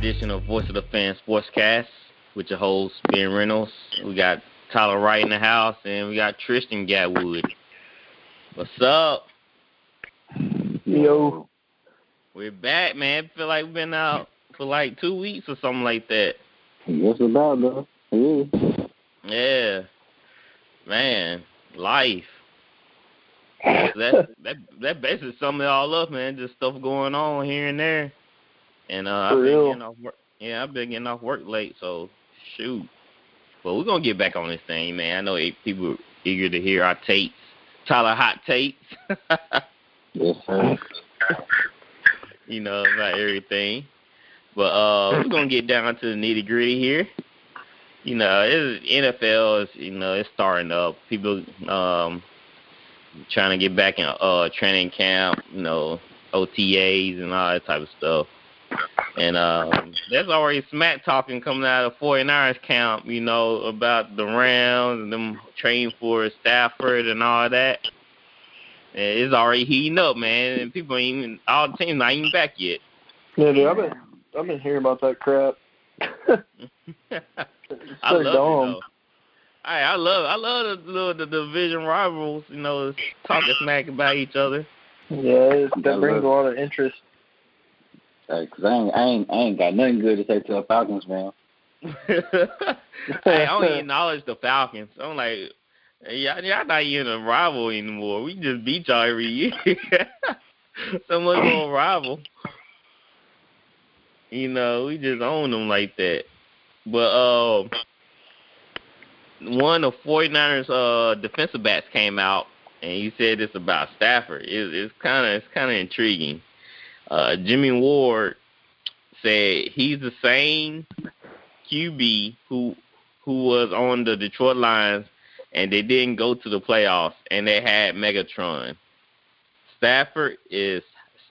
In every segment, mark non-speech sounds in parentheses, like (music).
Edition of Voice of the Fan Sportscast with your host, Ben Reynolds. We got Tyler Wright in the house, and we got Tristan Gatwood. What's up? Yo, We're back, man. Feel like we've been out for like two weeks or something like that. what's about though? Yeah. Yeah, man, life. that that that basically sums it all up, man. Just stuff going on here and there. And uh, I've been real. getting off work. Yeah, I've been getting off work late, so shoot. But we're gonna get back on this thing, man. I know people are eager to hear our takes, Tyler hot takes. Yes, sir. you know about everything. But uh, we're gonna get down to the nitty gritty here. You know, it's, NFL is you know it's starting up. People um trying to get back in uh training camp. You know, OTAs and all that type of stuff. And um, there's already smack talking coming out of 49ers camp, you know, about the Rams and them training for Stafford and all that. And it's already heating up, man. And people ain't even all the teams not even back yet. Yeah, dude, I've been I've been hearing about that crap. It's (laughs) I so love it dumb. though. I I love I love the little the division rivals, you know, talking smack about each other. Yeah, that brings a lot of interest. Cause I ain't, I ain't, I ain't got nothing good to say to the Falcons, man. (laughs) hey, I don't acknowledge the Falcons. I'm like, y'all, y'all not even a rival anymore. We just beat y'all every year. (laughs) so much more rival. You know, we just own them like that. But uh, one of 49ers uh defensive backs came out and he said this about Stafford. It, it's kind of it's kind of intriguing. Uh, Jimmy Ward said he's the same QB who who was on the Detroit Lions and they didn't go to the playoffs and they had Megatron. Stafford is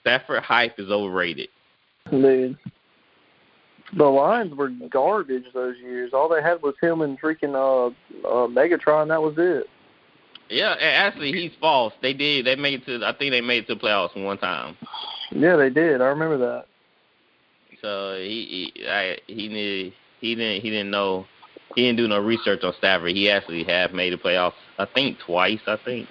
Stafford hype is overrated. Dude. The Lions were garbage those years. All they had was him and freaking uh, uh Megatron. That was it. Yeah, actually he's false. They did. They made it to. I think they made it to the playoffs one time. Yeah, they did. I remember that. So he he I, he needed he didn't he didn't know he didn't do no research on Stafford. He actually have made the playoffs. I think twice. I think.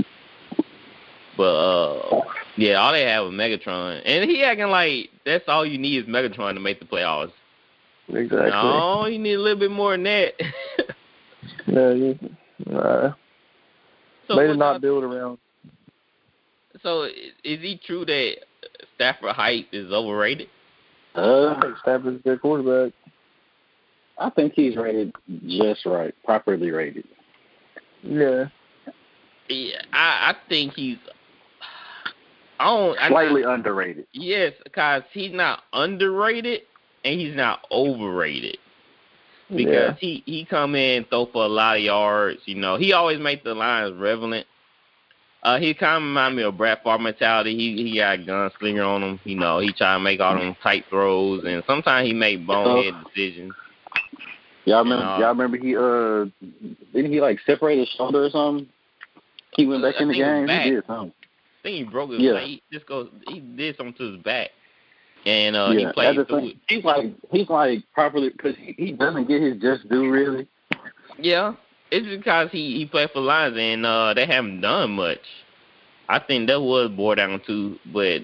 But uh, yeah, all they have was Megatron, and he acting like that's all you need is Megatron to make the playoffs. Exactly. No, you need a little bit more than that. (laughs) Yeah, you, uh, so, they did not y'all- build around. so is is he true that Stafford hype is overrated? Uh, I think Stafford's a good quarterback. I think he's rated just right, properly rated. Yeah, Yeah, I I think he's. I don't. I, Slightly underrated. Yes, because he's not underrated and he's not overrated. Because yeah. he he come in throw for a lot of yards. You know, he always make the lines relevant. Uh, he kind of remind me of Brett Favre mentality. He he got a gunslinger on him. You know, he try to make all them tight throws, and sometimes he make bonehead decisions. Y'all remember? No. Y'all remember he uh didn't he like separate his shoulder or something? He went back I in the think it was game. He did something. I think he broke his Yeah. leg. He just goes. He did something to his back, and uh, yeah, he played that's the through thing. it. He's like he's like properly because he, he doesn't get his just due really. Yeah, it's because he he played for Lions and uh they haven't done much. I think that was bore down too, but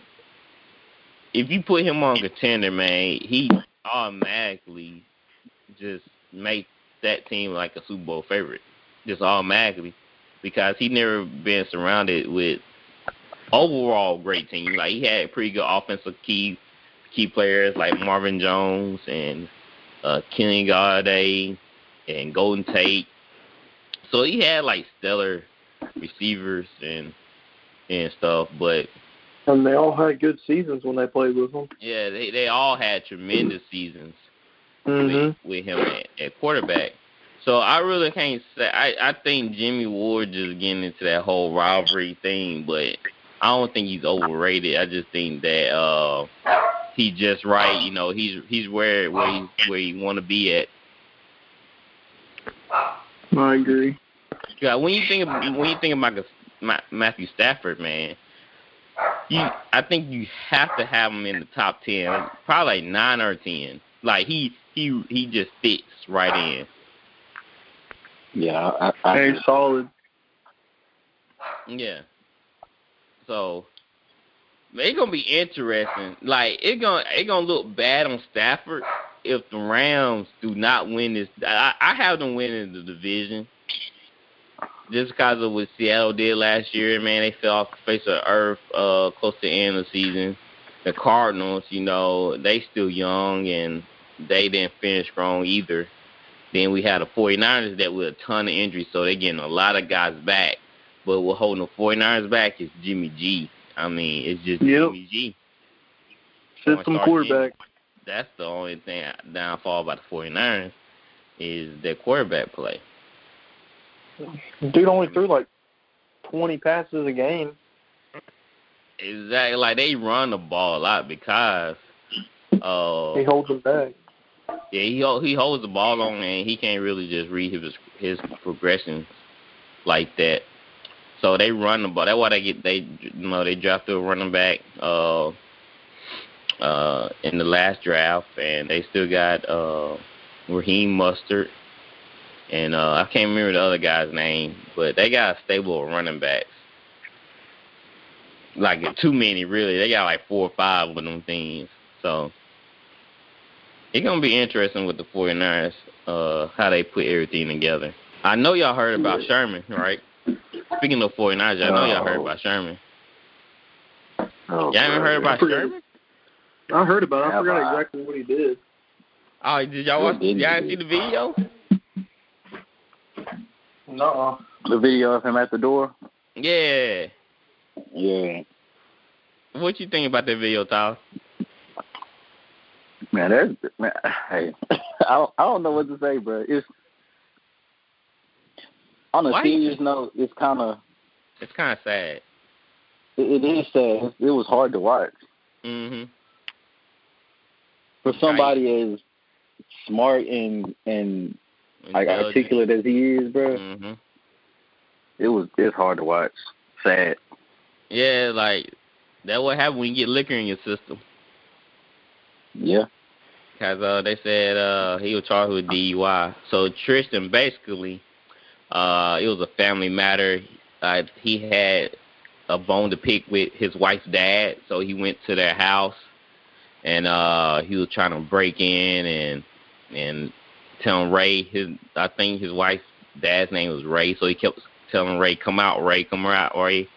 if you put him on contender, man, he automatically just make that team like a Super Bowl favorite, just automatically, because he never been surrounded with overall great team. Like he had pretty good offensive key key players like Marvin Jones and uh, Kenny Golladay and Golden Tate. So he had like stellar receivers and and stuff, but and they all had good seasons when they played with him. Yeah, they they all had tremendous seasons mm-hmm. with, with him at, at quarterback. So I really can't say. I I think Jimmy Ward just getting into that whole rivalry thing, but I don't think he's overrated. I just think that uh he's just right. Uh-huh. You know, he's he's where where he uh-huh. where he want to be at. I agree. Yeah, when you think of, when you think about Matthew Stafford, man, you I think you have to have him in the top ten, probably like nine or ten. Like he he he just fits right in. Yeah, I, I, hey, solid. Yeah. So it's gonna be interesting. Like it gonna it gonna look bad on Stafford if the Rams do not win this. I, I have them winning the division just because of what Seattle did last year. Man, they fell off the face of the earth uh, close to the end of the season. The Cardinals, you know, they still young and they didn't finish strong either. Then we had the 49ers that with a ton of injuries, so they're getting a lot of guys back. But what holding the 49ers back is Jimmy G. I mean, it's just yep. Jimmy G. System quarterback. That's the only thing downfall about the 49ers is their quarterback play. Dude only threw like 20 passes a game. Exactly. Like they run the ball a lot because uh, he holds them back. Yeah, he he holds the ball on and he can't really just read his his progressions like that. So they run the ball. That's why they get they you know they drafted a running back uh uh in the last draft and they still got uh Raheem Mostert and uh I can't remember the other guy's name, but they got a stable of running backs. Like too many really. They got like four or five of them things. So it's gonna be interesting with the 49ers, uh, how they put everything together. I know y'all heard about Sherman, right? Speaking of 49ers, I know y'all heard about Sherman. Oh, y'all haven't heard about Sherman? I heard about it. I forgot exactly what he did. Oh, did y'all watch? Did y'all see the video? No. The video of him at the door. Yeah. Yeah. What you think about that video, Tyler? Man, there's man. Hey, (laughs) I don't, I don't know what to say, bro. It's on a Why? serious note. It's kind of It's kind of sad. it, it is sad. It was hard to watch Mhm. for somebody as smart and and like articulate as he is, bro. Mhm. It was it's hard to watch. Sad. Yeah, like that what happened when you get liquor in your system. Yeah. Cause uh, they said uh, he was charged with DUI. So Tristan basically, uh, it was a family matter. Uh, he had a bone to pick with his wife's dad, so he went to their house, and uh, he was trying to break in and and telling Ray his I think his wife's dad's name was Ray, so he kept telling Ray, "Come out, Ray, come out, Ray."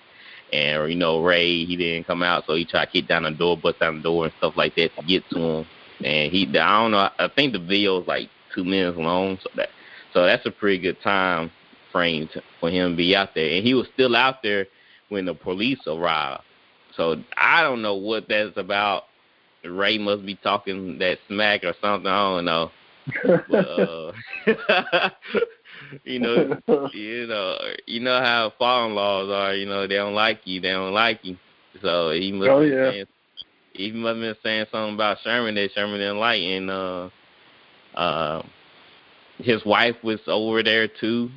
And you know Ray, he didn't come out, so he tried to kick down the door, bust down the door, and stuff like that to get to him. And he, I don't know, I think the video is like two minutes long, so that, so that's a pretty good time frame to, for him to be out there. And he was still out there when the police arrived. So I don't know what that's about. Ray must be talking that smack or something. I don't know. But, uh, (laughs) you know, you know, you know how foreign laws are. You know, they don't like you. They don't like you. So he must. Oh, be yeah. saying, he must have been saying something about Sherman that Sherman didn't like, and uh, uh, his wife was over there too,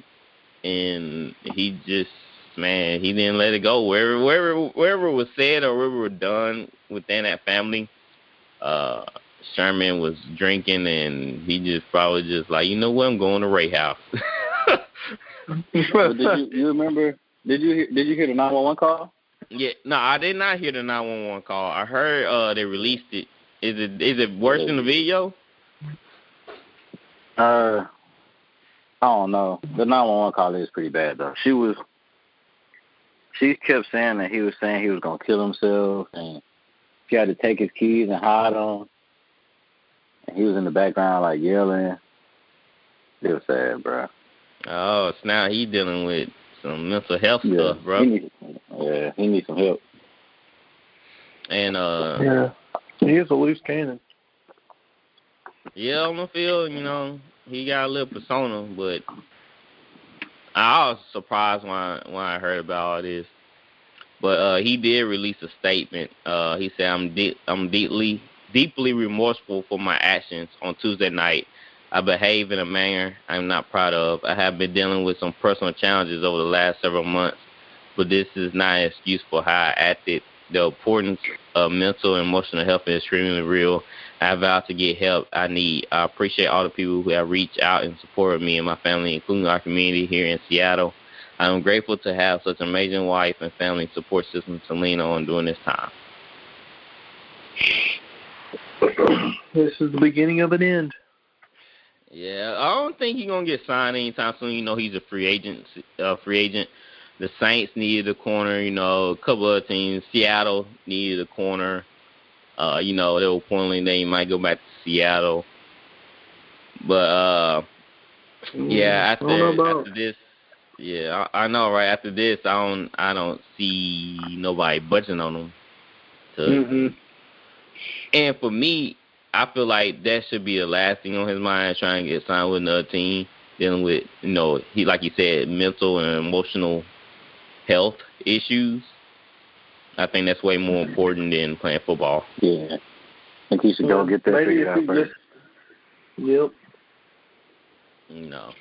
and he just man, he didn't let it go. Wherever, wherever, wherever was said or wherever was done within that family, uh, Sherman was drinking, and he just probably just like, you know what, I'm going to Ray House. Did you you remember? Did you hear, did you hear the nine one one call? Yeah, no, I did not hear the nine one one call. I heard uh they released it. Is it is it worse than the video? Uh, I don't know. The 911 call is pretty bad though. She was, she kept saying that he was saying he was gonna kill himself, and she had to take his keys and hide them. And he was in the background like yelling. It was sad, bro. Oh, so now he dealing with some mental health Yeah, stuff, bro. He needs, yeah, he needs some help. And uh Yeah. He is a loose cannon. Yeah, on the field, you know, he got a little persona, but I was surprised when I, when I heard about all this. But uh he did release a statement. Uh he said I'm de- I'm deeply deeply remorseful for my actions on Tuesday night. I behave in a manner I'm not proud of. I have been dealing with some personal challenges over the last several months, but this is not an excuse for how I acted. The importance of mental and emotional health is extremely real. I vow to get help I need. I appreciate all the people who have reached out and supported me and my family, including our community here in Seattle. I am grateful to have such an amazing wife and family support system to lean on during this time. This is the beginning of an end. Yeah, I don't think he's gonna get signed anytime soon. You know, he's a free agent. Uh, free agent. The Saints needed a corner. You know, a couple of teams. Seattle needed a corner. Uh, you know, they were pointing they might go back to Seattle. But uh, yeah, Mm, don't after after this, yeah, I, I know, right? After this, I don't, I don't see nobody budging on them. To, Mm-hmm. and for me, I feel like that should be the last thing on his mind, trying to get signed with another team, dealing with, you know, he like you said, mental and emotional health issues. I think that's way more important than playing football. Yeah, I think he should go get that Maybe figured if out he first. just, yep. You know.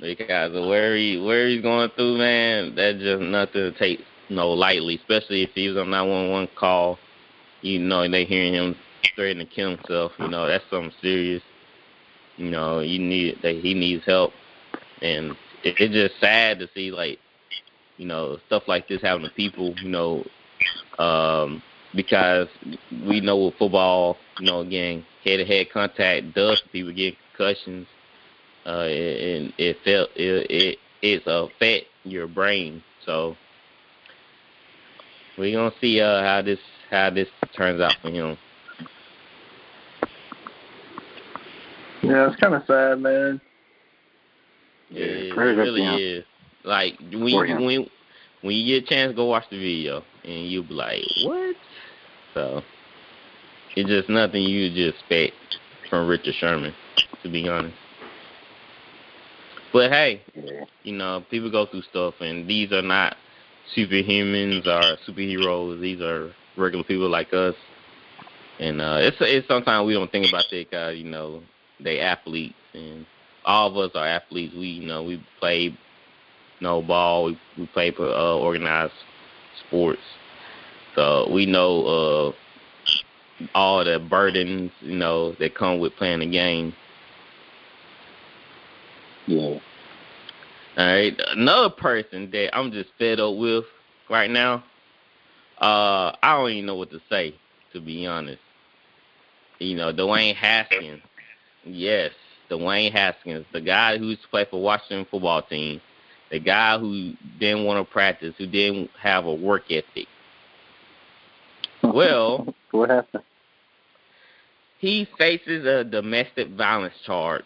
Because of where he where he's going through, man, that's just nothing to take you know, lightly, especially if he was on nine one one call, you know, they hearing him threatening to kill himself, you know, that's something serious. You know, you need that he needs help and it, it's just sad to see like, you know, stuff like this happen to people, you know, um, because we know with football, you know, again, head to head contact does people get concussions uh, and it felt it it it's affect your brain. So we're gonna see uh how this how this turns out for him. Yeah, it's kind of sad, man. Yeah, it prayers up to really is. Like when you, when when you get a chance, go watch the video, and you'll be like, "What?" So it's just nothing you just expect from Richard Sherman, to be honest. But hey, you know, people go through stuff, and these are not superhumans or superheroes. These are regular people like us. And uh, it's it's sometimes we don't think about that because you know they athletes, and all of us are athletes. We you know we play, know, ball. We we play for uh, organized sports, so we know uh all the burdens you know that come with playing the game. Yeah. All right. Another person that I'm just fed up with right now, uh, I don't even know what to say, to be honest. You know, Dwayne Haskins. Yes, Dwayne Haskins, the guy who used to play for Washington football team, the guy who didn't want to practice, who didn't have a work ethic. (laughs) Well, what happened? He faces a domestic violence charge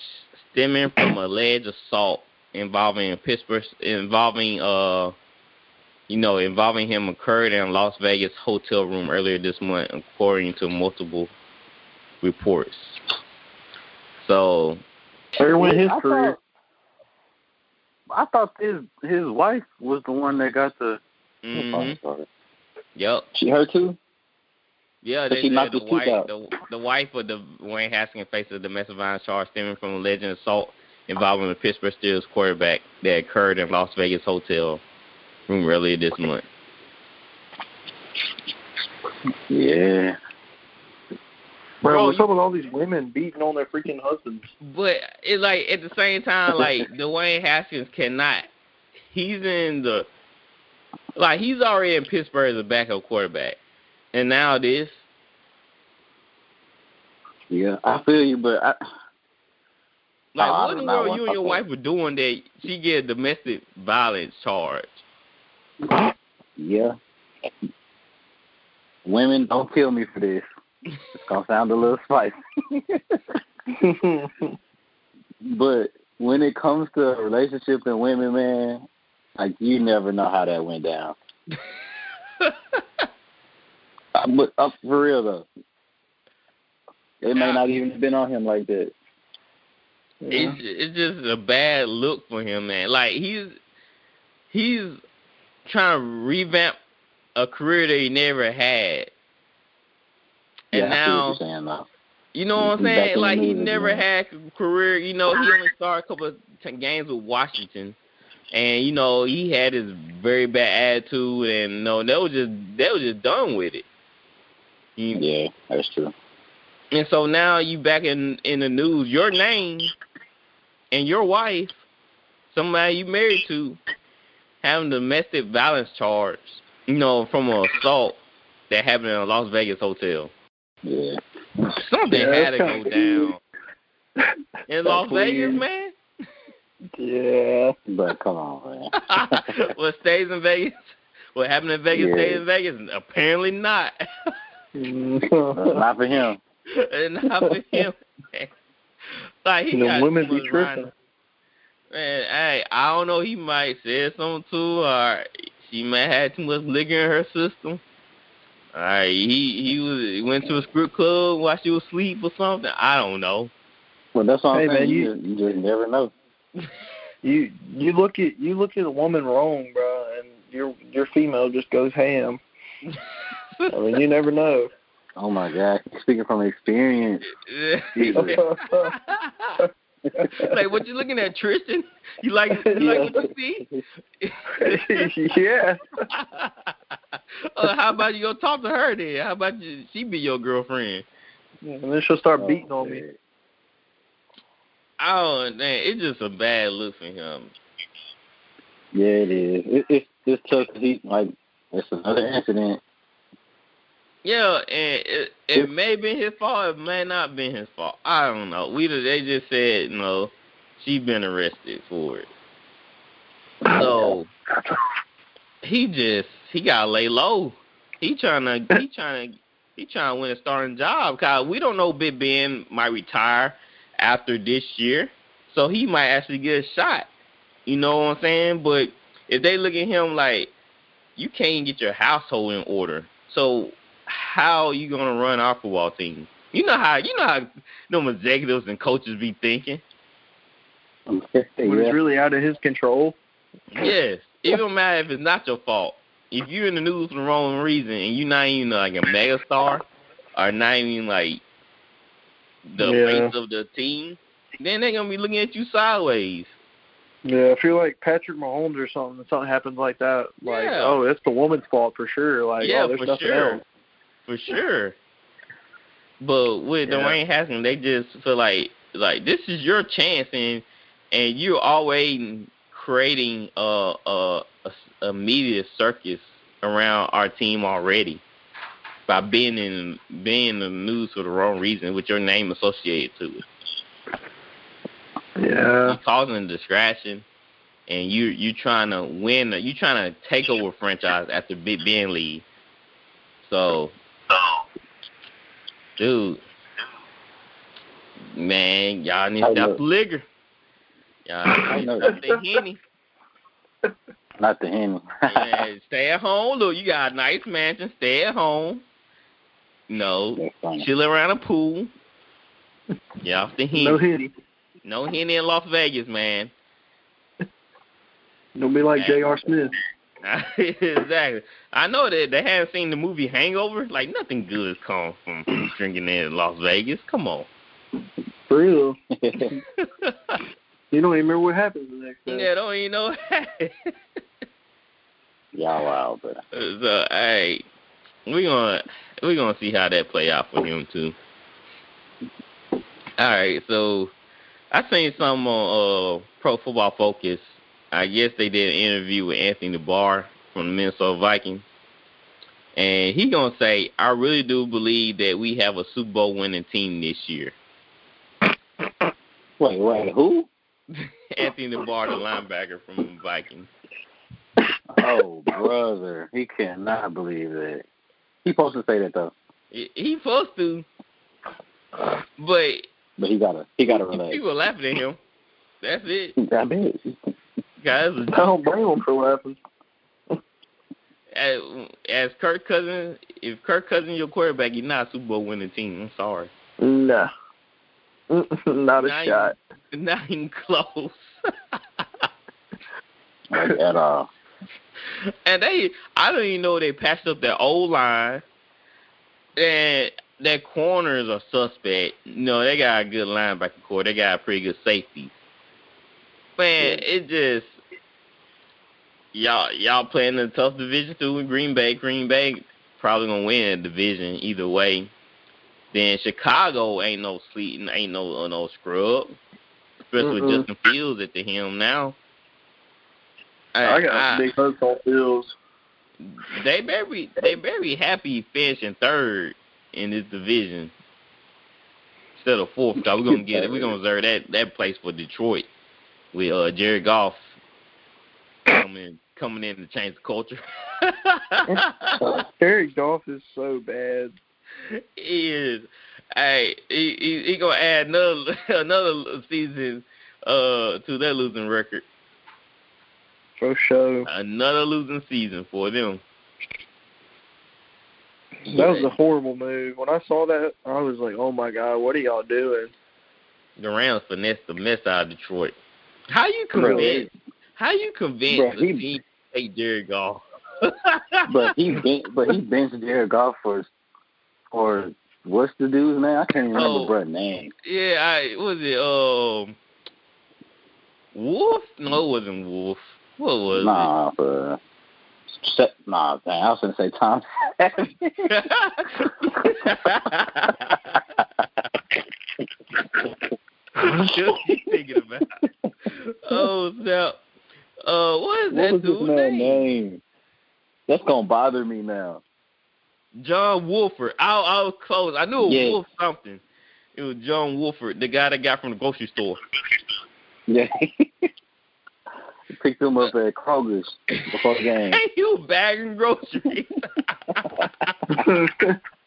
stemming from alleged assault involving Pittsburgh involving uh you know involving him occurred in a Las Vegas hotel room earlier this month according to multiple reports. So There went his career. Thought, I thought his his wife was the one that got the. Mm-hmm. sorry. yep. She her too. Yeah, But they she knocked the his wife, out. the, the wife of the Wayne Haskins faces a domestic violence charge stemming from alleged assault involving the Pittsburgh Steelers quarterback that occurred in Las Vegas hotel room earlier this month. Yeah. Bro, Bro, what's you- up with all these women beating on their freaking husbands? But it's like at the same time, like (laughs) Dwayne Haskins cannot. He's in the Like he's already in Pittsburgh as a backup quarterback, and now this. Yeah, I feel you, but I, Like, I what in the world you and your wife were doing that she get a domestic violence charge? yeah. Women, don't kill me for this. It's gonna sound a little spicy. (laughs) but when it comes to a relationship and women, man, like you never know how that went down. Uh, But uh, for real though, it may not even have been on him like that. It's it's just a bad look for him, man. Like he's he's trying to revamp a career that he never had. And yeah, I see what now saying. You know what I'm saying? Like he never had a career. You know, he only started a couple of games with Washington, and you know he had his very bad attitude, and you know they was just they was just done with it. You- Yeah, that's true. And so now you back in in the news. Your name and your wife, somebody you married to, having domestic violence charge. You know, from an assault that happened in a Las Vegas hotel. Yeah. Something Yeah, had to go down (laughs) in Las Vegas, man. yeah. But come on, man. (laughs) what stays in Vegas? What happened in Vegas Yeah. stays in Vegas? Apparently not. (laughs) Not for him. and not for him. like he the got women too be tripping. Man, hey, I don't know. He might said something to her. Or she might have too much liquor in her system. All right, he he was he went to a strip club while she was asleep or something. I don't know. Well, that's what Hey, I'm man, saying. you- You, just, you just never know. (laughs) You you look at you look at a woman wrong, bro, and your your female just goes ham. I mean, you never know. (laughs) Oh my God, speaking from experience. (laughs) (laughs) like what you looking at, Tristan? (laughs) You like you like what you see? (laughs) yeah. uh, how about you go talk to her then? How about you, she be your girlfriend? And then she'll start Oh, beating on me. Oh man, it's just a bad look for him. Yeah, it is. It, it's it's tough. 'cause He like it's another incident. Yeah, and it, it may be his fault. It may not be his fault. I don't know. We they just said you know she been arrested for it. So he just he got to lay low. He trying to he trying to he trying to win a starting job. Cause we don't know Big Ben might retire after this year, so he might actually get a shot. You know what I'm saying? But if they look at him like you can't get your household in order, so how you gonna run our football team? You know how you know how them executives and coaches be thinking. (laughs) When it's really out of his control. Yes, (laughs) it don't matter if it's not your fault. If you're in the news for the wrong reason and you're not even like a mega star or not even like the Yeah. face of the team, then they're gonna be looking at you sideways. Yeah, if you're like Patrick Mahomes or something, and something happens like that, like Yeah. oh, it's the woman's fault for sure. Like yeah, oh, there's for nothing sure, else. For sure. But with Yeah. Dwayne Haskins, they just feel like like this is your chance, and and you're always creating a a, a, a media circus around our team already by being in being in the news for the wrong reason with your name associated to it. Yeah, You're causing a distraction, and you you trying to win. You trying to take over franchise after Big Ben leave. So, dude, man, y'all need to I stop know. the liquor. Y'all need to know. stop the henny. Not the Henny. Yeah, stay at home. Look, you got a nice mansion. Stay at home. No, That's funny. chill around a pool. Get off the henny. no hitty. No henny in Las Vegas, man. Don't be like Yeah. J.R. Smith. (laughs) exactly. I know that they haven't seen the movie Hangover. Like nothing good comes from drinking in Las Vegas. Come on. For real. (laughs) (laughs) You don't even remember what happened the next day. yeah, don't even know. Y'all wild, bro. so hey, we gonna we gonna see how that play out for him too. All right, so I seen some on uh, Pro Football Focus. I guess they did an interview with Anthony Barr, from the Minnesota Vikings. And he gonna say, I really do believe that we have a Super Bowl winning team this year. (coughs) Wait, wait, who? (laughs) Anthony Barr, the linebacker from the Vikings. (coughs) Oh, brother, he cannot believe that. He supposed to say that though, He supposed to, but but he gotta, he gotta (laughs) relax. people laughing at him. That's it, (laughs) I bet. Guys. I don't blame them for laughing. As, as Kirk Cousins, if Kirk Cousins your quarterback, you're not a Super Bowl winning team. I'm sorry, Nah. (laughs) Not a Not shot. (laughs) not even close. (laughs) At all. and they, I don't even know they patched up their old line. And their corners are suspect. No, they got a good linebacker core. They got a pretty good safety. Man, it just y'all y'all playing in a tough division too in Green Bay. Green Bay probably gonna win the division either way. Then Chicago ain't no sleep, ain't no uh, no scrub. Especially with Mm-mm. Justin Fields at the helm now. I got big hopes on Fields. they very they very happy finishing third in this division instead of fourth. So we're gonna get it. We're gonna (laughs) reserve that that place for Detroit with uh Jared Goff coming coming in to change the culture. (laughs) Terry Goff is so bad. he is. Hey, he, he he gonna add another (laughs) another season uh to their losing record. For sure. Another losing season for them. That was a horrible move. When I saw that, I was like, "Oh my god, what are y'all doing?" The Rams finessed the mess out of Detroit. How you Bro, convince? How you convince Bro, the he- team to take Jared Goff? (laughs) But he, ben- but he benched Jared Goff for, for what's the dude's name? I can't even remember Oh. name. yeah, I was it um Wolf? No, it wasn't Wolf. What was Nah, for Se- nah, dang, I was gonna say Tom. (laughs) (laughs) it? what you (laughs) thinking about? Oh snap! Uh, what is what that his dude's name? name? That's gonna bother me now. John Wolford. I, I was close. I knew it was Yeah. Wolf something. It was John Wolford, the guy that got from the grocery store. Yeah. (laughs) Picked him up at Kroger's before the game. Hey, (laughs) you bagging groceries.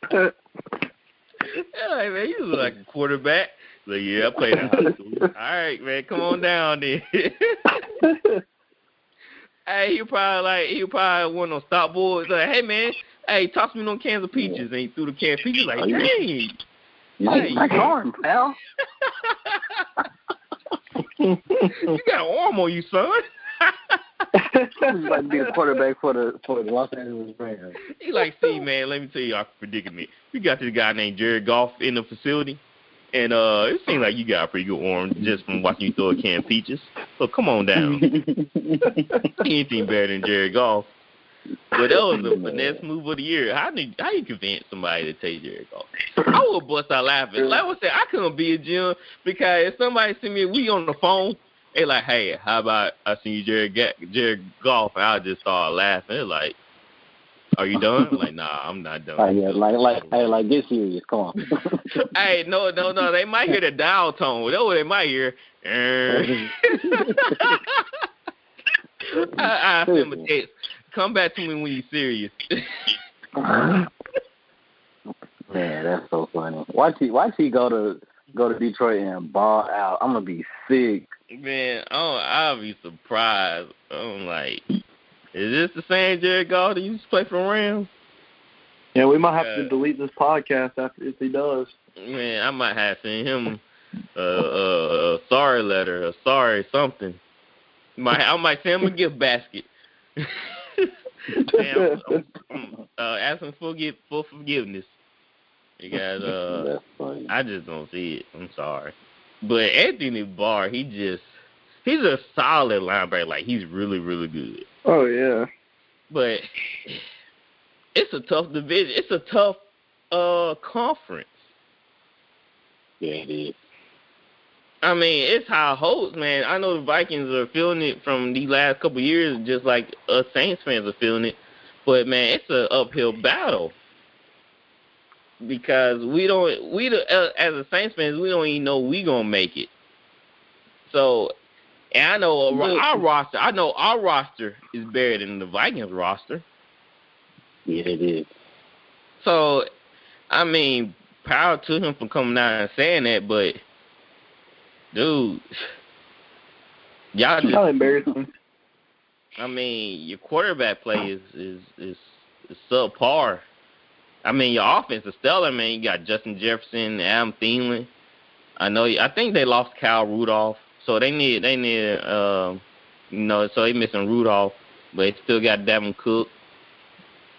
Yeah, like, man, you look like a quarterback. Like, yeah, I played in high school. (laughs) All right, man, come on down then. (laughs) hey, you probably like he probably of those stop boys. Like, hey man, hey, toss me no cans of peaches, and he threw the can of peaches. Like, Oh, dang. nice, nice arm, pal. (laughs) you got an arm on you, son. He's about to be the quarterback for the for the Los Angeles Rams. he like, see, man, let me tell you our predicament. We got this guy named Jared Goff in the facility, and uh, it seems like you got a pretty good arm just from watching you throw a can of peaches. So come on down. (laughs) (laughs) Anything better than Jerry Goff. But that was the finesse move of the year. How did how you convince somebody to take Jared Goff? I would bust out laughing. Like I said, I couldn't be a gym because if somebody send me we on the phone, they like, hey, how about I send you Jerry Jared Goff? And I just start laughing. They're like, are you done? Like, nah, I'm not done. Oh, like, yeah, like, like, hey, like, get serious. Come on. (laughs) (laughs) hey, no, no, no. They might hear the dial tone. That's what they might hear. (laughs) I, I send a text. Come back to me when you're serious. Man, that's so funny. Watch he, watch he go to go to Detroit and ball out. I'm gonna be sick. Man, oh, I'll be surprised. I'm like, is this the same Jared Goff that used to play for the Rams? yeah, we might have Yeah. to delete this podcast after if he does. Man, I might have sent him a, a, a sorry letter, a sorry something. Might I might send him a gift basket. (laughs) Man, I'm, I'm, uh, asking for forgive for forgiveness. Because uh. (laughs) I just don't see it. I'm sorry. But Anthony Barr, he just he's a solid linebacker. Like he's really, really good. Oh yeah. But it's a tough division. It's a tough uh conference. Yeah, it is. I mean, it's high hopes, man. I know the Vikings are feeling it from these last couple of years, just like us Saints fans are feeling it. But man, it's an uphill battle because we don't we the, uh, as a Saints fans we don't even know we gonna make it. So, and I know our roster. I know our roster is better than the Vikings roster. Yeah, it is. So, I mean, power to him for coming out and saying that, but dude, y'all just How embarrassing. I mean, your quarterback play is is is, is subpar. I mean, your offense is stellar, man. You got Justin Jefferson, Adam Thielen. I know. I think they lost Kyle Rudolph, so they need they need uh, you know, so they missing Rudolph, but they still got Dalvin Cook.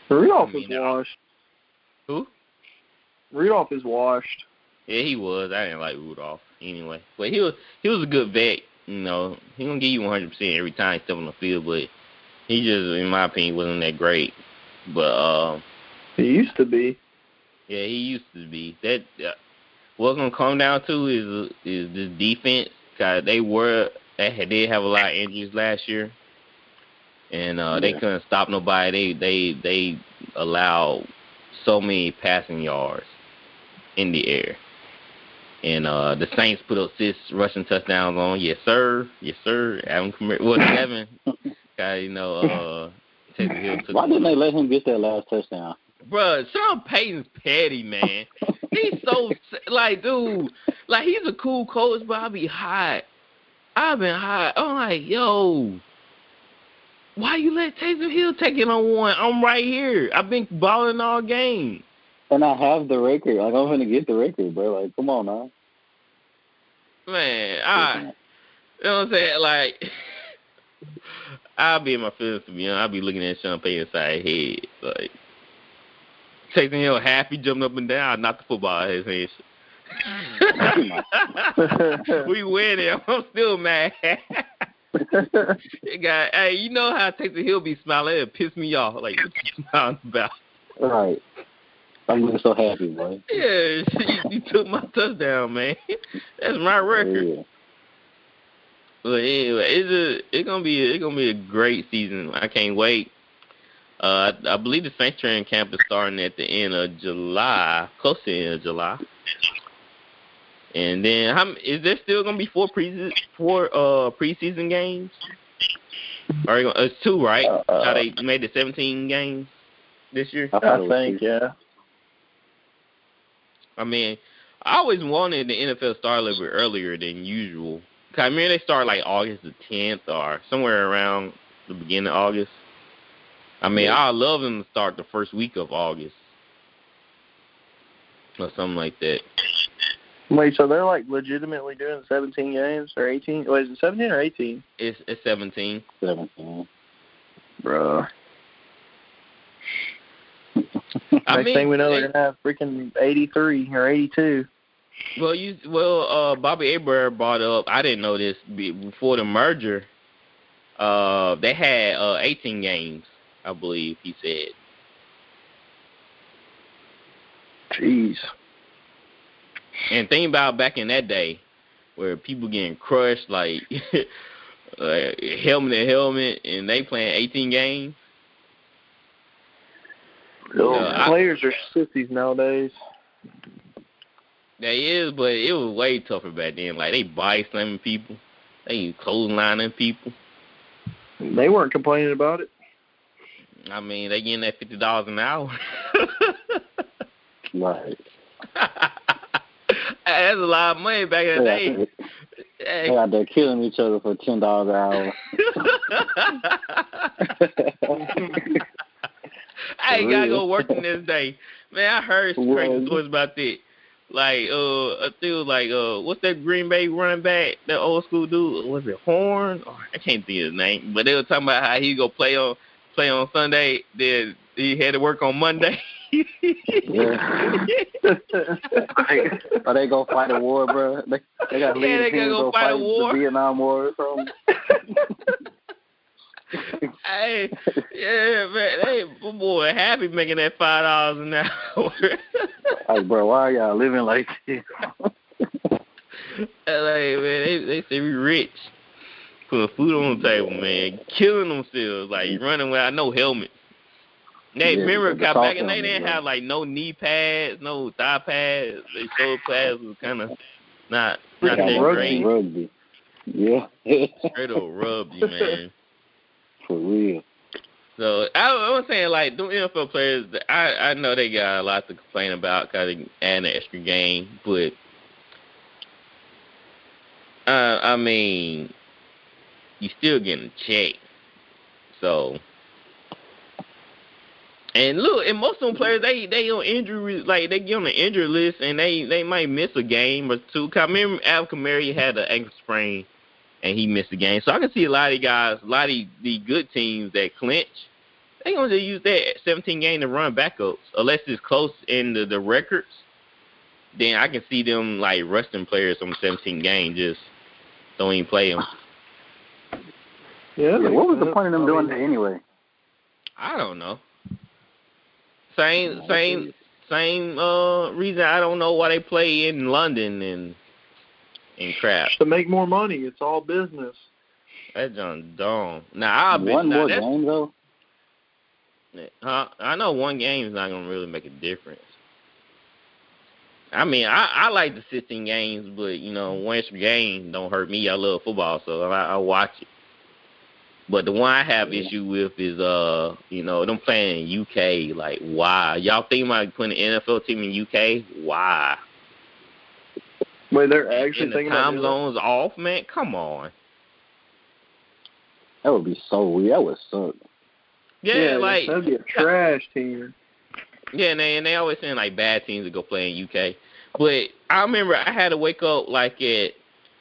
Rudolph I mean, is washed. Who? Rudolph is washed. Yeah, he was. I didn't like Rudolph anyway, but he was he was a good vet. You know, he gonna give you 100 percent every time he step on the field, but he just, in my opinion, wasn't that great. But uh, He used to be. yeah, he used to be. That uh, what's gonna come down to is is this defense. Cause they were they did have a lot of injuries last year, and uh, they couldn't stop nobody. They they they allowed so many passing yards in the air. And uh the Saints put up six rushing touchdowns on. Yes, sir. Yes, sir. Adam Kamara. Well, seven. Guy, (laughs) you know, uh. Why didn't they let him get that last touchdown? Bruh, Sean Payton's petty, man. he's so like, dude, like he's a cool coach, but I be hot. I've been hot. I'm like, yo, why you let Taysom Hill take it on one? I'm right here. I've been balling all game. And I have the record. Like I'm gonna get the record, bro. Like, come on now. Man, I, you know what I'm saying? Like, (laughs) I'll be in my feelings to be honest. I'll be looking at Sean Payton side head, like, Taysom Hill happy, jumping up and down, knock the football out of his hands. Mm. (laughs) we winning. I'm still mad. It got, hey, you know how Taysom Hill be smiling? It piss me off. Like, what you smiling about? Right. I'm just so happy, boy. Yeah, you, you took my touchdown, man. (laughs) That's my record. Yeah. But anyway, it's a, it's gonna be it's gonna be a great season. I can't wait. Uh, I, I believe the Saints training camp is starting at the end of July, close to the end of July. And then, how m- is there still gonna be four pre four uh preseason games? Or you gonna- it's two, right? Uh, How they made it 17 games this year? I, thought I it was think, yeah. I mean, I always wanted the NFL to start a little bit earlier than usual. I mean, they start like August the 10th or somewhere around the beginning of August. I mean, Yeah. I love them to start the first week of August or something like that. Wait, so they're like legitimately doing 17 games or 18? Wait, is it 17 or 18? It's it's 17. Seventeen. Bruh. (laughs) I Next mean, thing we know, they- they're gonna have freaking 83 or 82. Well, you well, uh, Bobby Abraham brought up. I didn't know this before the merger. Uh, they had uh 18 games, I believe he said. Jeez. And think about back in that day, where people getting crushed like, (laughs) like helmet to helmet, and they playing 18 games. Oh, Yeah, I- players are sissies nowadays. They is, but it was way tougher back then. Like they body slamming people, they clotheslining people. They weren't complaining about it. I mean, they getting that fifty dollars an hour. (laughs) Right. (laughs) That's a lot of money back in the day. Hey. they out there killing each other for ten dollars an hour. I ain't gotta go working this day. Man, I heard some crazy stories about that. Like, uh, I think like, uh, what's that Green Bay running back, that old school dude? Was it Horn? Oh, I can't think of his name. But they were talking about how he go play on play on Sunday, then he had to work on Monday. (laughs) Yeah. Or they go fight a war, bro. They, they got Yeah, they the gotta go go fight a war. the Vietnam War or something. (laughs) hey, yeah, man, they boy happy making that five dollars an hour. (laughs) Like, bro, why are y'all living like this? like man, they they say we rich, food on the table, man, killing themselves, like running without no helmets. They Yeah, remember the back in soft the day they didn't have like no knee pads, no thigh pads. They shoulder pads was kind of not not that rugby. great. Rugby. Yeah. Straight rub you, (laughs) man. For real. So I, I was saying like the NFL players, I I know they got a lot to complain about because they add an extra game, but uh, I mean, you still getting a check. So and look, and most of them players they they on injury like they get on the injury list and they they might miss a game or two. I remember Al Kamara had an ankle sprain and he missed a game. So I can see a lot of guys, a lot of the good teams that clinch, they gonna just use that 17 game to run backups unless it's close in the, the records. Then I can see them like resting players on 17 game, just don't even play them. Yeah. Yeah, what was the point of them doing that anyway? I don't know. Same same same uh reason I don't know why they play in London and and crap. To make more money. It's all business. That's John dumb. Now I'll bet One now, more that's- game though. Huh? I know one game is not gonna really make a difference. I mean, I, I like the 16 games, but you know, one extra game don't hurt me. I love football, so I, I watch it. But the one I have issue with is, uh, you know, them playing in UK. Like, why? Y'all think about putting an NFL team in UK? Why? Wait, they're actually and the thinking about time zones off, man. Come on. That would be so weird. That would suck. Yeah, like that'd be a trash team. Yeah, and they and they always saying like bad teams to go play in UK. But I remember I had to wake up like at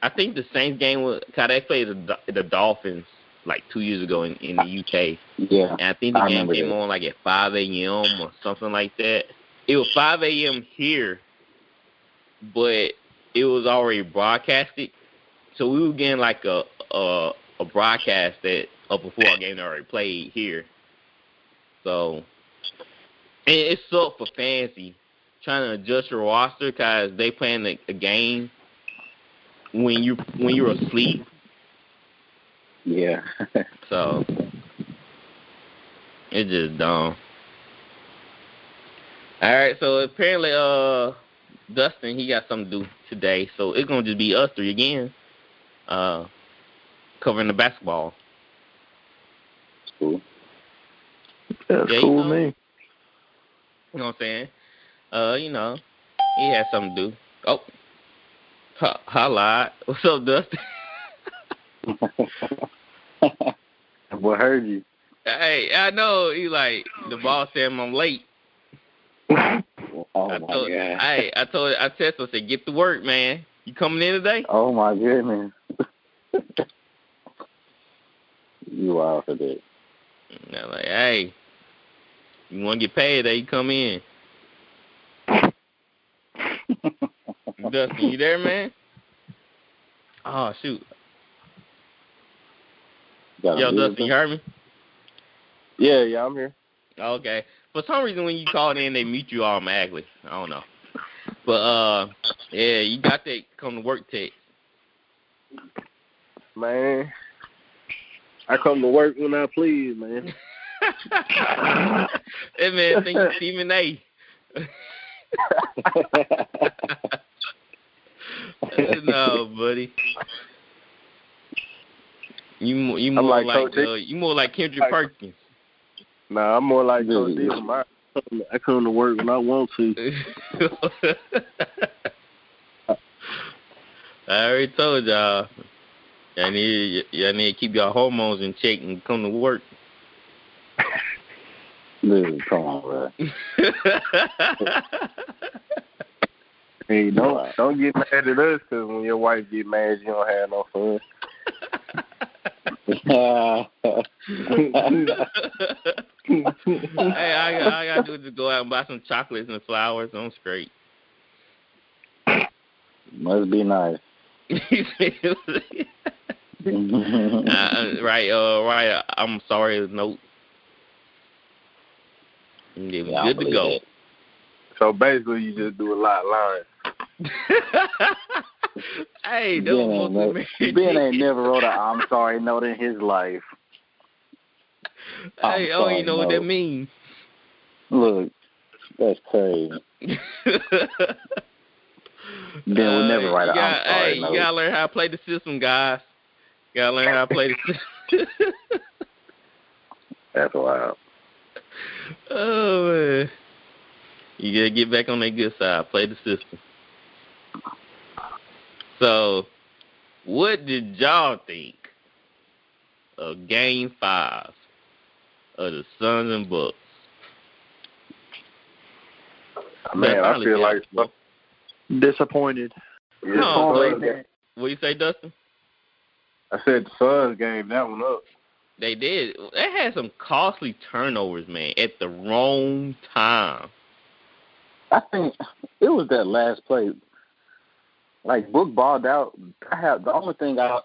I think the Saints game was cause they played the the Dolphins like two years ago in, in the UK, Yeah. and I think the I game came that. on like at 5 a.m. or something like that. It was 5 a.m. here, but it was already broadcasted, so we were getting like a a, a broadcast that up before our game that already played here. So and it sucked for fancy trying to adjust your roster because they playing a, a game when you when you're asleep. Yeah. (laughs) So it's just dumb. All right, so apparently, uh, Dustin he got something to do today, so it's gonna just be us three again, uh, covering the basketball. cool. That's Yeah, you cool know. with. You know what I'm saying? Uh, you know, he has something to do. Oh, ha, holla! (laughs) What's up, Dustin? (laughs) what heard you? hey, I know he like the boss said I'm late. (laughs) Oh I my told, god. hey, I told, I him, I said, get to work, man. You coming in today? Oh my goodness. (laughs) you are for that. And I'm like, hey, you want to get paid? There, you come in. Dustin, you there, man? Oh shoot, yo? Dustin, you heard me? Yeah, yeah, I'm here. Okay. For some reason, when you called in, they mute you all automatically. I don't know. But uh, yeah, you got that come to work text. Man, I come to work when I please, man. (laughs) that man think he's Stephen A. (laughs) (laughs) no, buddy. You mo- you I'm more like like, uh, you more like Kendrick Like- Perkins. Nah, I'm more like Coach Really? D. I I come to work when I want to. (laughs) I already told y'all. Y'all need y'all need to keep your hormones in check and come to work. (laughs) Dude, come on, bro. (laughs) Hey, don't don't get mad at us because when your wife get mad, you don't have no fun. (laughs) hey, I, got- I gotta do is just go out and buy some chocolates and flowers. I'm straight. Must be nice. (laughs) uh, right, uh, right. I'm sorry. Note. It Yeah, I good to believe go. that. So basically, you just do a lot of lying. (laughs) (laughs) hey, Ben ain't, never, ben ain't never wrote a I'm (laughs) sorry note in his life. I'm Hey, I don't sorry, even know what that means. Look, that's crazy. (laughs) Ben would never write Uh, a you I'm sorry Hey, note. you gotta learn how to play the system, guys. You gotta learn how to play the system. That's wild. oh man. You gotta get back on that good side. Play the system. So, what did y'all think of Game Five of the Suns and Bucks? Man, I feel like it. Disappointed. yeah, No, Suns wait. game- What you say, Dustin? I said the Suns gave that one up. They did. They had some costly turnovers, man, at the wrong time. I think it was that last play. Like Book balled out. I have the only thing I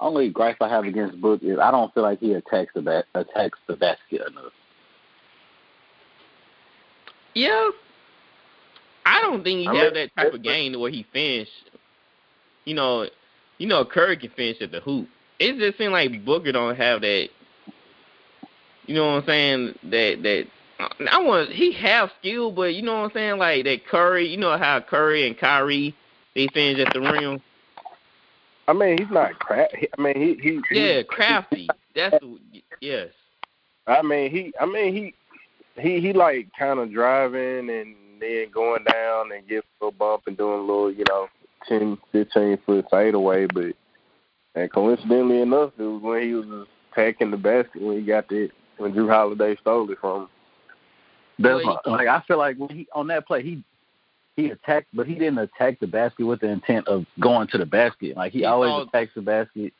only gripe I have against Book is I don't feel like he attacks the ba- attacks the basket enough. Yeah. I don't think he I had that type of game where he finished. You know, you know, Curry can finish at the hoop. It just seems like Booker don't have that. You know what I'm saying? That that I want he have skill, but you know what I'm saying? Like that Curry. You know how Curry and Kyrie they finish at the rim. I mean, he's not crap. I mean, he he. he- Yeah, crafty. That's yes. I mean, he. I mean, he. He he like kind of driving and then going down and get a little bump and doing a little, you know, ten, fifteen foot fadeaway. But and coincidentally enough, it was when he was attacking the basket when he got it when Jrue Holiday stole it from him. That's Well, my, like I feel like when he on that play he he attacked, but he didn't attack the basket with the intent of going to the basket. Like he, He always called- attacks the basket,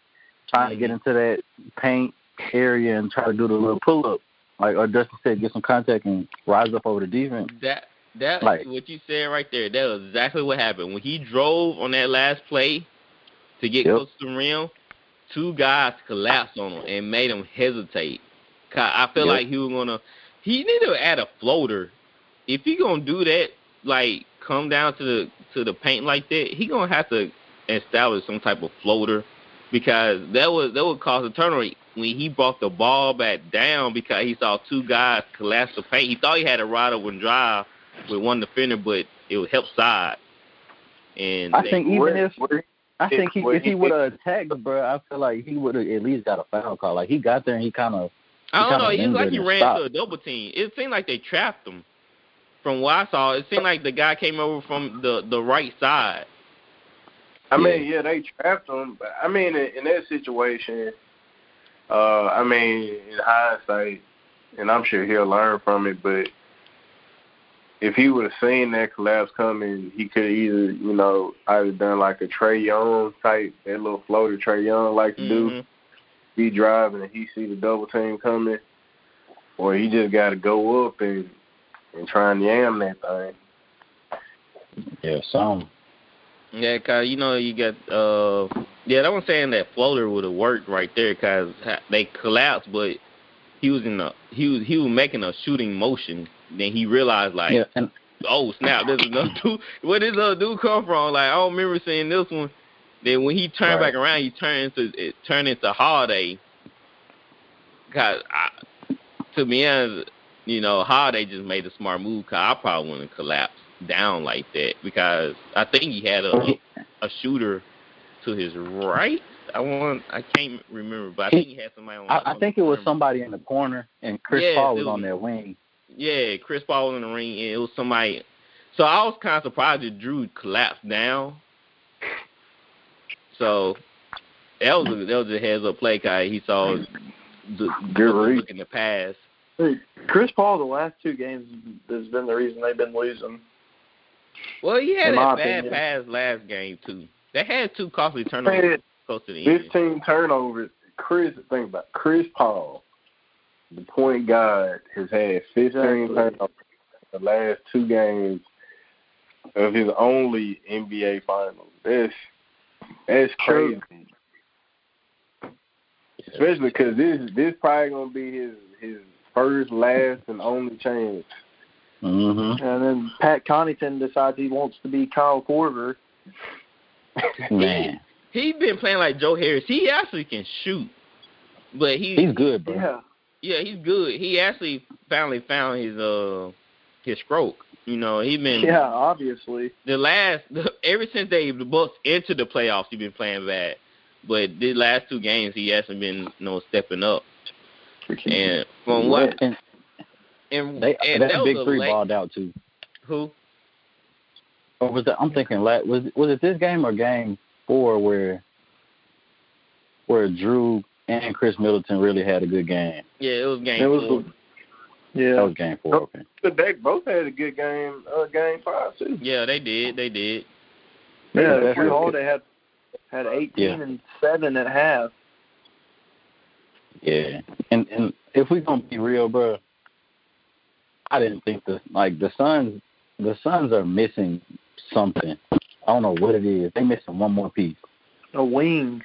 trying to get Mhm. into that paint area and try to do the little pull up. Like or Dustin said, get some contact and rise up over the defense. That that Like- what you said right there. That was exactly what happened when he drove on that last play to get Yep. close to the rim. Two guys collapsed on him and made him hesitate. I feel Yep. like he was gonna. He needed to add a floater. If he gonna do that, like come down to the to the paint like that, he gonna have to establish some type of floater because that was that would cause a turnover when he brought the ball back down because he saw two guys collapse the paint. He thought he had a ride over and drive with one defender, but it would help side. And I think even Where- if where- I think he, where if he he- would have attacked, the bro, I feel like he would have at least got a foul call. Like he got there and he kind of I don't know. It was like he ran stopped. to a double team. It seemed like they trapped him. From what I saw, it seemed like the guy came over from the the right side. I mean, yeah, they trapped him. But I mean, in, in that situation, uh, I mean, in hindsight, and I'm sure he'll learn from it. But if he would have seen that collapse coming, he could either, you know, either done like a Trae Young type, that little floater Trae Young like to do, Mhm. be driving and he see the double team coming, or he just got to go up and and try and yam that thing. yeah, some. Yeah, cause you know you got uh yeah, that was saying that floater would have worked right there, cause they collapsed, but he was in the he was he was making a shooting motion. Then he realized like, Yeah, and oh snap, there's another (laughs) dude. Where did this other dude come from? Like I don't remember seeing this one. Then when he turned Right. back around, he turned into it turned into Holiday. Cause I, to be honest, you know, how they just made a smart move. Cause I probably wouldn't collapse down like that because I think he had a a shooter to his right. I want I can't remember, but I think he had somebody on. I, I think it was somebody in the corner, and Chris Yes, Paul was was- on their wing. Yeah, Chris Paul was in the ring, and it was somebody. So I was kind of surprised that Jrue collapsed down. So that was a, that was a heads up play, guy. He saw the read. look in the pass. Chris Paul, the last two games has been the reason they've been losing. Well, he had that bad pass last game too. They had two costly turnovers close to the end. 15 turnovers. Chris, think about it. Chris Paul, the point guard, has had 15 Exactly. turnovers in the last two games of his only NBA Finals. That's that's crazy. Especially because this this probably gonna be his his first, last, and only chance. Mm-hmm. And then Pat Connaughton decides he wants to be Kyle Korver. (laughs) Man, he he been playing like Joe Harris. He actually can shoot, but he he's good, bro. Yeah. yeah he's good. He actually finally found his uh his stroke. You know he been Yeah, obviously. the last (laughs) ever since they the Bucks entered the playoffs, he's been playing bad. But the last two games, he hasn't been you know stepping up. And from what And and, they and that, that big a three late- balled out too. who Or was that? I'm thinking. la- Was was it this game or game four where where Jrue and Khris Middleton really had a good game? yeah it was game It was four. the- That was game four. Okay. But they both had a good game. Uh, game five too. yeah they did they did Yeah, that's Jrue good. Holiday had had 18 Yeah. and seven at half. Yeah, and and if we're gonna be real, bro, I didn't think the like the Suns the Suns are missing something. I don't know what it is. They missing one more piece. A wing.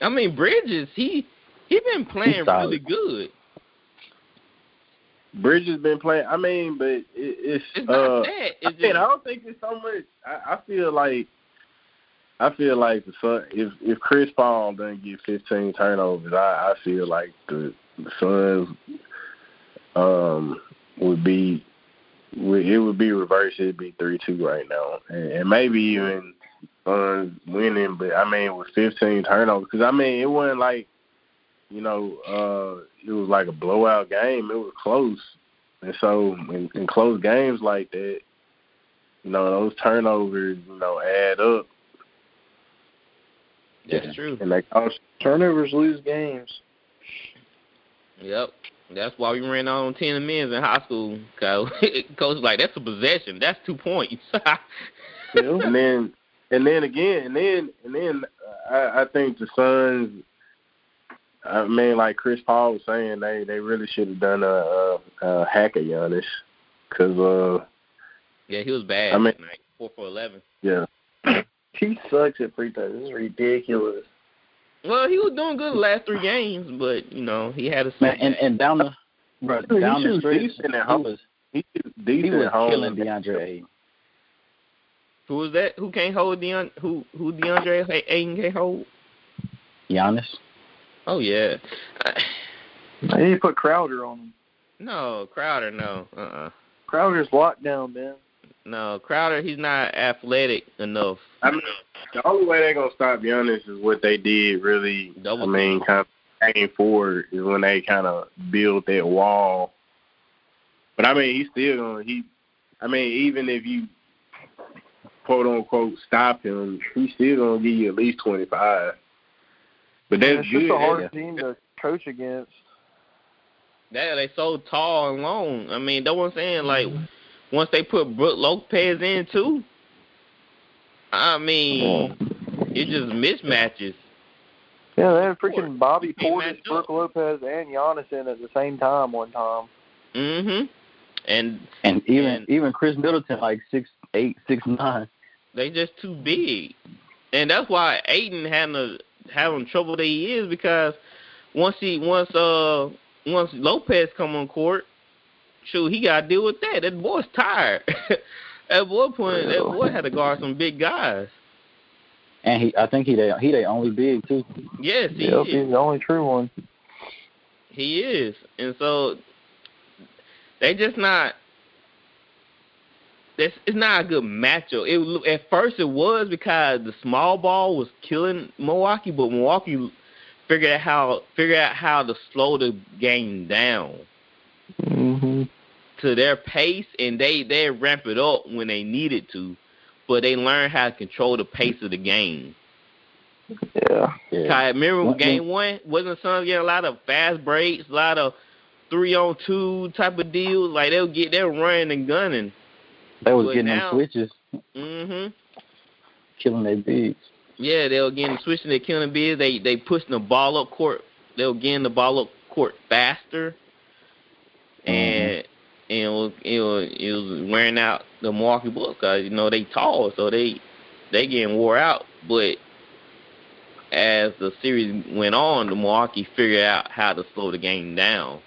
I mean Bridges he he been playing solid. really good. Bridges been playing. I mean, but it, it's It's not uh, that. I, It's mean, just, I don't think it's so much. I, I feel like I feel like the Sun. If if Chris Paul doesn't get 15 turnovers, I, I feel like the, the Suns um would be it would be reversed. It'd be three two right now, and, and maybe even Suns winning. But I mean, with 15 turnovers, because I mean, it wasn't like you know, uh, it was like a blowout game. It was close, and so in, in close games like that, you know, those turnovers, you know, add up, that's Yeah. true. and they cost. Turnovers lose games. Yep. That's why we ran out on ten minutes in high school. Cause (laughs) coach was like, that's a possession. That's two points. (laughs) And then, and then again, and then, and then, uh, I, I think the Suns. I mean, like Chris Paul was saying, they they really should have done a, a, a hack of Giannis, because uh, yeah, he was bad. I mean- tonight. four for eleven. yeah, He sucks at free throws. This is ridiculous. Well, he was doing good the last three games, but you know he had a Man, and and down the bro, He down the shoots stretch, decent at he home. was he was he decent was home. killing DeAndre Ayton. who was that? Who can't hold Deon? Who who DeAndre Ay- Ayton can't hold? Giannis. Oh yeah. They need to put Crowder on him. No, Crowder. No. Uh. uh Crowder's locked down, man. No, Crowder. He's not athletic enough. I mean, the only way they're gonna stop Giannis is what they did. Really, Double I mean, kind of game forward is when they kind of build that wall. But I mean, he's still gonna. He, I mean, even if you quote unquote stop him, he's still gonna give you at least twenty five. But that's it's good. just a hard That's- team to coach against. Yeah, they so tall and long. I mean, that's what I'm saying. Like, once they put Brook Lopez in too, I mean, it just mismatches. Yeah, they had freaking Bobby Portis, matched up. Brook Lopez, and Giannis in at the same time one time. Mhm. And And even And- even Khris Middleton like six eight, six nine. they just too big, and that's why Ayton having a, having trouble that he is because once he once uh once Lopez come on court, shoot, he got to deal with that. That boy's tired. (laughs) At one point, that boy had to guard some big guys. And he I think he they he they only big too. Yes, he Yep, is. he's the only true one. He is, and so they just not. This it's not a good matchup. It at first it was because the small ball was killing Milwaukee, but Milwaukee figured out how figured out how to slow the game down hmm to their pace, and they they ramp it up when they needed to, but they learned how to control the pace of the game. Yeah. Yeah. I remember One game one wasn't Suns getting a lot of fast breaks, a lot of three on two type of deals. Like they'll get they're running and gunning. They was But getting now- them switches, Mhm. killing their bigs. Yeah, they were getting switching their killing beers. They they pushing the ball up court. They were getting the ball up court faster, and mm-hmm. and it was, it was it was wearing out the Milwaukee Bucks because you know they tall, so they they getting wore out. But as the series went on, the Milwaukee figured out how to slow the game down.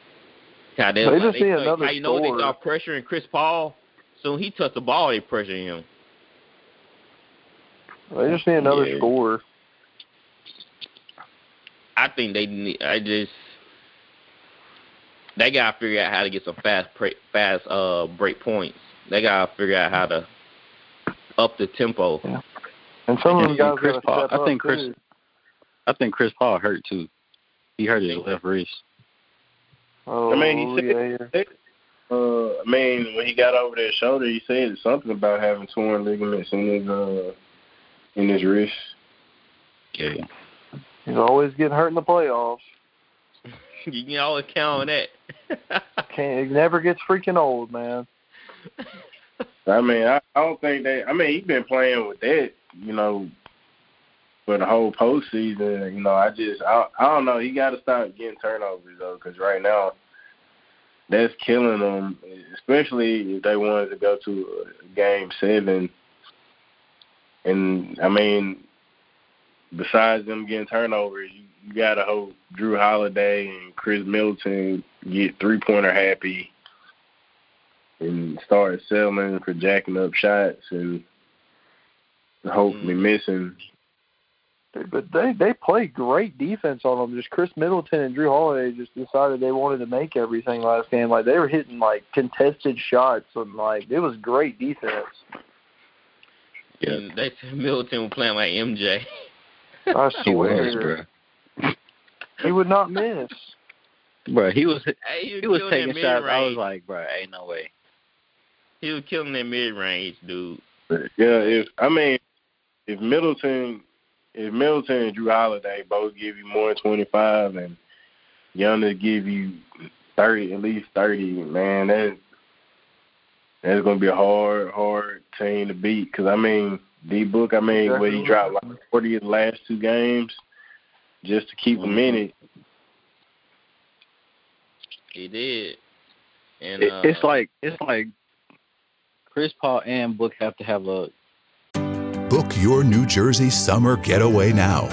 How they, They just they start- another how you know they start pressuring Chris Paul. So he touched the ball, they pressuring him. They just need another Yeah. scorer. I think they need. I just they gotta figure out how to get some fast, pre- fast uh break points. They gotta figure out how to up the tempo. And some of them And guys Chris Paul- step I think up Chris- too. I think Chris Paul hurt too. He hurt his left wrist. Oh, I mean, he yeah, said- Uh, I mean, when he got over that shoulder, he said something about having torn ligaments in his uh in his wrist. Yeah. he's always getting hurt in the playoffs. (laughs) you can always count on that. (laughs) Can't it never gets freaking old, man. I mean, I, I don't think they. I mean, he's been playing with that, you know, for the whole postseason. You know, I just, I, I don't know. He got to stop getting turnovers though, because right now, that's killing them. Especially if they wanted to go to uh, game seven. And I mean, besides them getting turnovers, you, you got to hope Jrue Holiday and Khris Middleton get three pointer happy and start settling for jacking up shots and hopefully Mm. missing. But they they play great defense on them. Just Khris Middleton and Jrue Holiday just decided they wanted to make everything last game. Like they were hitting like contested shots and like it was great defense. Yeah. And they said Middleton was playing like MJ. (laughs) I (laughs) He was, swear bro. he would not miss. Bro, he was Hey, he was taking shots. I was like, bro, ain't no way. he was killing that mid range, dude. But yeah, if I mean, if Middleton, if Middleton and Jrue Holiday both give you more than twenty five, and Giannis give you thirty, at least thirty, man, that that's gonna be a hard, hard team to beat. Because I mean, D Book, I mean, where he dropped like forty in the last two games, just to keep him in it. He did. And It, uh, it's like it's like Chris Paul and Book have to have a Book your New Jersey summer getaway now.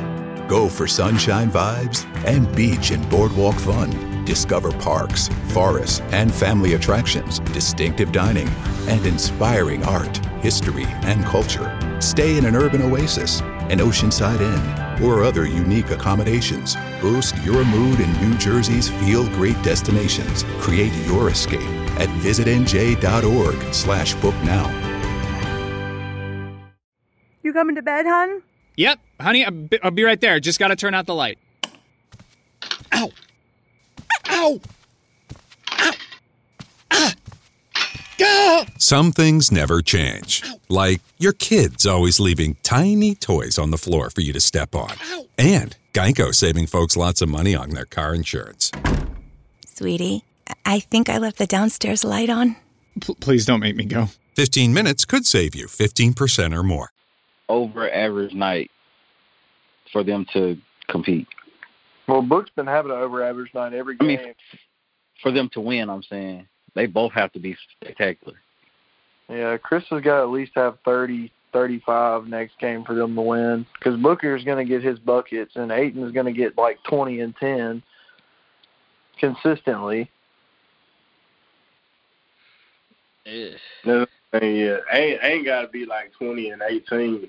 Go for sunshine vibes and beach and boardwalk fun. Discover parks, forests, and family attractions, distinctive dining, and inspiring art, history, and culture. Stay in an urban oasis, an oceanside inn, or other unique accommodations. Boost your mood in New Jersey's feel great destinations. Create your escape at visitnj.org slash book now. You coming to bed, hon? Yep, honey, I'll be, I'll be right there. Just gotta turn out the light. Ow! Ow! Ow! Gah! Some things never change. Like your kids always leaving tiny toys on the floor for you to step on. And Geico saving folks lots of money on their car insurance. Sweetie, I think I left the downstairs light on. P- please don't make me go. 15 minutes could save you 15% or more. over average night for them to compete. Well, Book's been having an over average night every I game. mean, For them to win, I'm saying they both have to be spectacular. Yeah, Chris has got to at least have 30, 35 next game for them to win. Because Booker's going to get his buckets, and Ayton's going to get like 20 and 10 consistently. yeah. Another thing, yeah, ain't ain't got to be like twenty and eighteen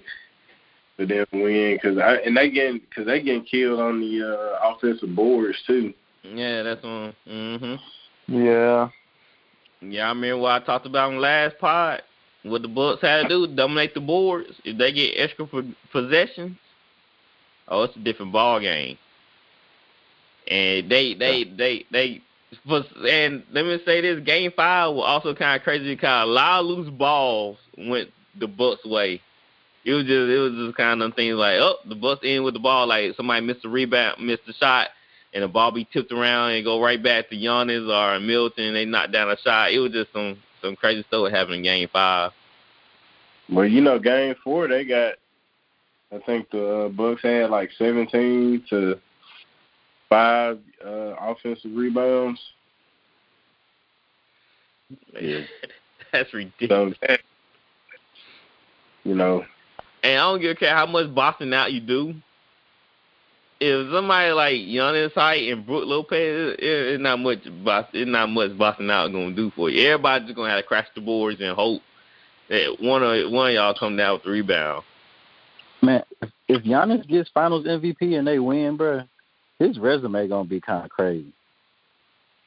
for them to win. Cause I and they getting cause they getting killed on the uh, offensive boards too. Yeah, that's one. Mhm. Yeah. Yeah, I remember what I talked about in the last pod. What the Bucks had to do, dominate the boards. If they get extra po- possessions, oh, it's a different ball game. And they, they, they, they, was- and let me say this: Game Five was also kind of crazy because a lot of loose balls went the Bucks' way. It was just, it was just kind of things like, oh, the Bucks in with the ball, like somebody missed a rebound, missed a shot, and the ball be tipped around and go right back to Giannis or Milton. And they knock down a shot. It was just some some crazy stuff happening in Game Five. Well, you know, game four they got. I think the uh, Bucks had like seventeen to five uh, offensive rebounds. Yeah. (laughs) That's ridiculous. So you know, And I don't give a care how much boxing out you do. If somebody like Giannis height and Brook Lopez, it, it's not much it's not much boxing out gonna do for you. Everybody just gonna have to crash the boards and hope that one of one of y'all come down with the rebound. Man, if Giannis gets Finals MVP and they win, bro, his resume gonna be kind of crazy.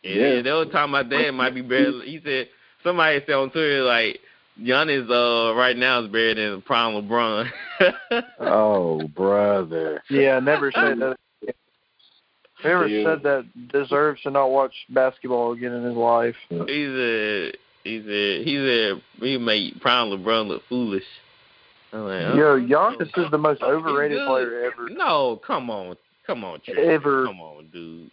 Yeah, yeah, they were talking about that. It might be better. He said somebody said on Twitter like Giannis uh right now is buried in prime LeBron. (laughs) oh, brother. Yeah, never said that. Whoever yeah. said that deserves to not watch basketball again in his life. He's a he's a he's a he made prime LeBron look foolish. I'm like, oh, Yo, Giannis is the most overrated player ever. No, come on, come on, Trey. ever. Come on, dude.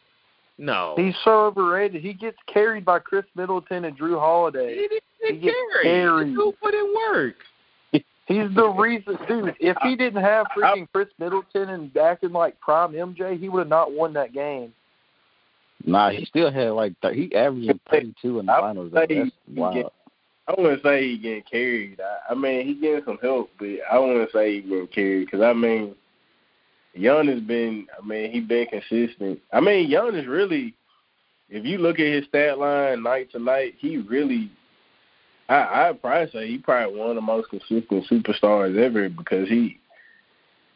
No. He's so overrated. He gets carried by Khris Middleton and Jrue Holiday. He, he gets carried. Who put in work? He's the reason, dude. If he didn't have freaking Khris Middleton and acting like prime MJ, he would have not won that game. Nah, he still had like th- he averaged (laughs) thirty two in the finals. That's wild. I wouldn't say he getting carried. I, I mean, he getting some help, but I wouldn't say he getting carried because I mean, Young has been. I mean, he been consistent. I mean, Young is really. If you look at his stat line night to night, he really. I I'd probably say he probably one of the most consistent superstars ever because he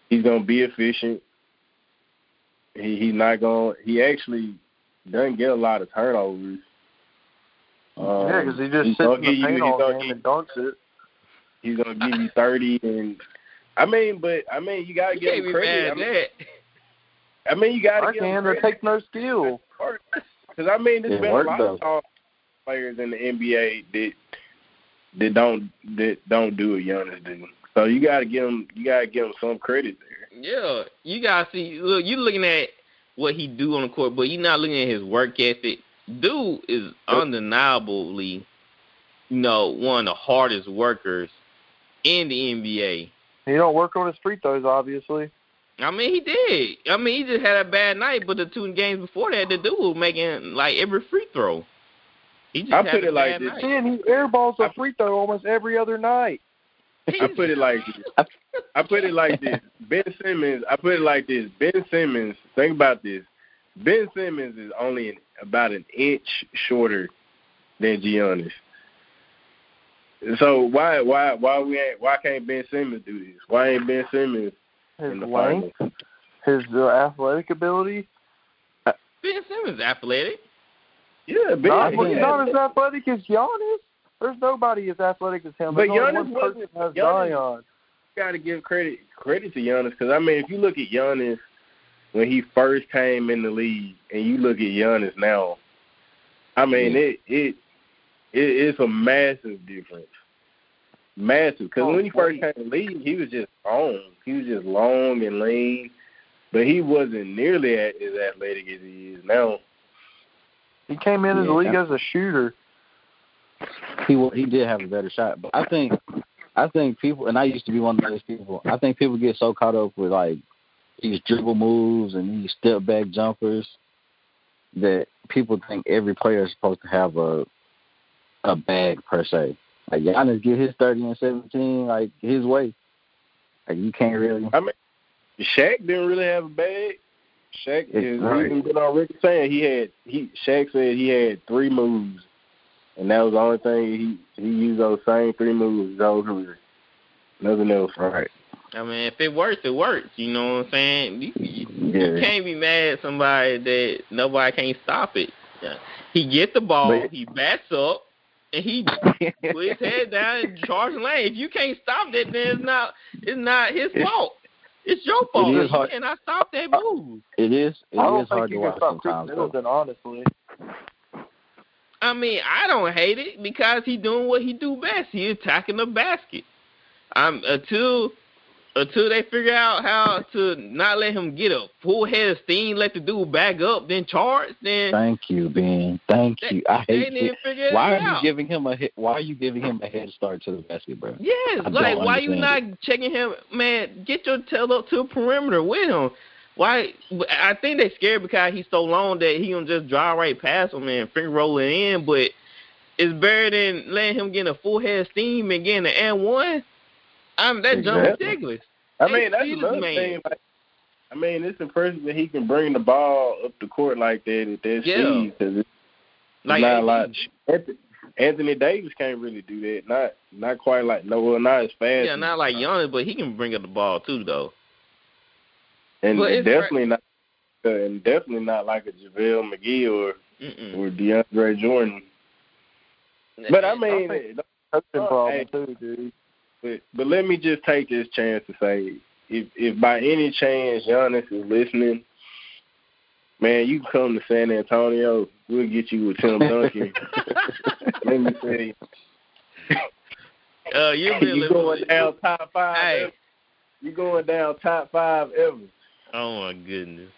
he's gonna be efficient. He he's not gonna. He actually doesn't get a lot of turnovers. Um, yeah, because he just sits in the paint all game and dunks it. He's gonna give you thirty, and I mean, but I mean, you gotta give him credit. I mean, (laughs) I mean, you gotta I give him credit. take no skill. Because I mean, there's been a lot though. of tall players in the NBA that that don't that don't do what Giannis do. So you gotta give him you gotta give him some credit there. Yeah, you gotta see. Look, you're looking at what he do on the court, but you're not looking at his work ethic dude is undeniably, you know, one of the hardest workers in the NBA. He don't work on his free throws, obviously. I mean, he did. I mean, he just had a bad night, but the two games before that, the dude was making like every free throw. He just I put it like this. Man, he airballs a free throw almost every other night. I put it like this. (laughs) I put it like this. Ben Simmons. I put it like this. Ben Simmons. Think about this. Ben Simmons is only about an inch shorter than Giannis. So why why why we ain't why can't Ben Simmons do this? Why ain't Ben Simmons his in the length, finals? his uh, athletic ability? Ben Simmons athletic. Yeah, Ben. Not, he's not as athletic as Giannis. There's nobody as athletic as him. But There's Giannis wasn't. Has Giannis, Zion. Got to give credit credit to Giannis because I mean, if you look at Giannis when he first came in the league, and you look at Giannis now, I mean it it, it it's a massive difference, massive. Because oh, when he first came to the league, he was just long. He was just long and lean, but he wasn't nearly as athletic as he is now. He came into yeah. the league as a shooter. He he did have a better shot, but I think I think people, and I used to be one of those people. I think people get so caught up with like these dribble moves and these step back jumpers that people think every player is supposed to have a a bag per se. Like Giannis get his thirty and seventeen like his way. Like you can't really. I mean, Shaq didn't really have a bag. Shaq is right. even been on record saying he had he Shaq said he had three moves, and that was the only thing he he used those same three moves his whole career. Nothing else. Right. I mean, if it works, it works. You know what I'm saying? You, you, yeah. you can't be mad at somebody that nobody can't stop it. He gets the ball, but, he bats up, and he (laughs) put his head down and charge lane. If you can't stop that, then it's not it's not his fault. It's your fault. It is hard. And I stop that uh, move. It is. It I don't is hard think to you watch can stop sometimes. Middleton, honestly. I mean, I don't hate it because he doing what he do best. He attacking the basket. I'm until until they figure out how to not let him get a full head of steam, let the dude back up, then charge. Then thank you, Ben. Thank they, you. I hate it. Why are out. you giving him a hit? Why are you giving him a head start to the basket, bro? Yes, I like why you not it. checking him, man? Get your tail up to the perimeter with him. Why? I think they scared because he's so long that he gonna just drive right past him and finger roll it in. But it's better than letting him get a full head of steam and getting an and one. I'm that exactly. jump ridiculous. I mean, that's another man. thing. Like, I mean, it's impressive that he can bring the ball up the court like that at that yeah. speed because it's like not a lot. Anthony Davis can't really do that. Not not quite like no, well, not as fast. Yeah, not like Giannis, but he can bring up the ball too, though. And But it's definitely not, uh, and definitely not like a JaVale McGee or Mm-mm. or DeAndre Jordan. But I mean, I think it- Coaching problem Hey. too, dude. But but let me just take this chance to say, if if by any chance Giannis is listening, man, you can come to San Antonio. We'll get you with Tim Duncan. (laughs) let me say, uh, you've been (laughs) you living going with- down top five. Hey. Ever. You going down top five ever? Oh my goodness.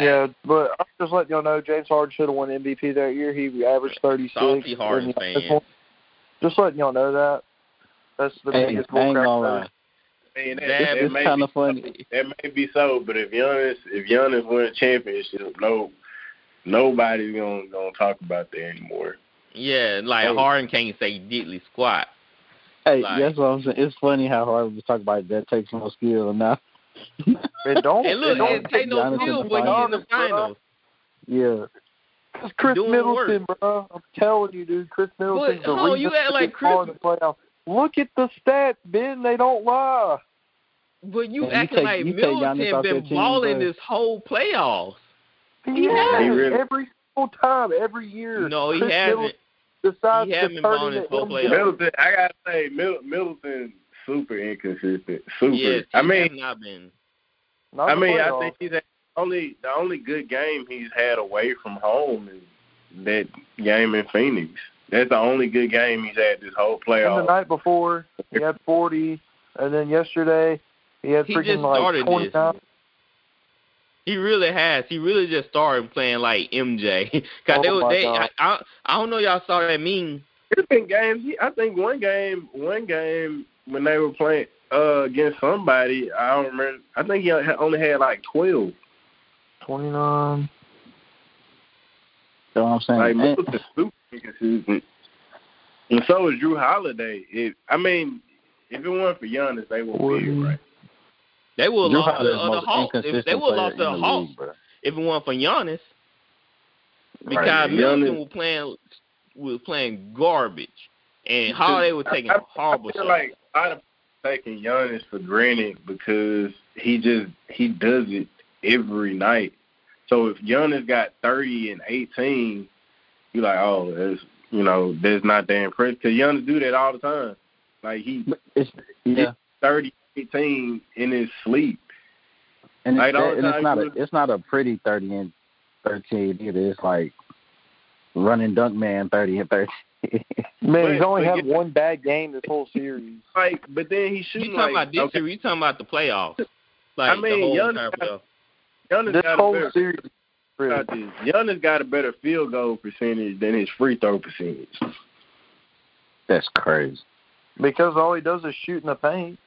Yeah, but I'm just letting y'all know James Harden should have won MVP that year. He averaged 36. Salty Harden and, fans. uh, Just letting y'all know that. That's the Hey, biggest I ain't bullcrap gonna ever. lie. I mean, that, That that It's kind of funny. That may be so, but if Giannis if Giannis win a championship, no nobody's gonna gonna talk about that anymore. Yeah, like Hey. Harden can't say diddly squat. Hey, Like- that's what I'm saying. It's funny how hard we talk about that takes no skill now. It don't. And look, it don't it take no skill, the but he's in the finals, yeah. It's Chris Doing Middleton, bro. I'm telling you, dude. Khris Middleton's the oh, reason you act like they far in Chris- the playoffs. Look at the stats, Ben. They don't lie. But you Man, you acting take- like you Middleton been balling this whole playoffs. He, He has He really- every single time, every year. No, he Chris hasn't. Middleton He hasn't been turn balling it his whole playoffs. Middleton, I gotta say, Middleton super inconsistent. Super. Yes, I he mean, has not been. Not I the mean, I think he's had only the only good game he's had away from home is that game in Phoenix. That's the only good game he's had this whole And the night before, he had 40, and then yesterday, he had He freaking just like started 29. this. He really has. He really just started playing like MJ. (laughs) Cause Oh they, were- my they I, God. I I don't know y'all saw that meme. There's been games. he- I think one game, one game when they were playing uh against somebody. I don't remember. I think he only had like twelve. 29. You know what I'm saying? Like And- Middleton's super. And so is Jrue Holiday. It, I mean, if it weren't for Giannis, they would be here, right. They would Jrue have lost to Holiday is the, the uh, the Hawks. If they would have lost to the the Hawks league, if it weren't for Giannis. Because Right, Middleton Giannis- was playing was playing garbage, and Holiday was taking I, horrible I feel shots. like a lot of people taking Giannis for granted because he just he does it every night. So if Giannis got thirty and eighteen, you're like, oh, that's you know, that's not that impressive because Giannis do that all the time. Like he It's, yeah. 30, 18 in his sleep. And Like, it's, all that- and it's not a it's not a pretty thirty and thirteen either. It's like running dunk man thirty and thirteen. Man, he's only had yeah. one bad game this whole series. Like, but then he you shooting talking like about this okay, series? You talking about the playoffs? Like I mean, the whole Giannis got- playoffs. Giannis This got a whole better series. Really. about this. Giannis got a better field goal percentage than his free throw percentage. That's crazy. Because all he does is shoot in the paint.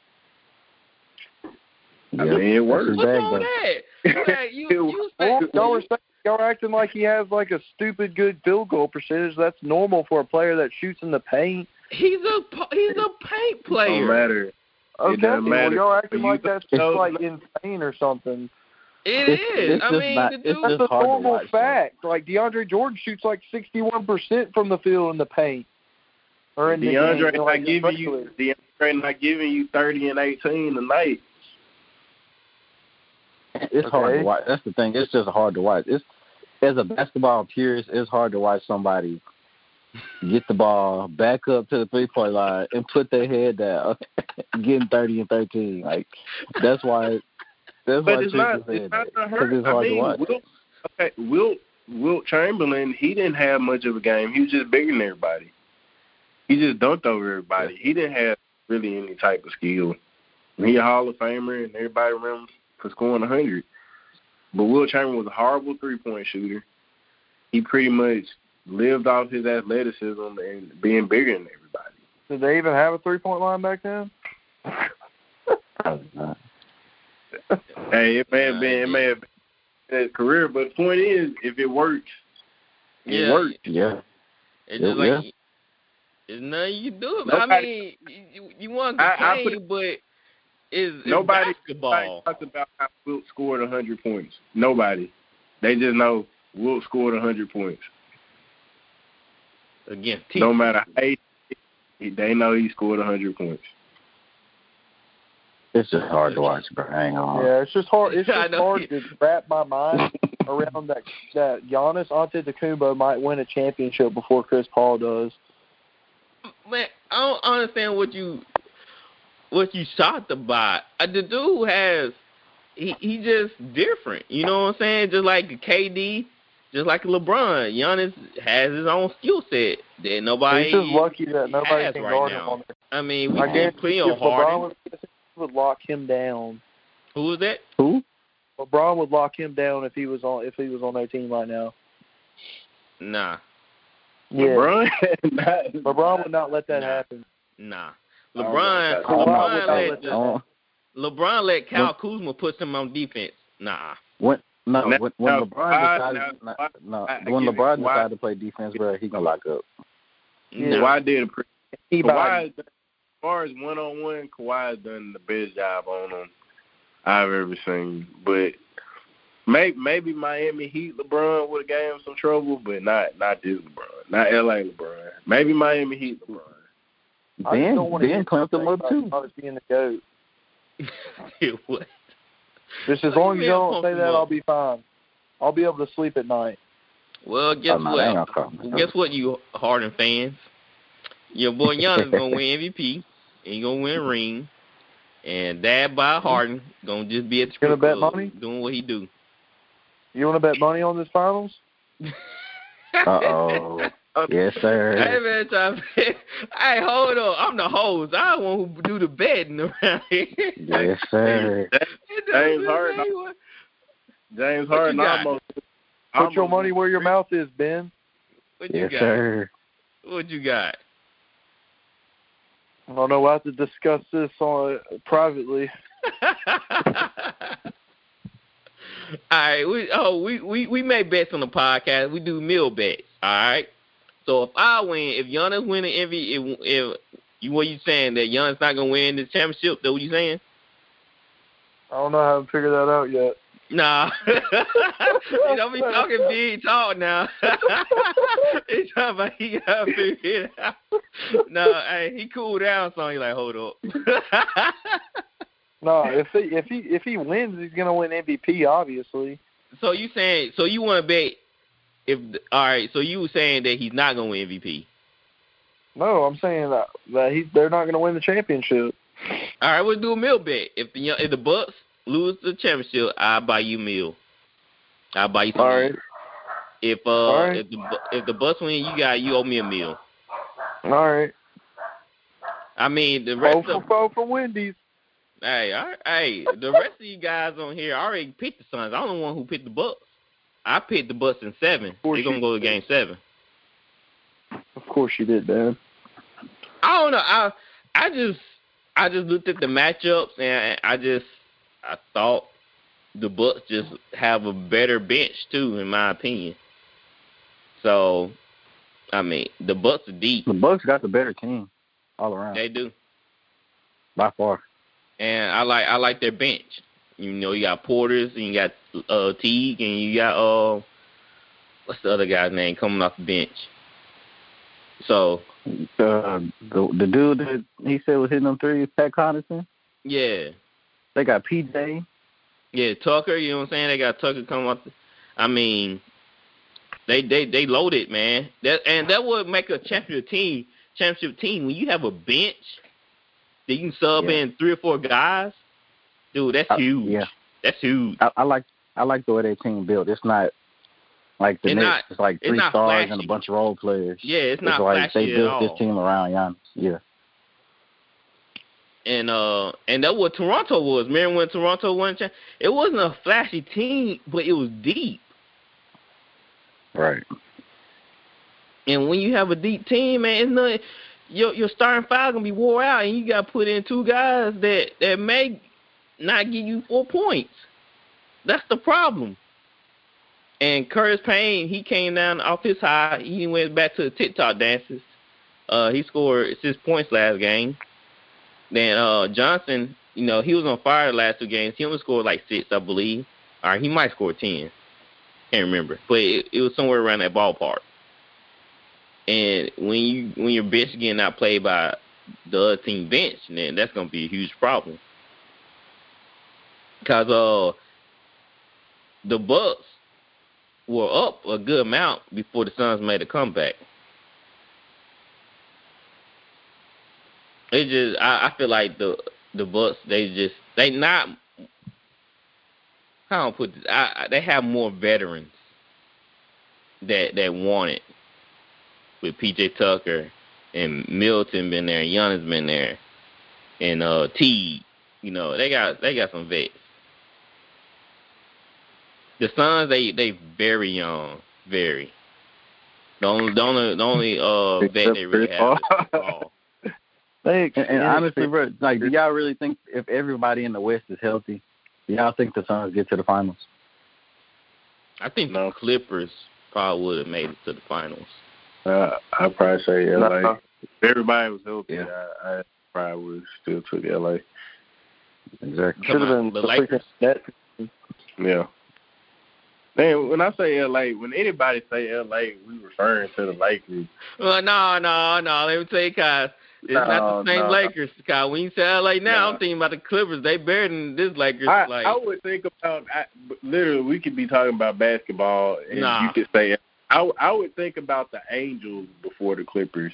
I mean, it works. That's What's bag, wrong with that? Okay, (laughs) you, you well, y'all are y'all are acting like he has like a stupid good field goal percentage. That's normal for a player that shoots in the paint. he's a he's a paint Don't player. matter. Okay, doesn't well, y'all acting You like that's just like insane or something. It It's- is. it's I just mean, not- the it's dude, That's just a normal fact. Like DeAndre Jordan shoots like sixty-one percent from the field in the paint. Or in the DeAndre game, not like, giving you DeAndre not giving you thirty and eighteen tonight. It's hard Okay. to watch. That's the thing. It's just hard to watch. It's as a basketball purist, it's hard to watch somebody get the ball back up to the three point line and put their head down, (laughs) getting thirty and thirteen. Like that's why. That's But why it's not. It's not that, gonna 'cause hurt. It's I mean, to watch. Wilt, okay, Wilt Wilt Chamberlain, he didn't have much of a game. He was just bigger than everybody. He just dunked over everybody. He didn't have really any type of skill. He a Hall of Famer, and everybody remembers for scoring a hundred. But Wilt Chamberlain was a horrible three point shooter. He pretty much lived off his athleticism and being bigger than everybody. Did they even have a three-point line back then? Probably not. Hey, it may have been, it may have been his career, but the point is, if it works, it Yeah. works. Yeah. It's Yeah, just like there's nothing you can do. About it. I mean, you, you want to I- I complain, put but it's, it's Nobody basketball. talked about how Wilt scored a hundred points. Nobody. They just know Wilt scored a hundred points. against No matter how he, they know he scored 100 points. It's just hard to watch, bro. I ain't gonna. Yeah, it's just hard. It's (laughs) just hard to wrap my mind around that that Giannis Antetokounmpo might win a championship before Chris Paul does. man, I don't understand what you what you shocked about. Uh, the dude has he he just different. You know what I'm saying? Just like KD, just like LeBron. Giannis has his own skill set that nobody. He's just lucky that nobody can right guard now. him on there. I mean, we I can guarantee play on LeBron Harden. Was, he would lock him down. Who was that? Who? LeBron would lock him down if he was on if he was on their team right now. Nah, Yeah, LeBron, not, (laughs) (laughs) LeBron would not let that Nah. happen. nah. I don't LeBron, know. Kawhi would LeBron let let the, Oh, LeBron let Kyle Kuzma put him on defense. Nah. when no, Now- when, when now, LeBron Kawhi- decided, now, not, no, I- I when get it. LeBron Kawhi- decided to play defense, bro, he gonna lock up. Yeah. Kawhi did a pretty. He Kawhi, as far as one on one, Kawhi has done the best job on him I've ever seen. But maybe maybe Miami Heat LeBron would have gave him some trouble, but not not this LeBron, not LA LeBron. Maybe Miami Heat LeBron. I just Ben don't want to Ben clamped him up too. About being the goat. (laughs) what? Just as What long do as you you don't say that, up? I'll be fine. I'll be able to sleep at night. Well, guess Oh, no, they ain't what? gonna call me. Guess what, you Harden fans? Your boy (laughs) Giannis gonna win MVP, and he gonna win ring, and Dad by Harden gonna just be at the Gonna bet money? doing what he do. You want to bet money on this finals? (laughs) Uh oh. Yes, sir. Hey man, try- (laughs) hey, hold on. I'm the host. I the one who do the betting around here. Yes, sir. James Harden, James Harden you got? almost. Put your money where your mouth is, Ben. What you Yes, got? sir. What you got? I don't know. We'll have to discuss this on privately. (laughs) All right, we oh we, we we make bets on the podcast. We do meal bets. All right. So if I win, if Giannis win the MVP, if, if you what you saying that Giannis not gonna win the championship? That what you saying? I don't know. I haven't figured that out yet. Nah. (laughs) you don't be talking big talk now. (laughs) he talking about he got to figure it out. No, hey, he cooled down so He like, hold up. No, if he if he if he wins, he's gonna win MVP. Obviously. so you saying? So you want to bet? If all right, so you were saying that he's not gonna win MVP. No, I'm saying that that he they're not gonna win the championship. All right, we'll do a mill bet. If the if the Bucks lose the championship, I'll buy you meal. I'll buy you some. All right. If uh right. if the if the Bucks win, you got you owe me a meal. All right. I mean the Four rest for of four for Wendy's. hey all right, hey the rest of you guys on here I already picked the Suns. I'm the one who picked the Bucks. I picked the Bucks in seven. They're gonna go to game seven. Of course you did, man. I don't know. I I just I just looked at the matchups and I just I thought the Bucks just have a better bench too, in my opinion. So, I mean, the Bucks are deep. The Bucks got the better team all around They do, by far. and I like I like their bench. You know, you got Portis and you got uh Teague and you got uh what's the other guy's name coming off the bench. So Uh, the the dude that he said was hitting them threes, Pat Connaughton. yeah, They got PJ. Yeah, Tucker, you know what I'm saying? They got Tucker coming up. I mean, they they they loaded, man. That and that would make a championship team. Championship team when you have a bench that you can sub Yeah. in three or four guys, dude. That's I- huge. yeah. That's huge. I, I like I like the way their team built. It's not like the It's Knicks. not- it's like three not stars and a bunch of role players. Yeah, it's not like flashy they built this team around Giannis. Yeah. And uh, and that what Toronto was. Remember when Toronto won? It wasn't a flashy team, but it was deep. Right. And when you have a deep team, man, it's not your your starting five gonna be wore out, and you got to put in two guys that that may not give you four points. That's the problem. And Curtis Payne, he came down off his high. He went back to the TikTok dances. Uh, he scored six points last game. Then uh, Johnson, you know, he was on fire the last two games. He only scored like six, I believe. All right, he might score ten. Can't remember, but it, it was somewhere around that ballpark. And when you when your bench getting out played by the other team bench, then that's gonna be a huge problem. Cause uh, the Bucks were up a good amount before the Suns made a comeback. It just I, I feel like the the Bucks they just they not how do I put this? I, I, they have more veterans that that want it with PJ Tucker and Middleton been there, and Giannis been there, and uh T. You know they got they got some vets. The Suns they they very young, very. The only the only the only uh vet they really have. They And, and honestly, bro, like, do y'all really think if everybody in the West is healthy, do y'all think the Suns get to the finals? I think the Clippers probably would have made it to the finals. Uh, I'd probably say LA. No. If everybody was healthy, Yeah. I, I probably would still took LA. Exactly. should have been The the Lakers. net. Yeah. Man, when I say LA, when anybody say LA, we referring to the Lakers. Well, no, no, no. Let me tell you, guys. It's not the same no. Lakers, Kyle. When you say LA now, No. I'm thinking about the Clippers. They better than this Lakers. I, like, I would think about I, literally. We could be talking about basketball, and Nah. you could say I, I would think about the Angels before the Clippers.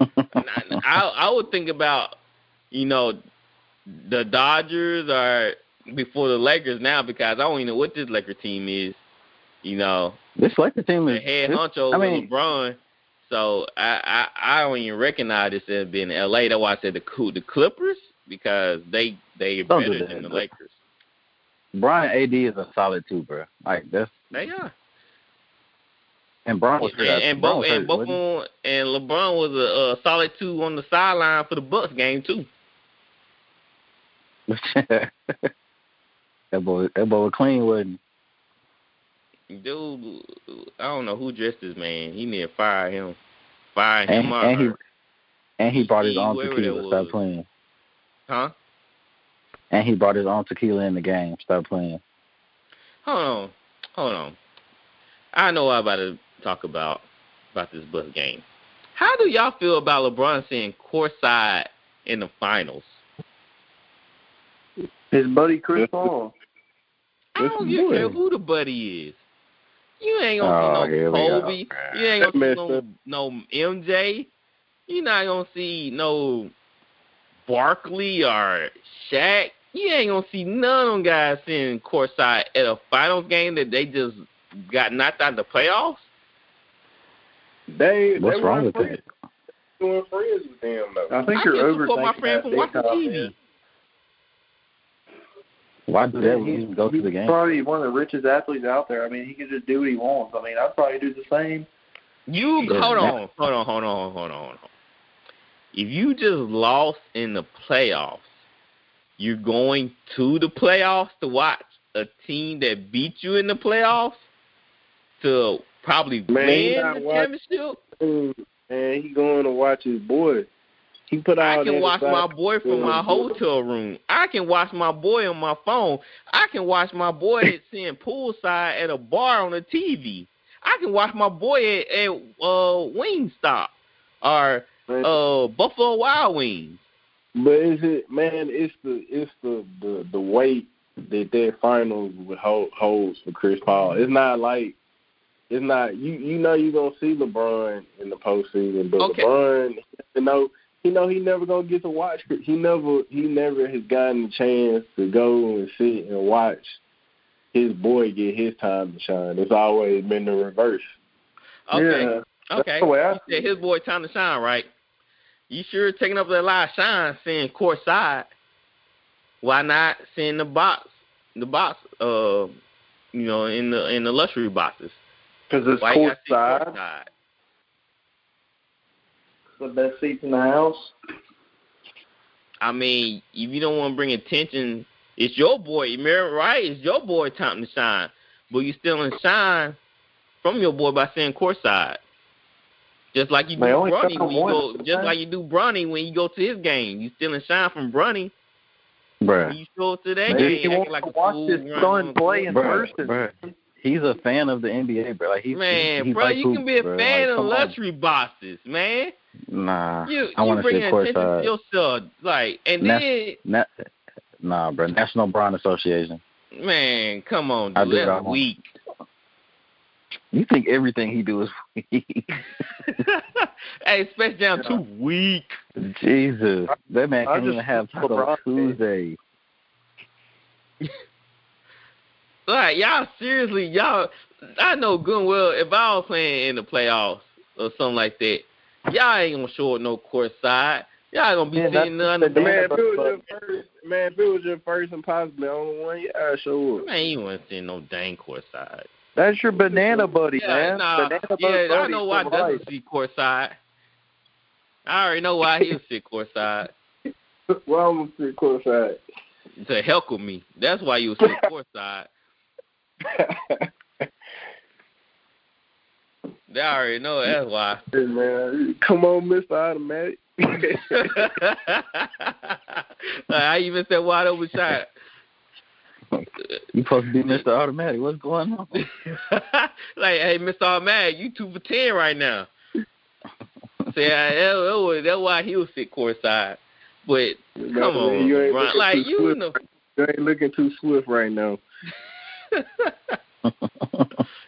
I, I would think about, you know, the Dodgers are before the Lakers now because I don't even know what this Laker team is. You know, This Lakers team the is. head this- honcho I mean, LeBron. So I, I I don't even recognize this as being LA. That's why I said the the Clippers because they they are Don't better than the. Lakers. Brian AD is a solid two, bro. Like that's They are. and Bron was And, hurt. and both and both wasn't and LeBron was a, a solid two on the sideline for the Bucks game too. (laughs) that boy, that boy was clean, wasn't Dude, I don't know who dressed this man. He need to fire him. Fire? And, him or and he her. and he brought his Steve, own whoever tequila. that Stop playing. Huh? And he brought his own tequila in the game. Stop playing. Hold on. Hold on. I know what I'm about to talk about about this Bucks game. How do y'all feel about LeBron saying courtside in the finals? His buddy Chris Paul. I don't give a care who the buddy is. You ain't Oh, gonna here see we no go. Kobe. You ain't gonna see no, no MJ. You're not gonna see no Barkley or Shaq. You ain't gonna see none of them guys sitting courtside at a finals game that they just got knocked out of the playoffs. They What's they wrong with friends, that? doing friends with them though. I think I you're can support my overthinking friend that from watching time, TV. Man. Why do that when He's- you go to the game? He's probably one of the richest athletes out there. I mean, he can just do what he wants. I mean, I'd probably do the same. You Yeah. hold on, hold on, hold on, hold on, hold on. If you just lost in the playoffs, you're going to the playoffs to watch a team that beat you in the playoffs to probably Man, he win not the watching- championship. And he going to watch his boy. He put I can watch my boy from my hotel room. I can watch my boy on my phone. I can watch my boy (coughs) sitting poolside at a bar on the TV. I can watch my boy at, at uh, Wingstop or uh, Buffalo Wild Wings. But is it man? It's the it's the the the weight that their finals would hold holds for Chris Paul. It's not like it's not you you know you're gonna see LeBron in the postseason, but Okay. LeBron you know he know he never gonna get to watch. He never he never has gotten a chance to go and sit and watch his boy get his time to shine. It's always been the reverse. Okay, Yeah. That's okay. the way I You said his boy time to shine, right? You sure taking up that lot of shine, saying courtside. Why not seeing the box, the box, uh, you know, in the in the luxury boxes? Because it's Why you gotta see courtside, courtside? The best seats in the house. I mean, if you don't want to bring attention, it's your boy. You remember, right? It's your boy time to shine, but you still in shine from your boy by saying courtside. Just like you do They Bronny when you go, just man. like you do Bronny when you go to his game. You still in shine from Bronny when Bruh. you show up to that Maybe game. he acting like to a watch fool his running son play in court. Bruh, person. Bruh. he's a fan of the NBA, bro. Like he's man, he, he bro, like you hoops, can be a bro. fan like, of luxury bosses, man. Nah, You I you want to bring sit attention to yourself, like, and Nas- then, Na- nah, bro. National Brown Association. man, come on, I dude, I that's want. weak. You think everything he do is weak? (laughs) hey, Space Jam too weak. Jesus, that man I can't even have think Taco Tuesday. Like y'all seriously, y'all. I know good and well if I was playing in the playoffs or something like that, y'all ain't gonna show up no court side. Y'all gonna be Yeah, that's sitting under. the- Man, if it was your first, man, if it was your first and possibly only one, yeah, sure. Man, you wasn't seeing no dang court side. That's your banana buddy, Yeah, man. nah, banana yeah, I buddy know why for doesn't life. see court side. I already know why he'll sit court side (laughs) Well, I'm gonna sit courtside. to heckle me. That's why you sit court side. (laughs) They already know that's why. Hey, man, come on, Mr. Automatic. I even said wide open shot. You supposed to be Mr. Automatic. What's going on? (laughs) like, hey, Mr. Automatic, you two for ten right now. Say, I, that, that, was- that's why he was sit courtside. But come on, you ain't Ron, like you swift. know, You ain't looking too swift right now. (laughs)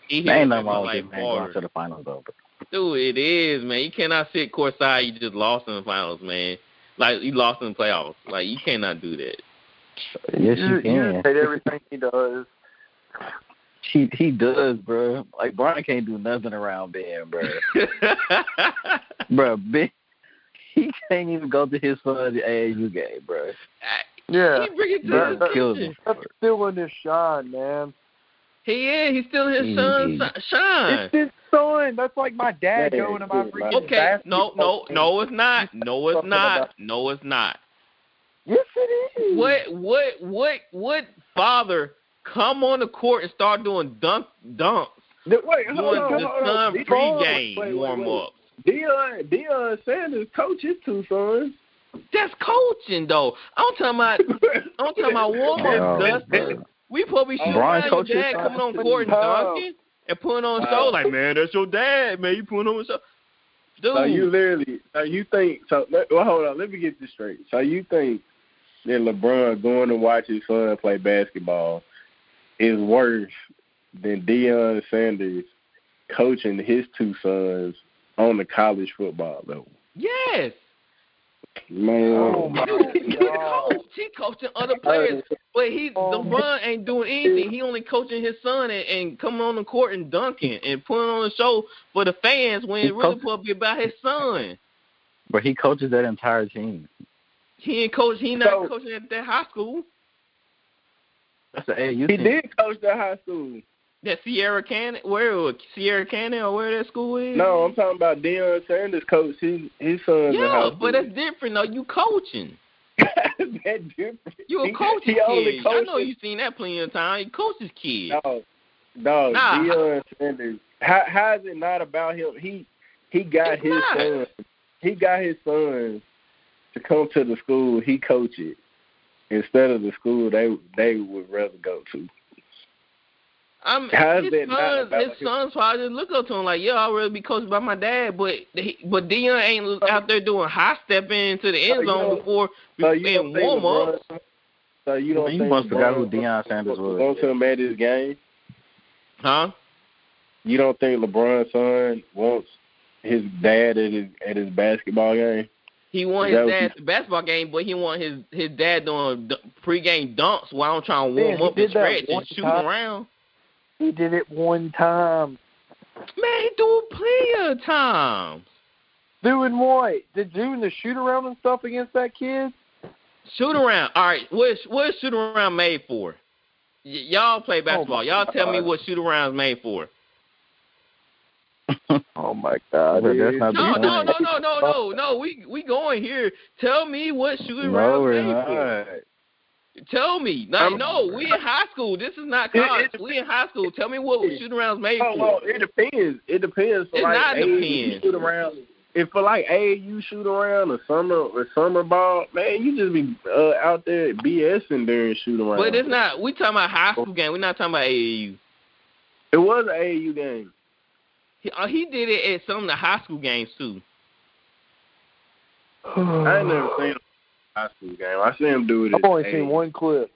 he ain't me nothing wrong with like man going to the finals though. But Dude, it is, man. You cannot sit courtside. You just lost in the finals, man. Like you lost in the playoffs. Like you cannot do that. yes, you You can. hate everything he does. He he does, bro. Like Brian can't do nothing around Ben, bro. (laughs) bro, Ben, (laughs) he can't even go to his son's AAU game, bro. Yeah. he bring it to That- his that- kills kitchen. That's still in his shine, man. He is. He's still in his He- son shine. It's his son. That's like my dad Man, going to my shit, freaking man. Okay, no, no, no, it's not. No, it's not. No, it's not. Yes, it is. What, what, what, what father come on the court and start doing dunk dunks Wait, hold doing on, the hold on. son Wait, pregame wait, wait, warm up? Deion, Deion Sanders coach his two sons. That's coaching though. I'm talking about. (laughs) I'm talking about warm Oh, up, Dustin. We probably should have your dad coming on court and dunking and putting on show. Like, man, that's your dad, man. You putting on a show, dude. So you literally, so you think, so let, well, hold on, let me get this straight. So you think that LeBron going to watch his son play basketball is worse than Deion Sanders coaching his two sons on the college football level? yes. Man, Oh, my he God. coach. He coaching other players, but he LeBron oh, ain't doing anything. He only coaching his son and, and coming on the court and dunking and putting on a show for the fans when it really coach- supposed to be about his son. But he coaches that entire team. He ain't coach. He not So- coaching at that high school. That's the AAU he team. did coach that high school. That Sierra Canyon, where? Sierra Canyon or where that school is? No, I'm talking about Deion Sanders coach his his sons high Yeah, but that's different though. You coaching. (laughs) that different. You a He- coaching he only kid. I know coaches- you seen that plenty of times. He coaches his kid. No, no, Nah. Deion Sanders. How how is it not about him? He he got It's his not. sons. He got his sons to come to the school he coach it instead of the school they they would rather go to. I'm, How's his that sons, about his him? sons probably just look up to him like, yeah, I'd rather be coached by my dad, but he, but Deion ain't out there doing high stepping into the end you zone don't- before So you in don't think warm ups. LeBron? So you don't You think must forgot who LeBron Deion Sanders was. Go to him at his game. Huh? You don't think LeBron's son wants his dad at his at his basketball game? He want his what dad at the basketball game, but he want his his dad doing d- pregame dunks while I'm trying to warm he up and did that stretch and shooting time. around. He did it one time. Man, he do it plenty of times. Doing what? Did doing the shoot around and stuff against that kid? Shoot around. All right, what is, what is shoot around made for? Y- y'all play oh, basketball. my y'all tell me what shoot around is made for. (laughs) Oh my God! That's dude. not No, no, no, no, no, no, no. We we going here. Tell me what shooting No, around we're is made for. Not. Tell me. No, no, we in high school. This is not college. it- we in high school. Tell me what shooting around is made Oh for. well, it depends. It depends. For It's like not depends. shoot around. If for like AAU shoot around or summer or summer ball, man, you just be uh, out there BSing during shoot around. But it's not. We talking about high school game. We're not talking about AAU. It was an AAU game. He, uh, he did it at some of the high school games too. I ain't never seen high school game. I seen him do it. I've only seen one clip.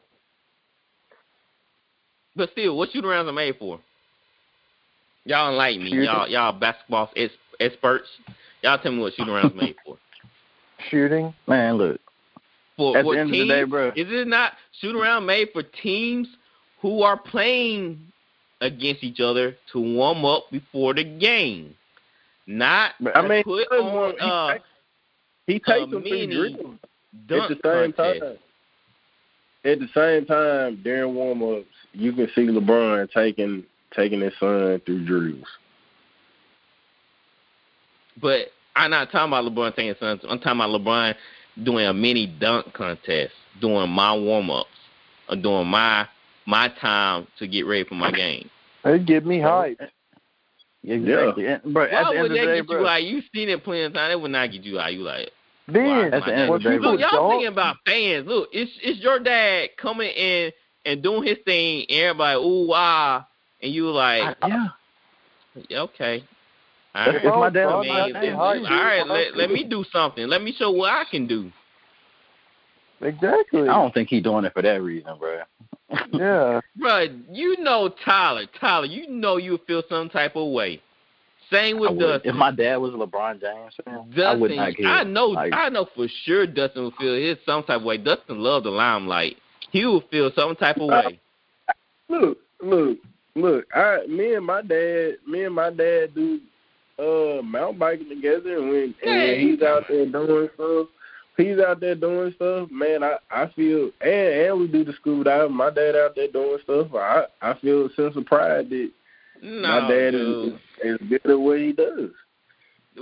But still, what shoot arounds are made for? Y'all enlighten me. Y'all y'all basketball experts. Y'all tell me what shoot arounds made for. Shooting. Man, look. For At what the end teams? of the day, bro. Is it not shoot around made for teams who are playing against each other to warm up before the game? Not I mean, put he on he uh, takes- He takes a them through mini drills. Dunk at the same contest. time. At the same time, during warm ups, you can see LeBron taking taking his son through drills. But I'm not talking about LeBron taking sons. I'm talking about LeBron doing a mini dunk contest, doing my warm ups, or doing my my time to get ready for my game. It'd get me hyped. Exactly. And, bro, Why at the would end of the that day, get bro. you out? You seen it plenty of time. That would not get you out. You like Ben, wow, At my the end dad- of the day, Look, y'all thinking about fans. Look, it's it's your dad coming in and doing his thing. Everybody, ooh wow, and you like, yeah. yeah, okay. All If- my dad I was mean, my if- dad, if- I'd all do right, what I let, let me do something. Let me show what I can do. Exactly. I don't think he's doing it for that reason, bro. Yeah. (laughs) Bro, you know Tyler. Tyler, you know you feel some type of way. Same with would. Dustin. If my dad was LeBron James fan, I would not care. I know, Like, I know for sure Dustin would feel his some type of way. Dustin loved the limelight. He would feel some type of way. Look, look, look. I, me and my dad, me and my dad do uh mountain biking together, and when and when he's out there doing stuff, he's out there doing stuff. Man, I I feel and and we do the scuba diving. My dad out there doing stuff. I I feel a sense of pride that No, my dad dude. is is good at what he does.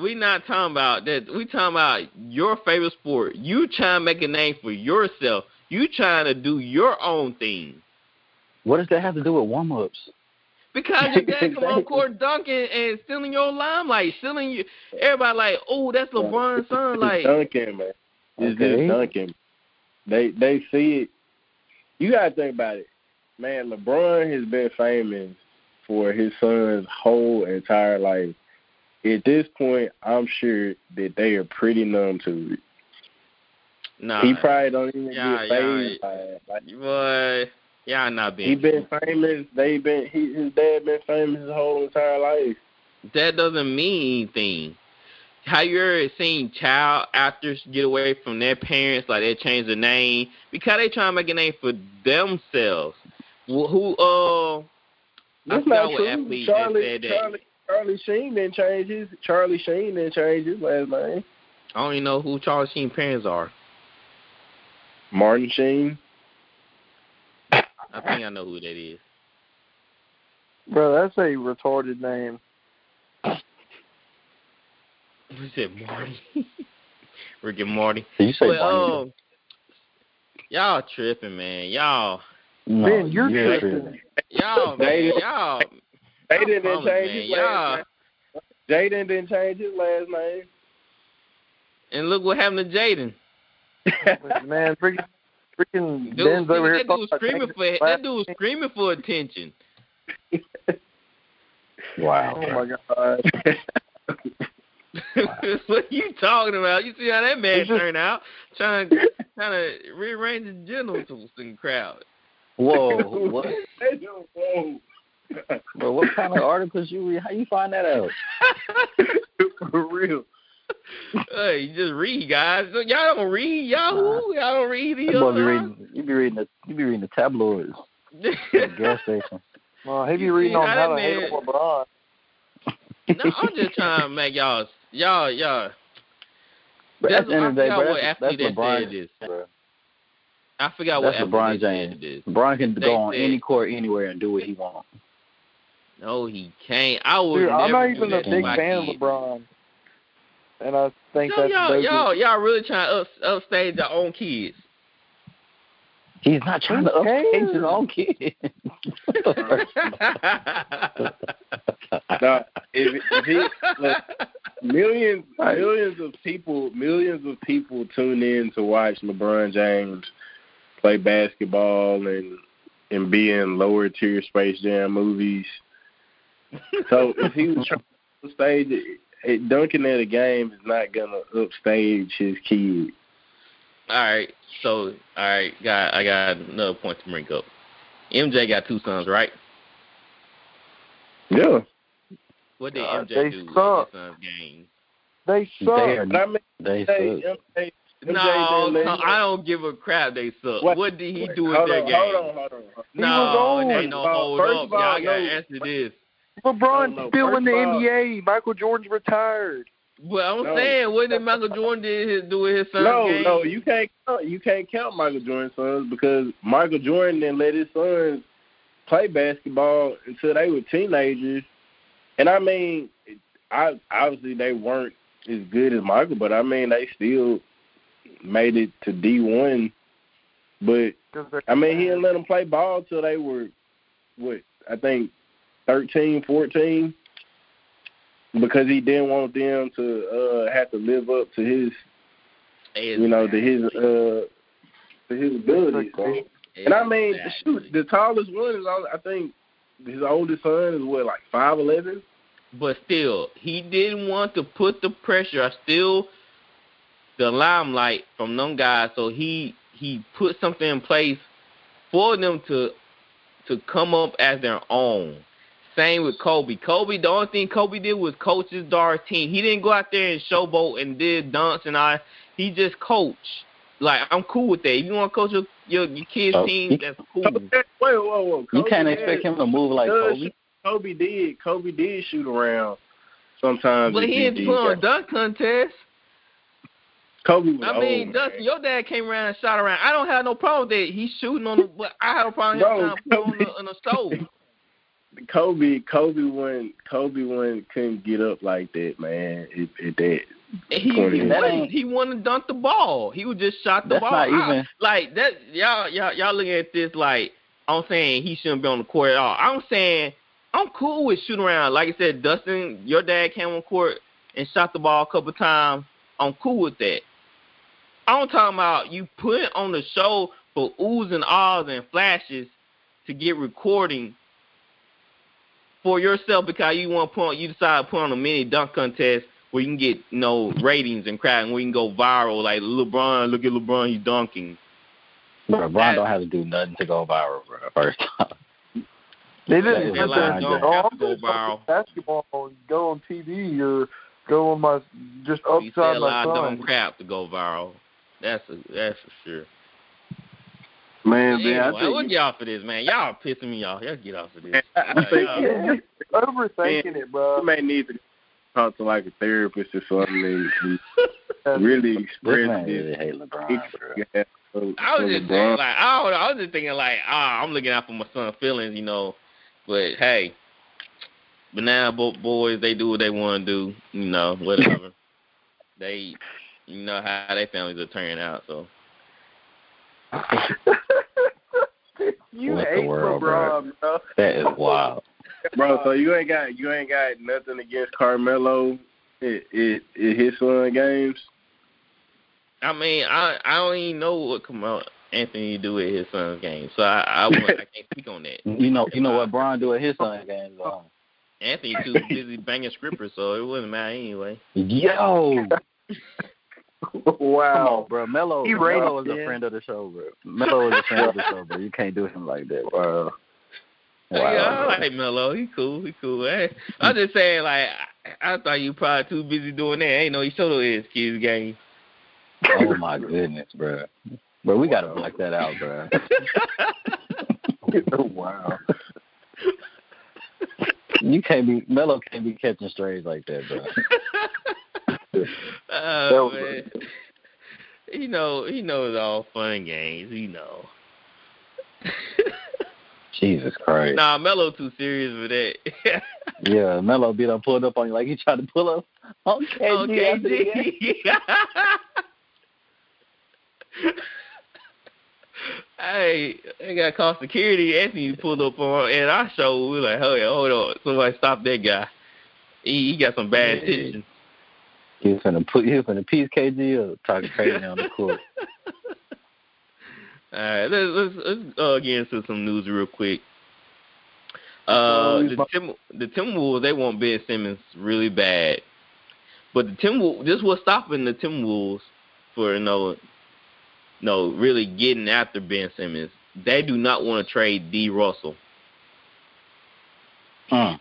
we not talking about that. We talking about your favorite sport. You trying to make a name for yourself. You trying to do your own thing. what does that have to do with warm ups? Because your dad come on (laughs) court dunking and stealing your limelight, stealing you. Everybody like, oh, that's LeBron's son. Like, dunking, man. It's Okay. just dunking. They they see it. You gotta think about it, man. LeBron has been famous for his son's whole entire life. At this point, I'm sure that they are pretty numb to it. nah, he probably don't even yeah, get phased by it. Like, boy, y'all not being. he been famous. They been he, his dad been famous his whole entire life. that doesn't mean anything. How you ever seen child actors get away from their parents, like they change the name because they trying to make a name for themselves? Wh- Who uh, That's not true. Charlie, that. Charlie, Charlie Sheen didn't change his. Charlie Sheen didn't change his last name. I don't even know who Charlie Sheen parents are. Martin Sheen. I think I know who that is. Bro, that's a retarded name. Who said Marty? (laughs) Rick and Morty. Did you say But, Barney? um, y'all tripping, man. Y'all, no, ben, you're you're tripping. y'all, They- man, y'all. Jaden didn't promise, change man, his y'all- last name. Jaden didn't change his last name. And look what happened to Jaden. (laughs) Man, freaking, freaking Dude, Ben's over here that dude was screaming for that dude was screaming for attention. (laughs) wow. Oh my god. (laughs) what you talking about? You see how that man just- turned out? Trying to trying to rearrange the genitals in the crowd. (laughs) Whoa, what? Whoa. Bro, what kind of articles you read? How you find that out? (laughs) For real. hey, you just read, guys. Y'all don't read Yahoo. Y'all don't read the You be reading. You be reading the. You be reading the tabloids (laughs) the gas station. Well, he be You reading on how how to hate LeBron. no, I'm just trying to make y'all, y'all, y'all. But That's- at the end of the day, bro, what that's, athlete that's that LeBron. Said this. Bro. I forgot what That's athlete LeBron that James. this. LeBron can They go on said- any court, anywhere, and do what he wants. No, he can't. I would Dude, never I'm not even a big fan of. LeBron. And I think So that's y'all, those y'all, y'all really trying to up, upstage your own kids. He's not trying to Who upstage cares? his own kid. (laughs) No, if, if he look, millions millions of people millions of people tune in to watch LeBron James play basketball and and be in lower tier Space Jam movies. so if he was trying to stage it, it, dunking at a game is not gonna upstage his kid. All right, so all right, got I got another point to bring up. MJ got two sons, right? Yeah. What did Uh, MJ they do in his son's game? They They suck. are I mean, they MJ, suck. MJ, MJ No, no, I don't give a crap. They suck. What- What, did he Wait, do with hold their on, game? Hold on, hold on. hold on. No, was old. they no Well, hold first up. of all, Y'all gotta answer this. LeBron's No, no, still in the first NBA. Michael Jordan's retired. Well, I'm No. saying, what did Michael Jordan did his, do with his son's No, game? no, you can't count, you can't count Michael Jordan's sons because Michael Jordan didn't let his sons play basketball until they were teenagers. And I mean, I obviously they weren't as good as Michael, but I mean they still made it to D one. But I mean he didn't let them play ball till they were what I think 13, 14 because he didn't want them to uh have to live up to his you know, to his uh to his abilities. So. And I mean, shoot, the tallest one is on- I think his oldest son is what like five eleven. But still, he didn't want to put the pressure, I still the limelight from them guys. So he he put something in place for them to to come up as their own. Same with Kobe. Kobe, the only thing Kobe did was coach his daughter's team. He didn't go out there and showboat and did dunks and I. He just coached. Like I'm cool with that. If you want to coach your your, your kids' Oh, team, he- that's cool. (laughs) Wait, whoa, whoa, whoa! You can't had- expect him to move like Kobe. Kobe did. Kobe did shoot around sometimes. But he didn't put on a dunk contest. Kobe was I mean, old, Dustin, man. your dad came around and shot around. I don't have no problem with that. He's shooting on the, but I have a problem with him Bro, trying on the, on the stove. (laughs) Kobe, Kobe when Kobe when couldn't get up like that, man. It, it that. He, he, Twenty. Wouldn't, he wanted to dunk the ball. He would just shot the That's ball. not I- even- like that. Y'all, y'all, y'all looking at this like I'm saying he shouldn't be on the court at all. I'm saying I'm cool with shooting around. Like I said, Dustin, your dad came on court and shot the ball a couple times. I'm cool with that. I'm talking about you put on the show for oohs and ahs and flashes to get recording for yourself because you want to put on, you decide to put on a mini dunk contest where you can get you know ratings and crowd and where you can go viral like LeBron. Look at LeBron, he's dunking. Bro, Bron don't have to do nothing to go viral, bro. First off. They didn't is sit a there line and dunk. go, Have to go viral. basketball go on TV or go on my just He said upside a my lot of son. dumb crap to go viral. That's a, that's for sure. Man, Anyway, man, I we'll think get off of this, man. Y'all pissing me off. Y'all get off of this. (laughs) I, I think Yeah. You're overthinking it, bro. you may need to talk to like a therapist or something and, (laughs) really express man this. really hate LeBron, bro. Yeah, I was just saying, like, I, don't know, I was just thinking, like, ah, I'm looking out for my son's feelings, you know. But hey, but now both boys, they do what they want to do, you know, whatever. (laughs) they, you know how their families are turning out, so. (laughs) you What the hate world, LeBron, bro. That is wild. bro. So you ain't got you ain't got nothing against Carmelo It in, in his son games. I mean, I I don't even know what Carmelo Anthony do at his son's game, so I I, won't, I can't speak on that. You know, you know what Bron do at his son's game. Um, Anthony too busy banging strippers, so it wouldn't matter anyway. yo, come wow. on, bro. Melo, He rated Melo is a friend of the show, bro. Melo is a friend of the show, bro. You can't do him like that, bro. Yeah, Wow, I bro. like Melo. He cool. He cool. Hey, I'm just saying, like, I, I thought you probably too busy doing that. Ain't no he showed his kids game. Oh my goodness, bro. Bro, we gotta black that out, bro. (laughs) wow. You can't be Melo can't be catching strays like that, bro. Oh man. He know he knows all fun games. He know. Jesus Christ. nah, Melo too serious for that. (laughs) Yeah, Melo be done pulled up on you like he tried to pull up on KG. okay, after the game. (laughs) hey, they got called security. Anthony pulled up on, and I showed. We were like, hold on, hold on, somebody stop that guy. He, he got some bad Yeah. intentions. He was finna put was finna piece KG or talking crazy on the court. (laughs) All right, let's let's, let's uh, get into some news real quick. Uh, the Tim the Timberwolves they want Ben Simmons really bad, but the Timberwolves this was stopping the Timberwolves for you know, no really getting after Ben Simmons. They do not want to trade D Russell. Hmm.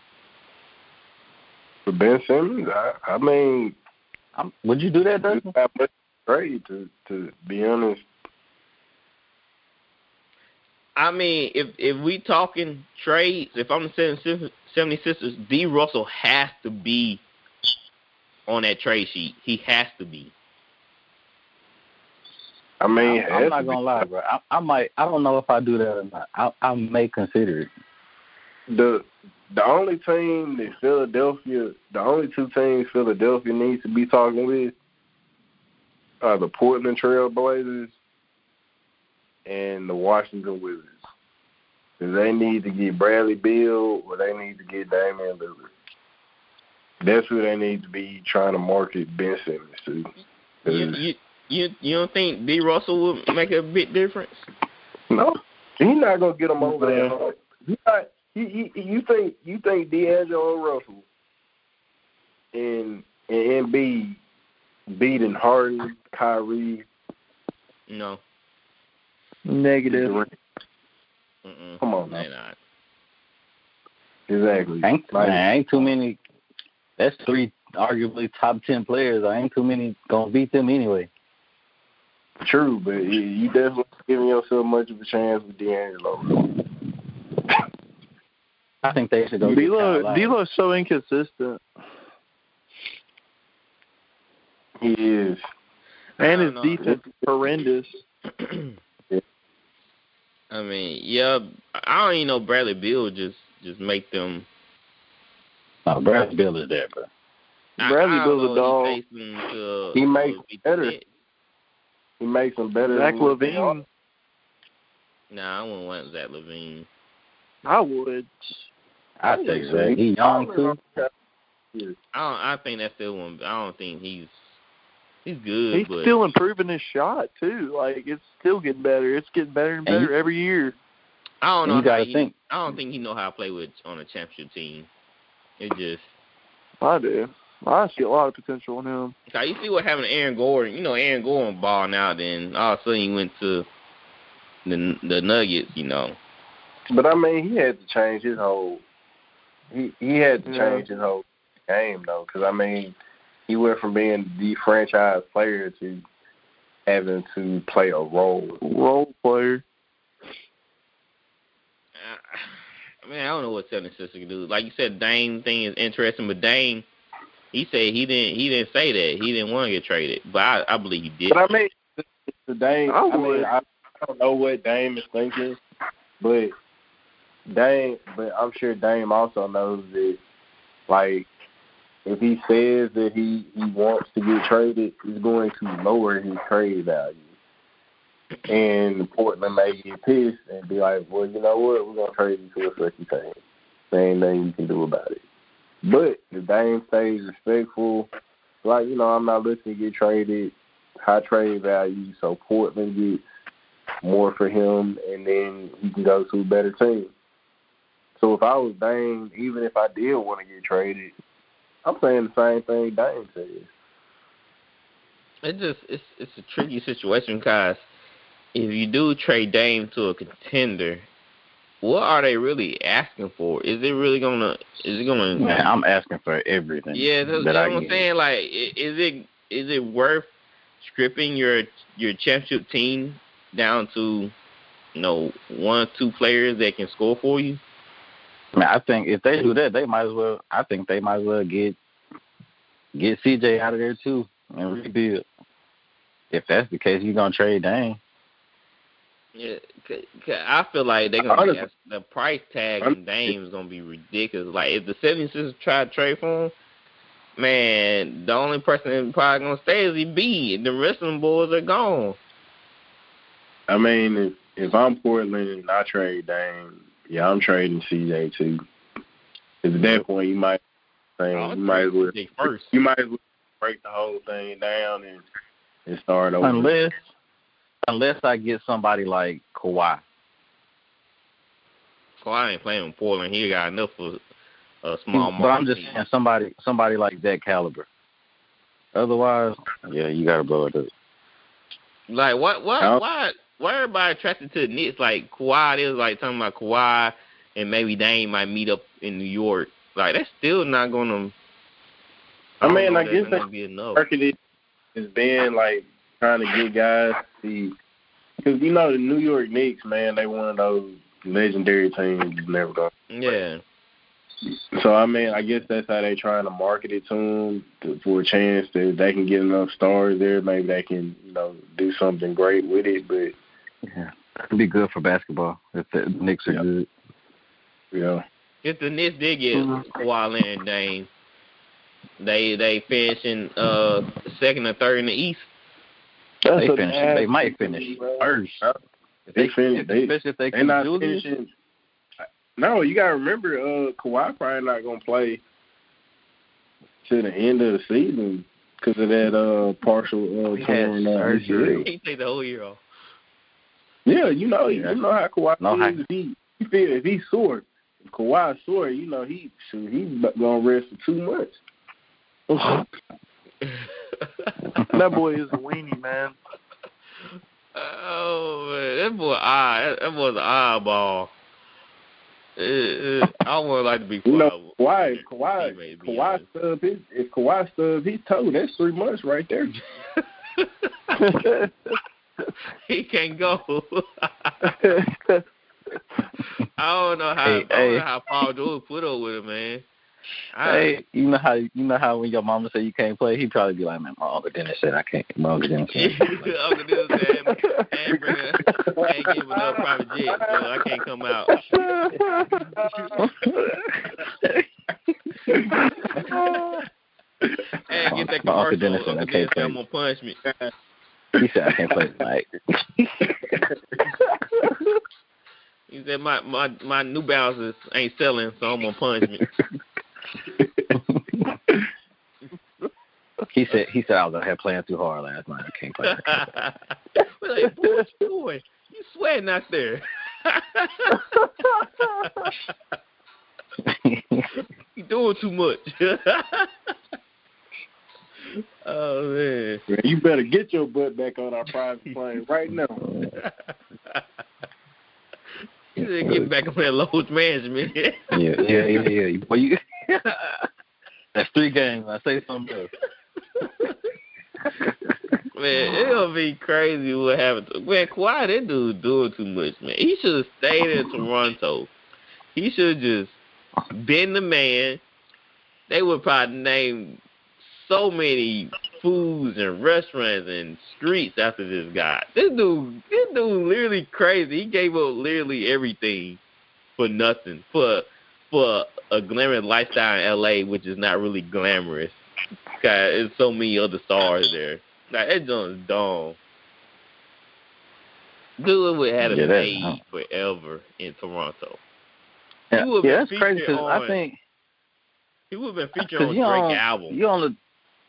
For Ben Simmons, I, I mean, um, would you do that, Dustin? Not much trade to to be honest. I mean, if if we talking trades, if I'm the 76ers, D Russell has to be on that trade sheet. He has to be. I mean, I'm, I'm not gonna lie, bro. I, I might. I don't know if I do that or not. I, I may consider it. The the only team that Philadelphia, the only two teams Philadelphia needs to be talking with are the Portland Trail Blazers and the Washington Wizards. Because they need to get Bradley Beal or they need to get Damian Lillard. That's who they need to be trying to market Ben Simmons to. You, you you you don't think D Russell would make a big difference? No, he's not gonna get them over there. He not. He, he, you think you think D'Angelo Russell and and Embiid beating Harden, Kyrie? No. Negative. Mm-mm. Come on, man. Not. Exactly. Ain't, man, ain't too many. That's three arguably top ten players. I ain't too many gonna beat them anyway. True, but you definitely giving yourself much of a chance with D'Angelo. I think they should go. D'Lo, D'Lo's so inconsistent. He is, and his know. defense is horrendous. (clears throat) I mean, yeah, I don't even know Bradley Beal just just make them. No, Bradley Beal is there, bro. Bradley Beal's a dog. To, he makes better. He makes them better. Zach LaVine. Nah, I wouldn't want Zach LaVine. I would. I take Zach. He young too. I don't. I think that's still one. I don't think he's he's good. He's but still improving his shot too. Like it's still getting better. It's getting better and better and you, every year. I don't know. You gotta he, think. I don't think he know how to play with on a championship team. It just. I do. I see a lot of potential in him. Now you see what happened to Aaron Gordon. You know, Aaron Gordon ball now. Then all of a sudden he went to the the Nuggets. You know. But I mean, he had to change his whole. He he had to change his whole game though, because I mean, he went from being the franchise player to having to play a role. Role player. I mean, I don't know what 76 can do. Like you said, Dame thing is interesting, but Dame he said he didn't. He didn't say that. He didn't want to get traded, but I, I believe he did. But I mean, the Dame. I, I mean, I, I don't know what Dame is thinking, but Dame. But I'm sure Dame also knows that, like, if he says that he he wants to get traded, he's going to lower his trade value. And Portland may get pissed and be like, "Well, you know what? We're gonna trade you to a second team. There ain't nothing you can do about it." But if Dame stays respectful, like, you know, I'm not looking to get traded, high trade value, so Portland gets more for him, and then he can go to a better team. So if I was Dame, even if I did want to get traded, I'm saying the same thing Dame says. It just it's it's a tricky situation because if you do trade Dame to a contender, what are they really asking for? Is it really gonna? Is it gonna? Man, I'm asking for everything. Yeah, that's, that what I'm saying. Like, is it is it worth stripping your your championship team down to, you know, one or two players that can score for you? I mean, I think if they do that, they might as well. I think they might as well get get CJ out of there too and rebuild. If that's the case, you're gonna trade Dame. Yeah, I feel like they're gonna be, the price tag on Dame is gonna be ridiculous. Like if the 76ers try to trade for him, man, the only person that's probably gonna stay is Embiid. The rest of them boys are gone. I mean, if if I'm Portland and I trade Dame, yeah, I'm trading CJ too. At that point, you might say you might as well first. you might as well break the whole thing down and and start over. Unless unless I get somebody like Kawhi. Kawhi ain't playing with Portland. He got enough for a small market. But I'm just saying somebody somebody like that caliber. Otherwise, yeah, you gotta blow it up. Like what? What? How- Why? Why everybody attracted to the Knicks? Like Kawhi, they was like talking about Kawhi and maybe Dame might meet up in New York. Like that's still not gonna. I mean, I guess that's be enough. marketed has been like trying to get guys to because you know the New York Knicks, man, they one of those legendary teams you've never gonna. Yeah. So I mean, I guess that's how they trying to market it to them to, for a chance that they can get enough stars there. Maybe they can, you know, do something great with it. But Yeah, it'd be good for basketball if the Knicks are Yeah. good. Yeah. If the Knicks did get Mm-hmm. Kawhi Leonard and Dame, they they finishing uh second or third in the East. They finish. They might finish bro. first. If They they, fin- if, they- especially if they they keep not Julius. finishing. No, you gotta remember, uh, Kawhi probably not gonna play to the end of the season because of that uh partial uh He had torn uh, surgery. ACL. He take the whole year off. Yeah, you know, Yeah. you know how Kawhi No is. If he, you feel if he's sore, if Kawhi's sore, you know he shoot, he's gonna rest for two months. (laughs) That boy is a weenie, man. oh man, that boy eye, that, that boy's an eyeball. Uh, uh, I would like to be You know, Kawhi. Kawhi, Kawhi, Teammate, be Kawhi honest. stub his if Kawhi stub his toe, that's three months right there. (laughs) (laughs) he can't go. (laughs) I don't know how. Hey, I don't hey. know how Paul George put up with it, man. I, Hey, you know how you know how when your mama say you can't play, he'd probably be like, "Man, my uncle Dennis said I can't." My uncle (laughs) Dennis said. Uncle Dill said, I ain't bringing, I ain't giving no private jet, so I can't come out. Hey, get that My Uncle commercial. Dennis said I can't Dennis play. come gonna punch me. He said I can't play tonight. He said my my my New Balances ain't selling, so I'm gonna punch me. he said he said I was out here playing too hard last night. I can't play. (laughs) We're like, boy, boy, you sweating out there. (laughs) (laughs) you doing too much. (laughs) oh man. Man, you better get your butt back on our private (laughs) plane right now. (laughs) You said get back on that load management. yeah, yeah, yeah, yeah. Well, you that's three games. I say something else. Man, it'll be crazy what happened to man. Kawhi, that dude doing too much, man. He should have stayed in Toronto. He should have just been the man. They would probably name so many foods and restaurants and streets after this guy. This dude, this dude, literally crazy. He gave up literally everything for nothing for for a glamorous lifestyle in L.A., which is not really glamorous. God, there's so many other stars there. Like that joint is dumb. Dude would have had Yeah, a made forever in Toronto. Yeah, yeah that's crazy because I think He would have been featured on you Drake on album. you on the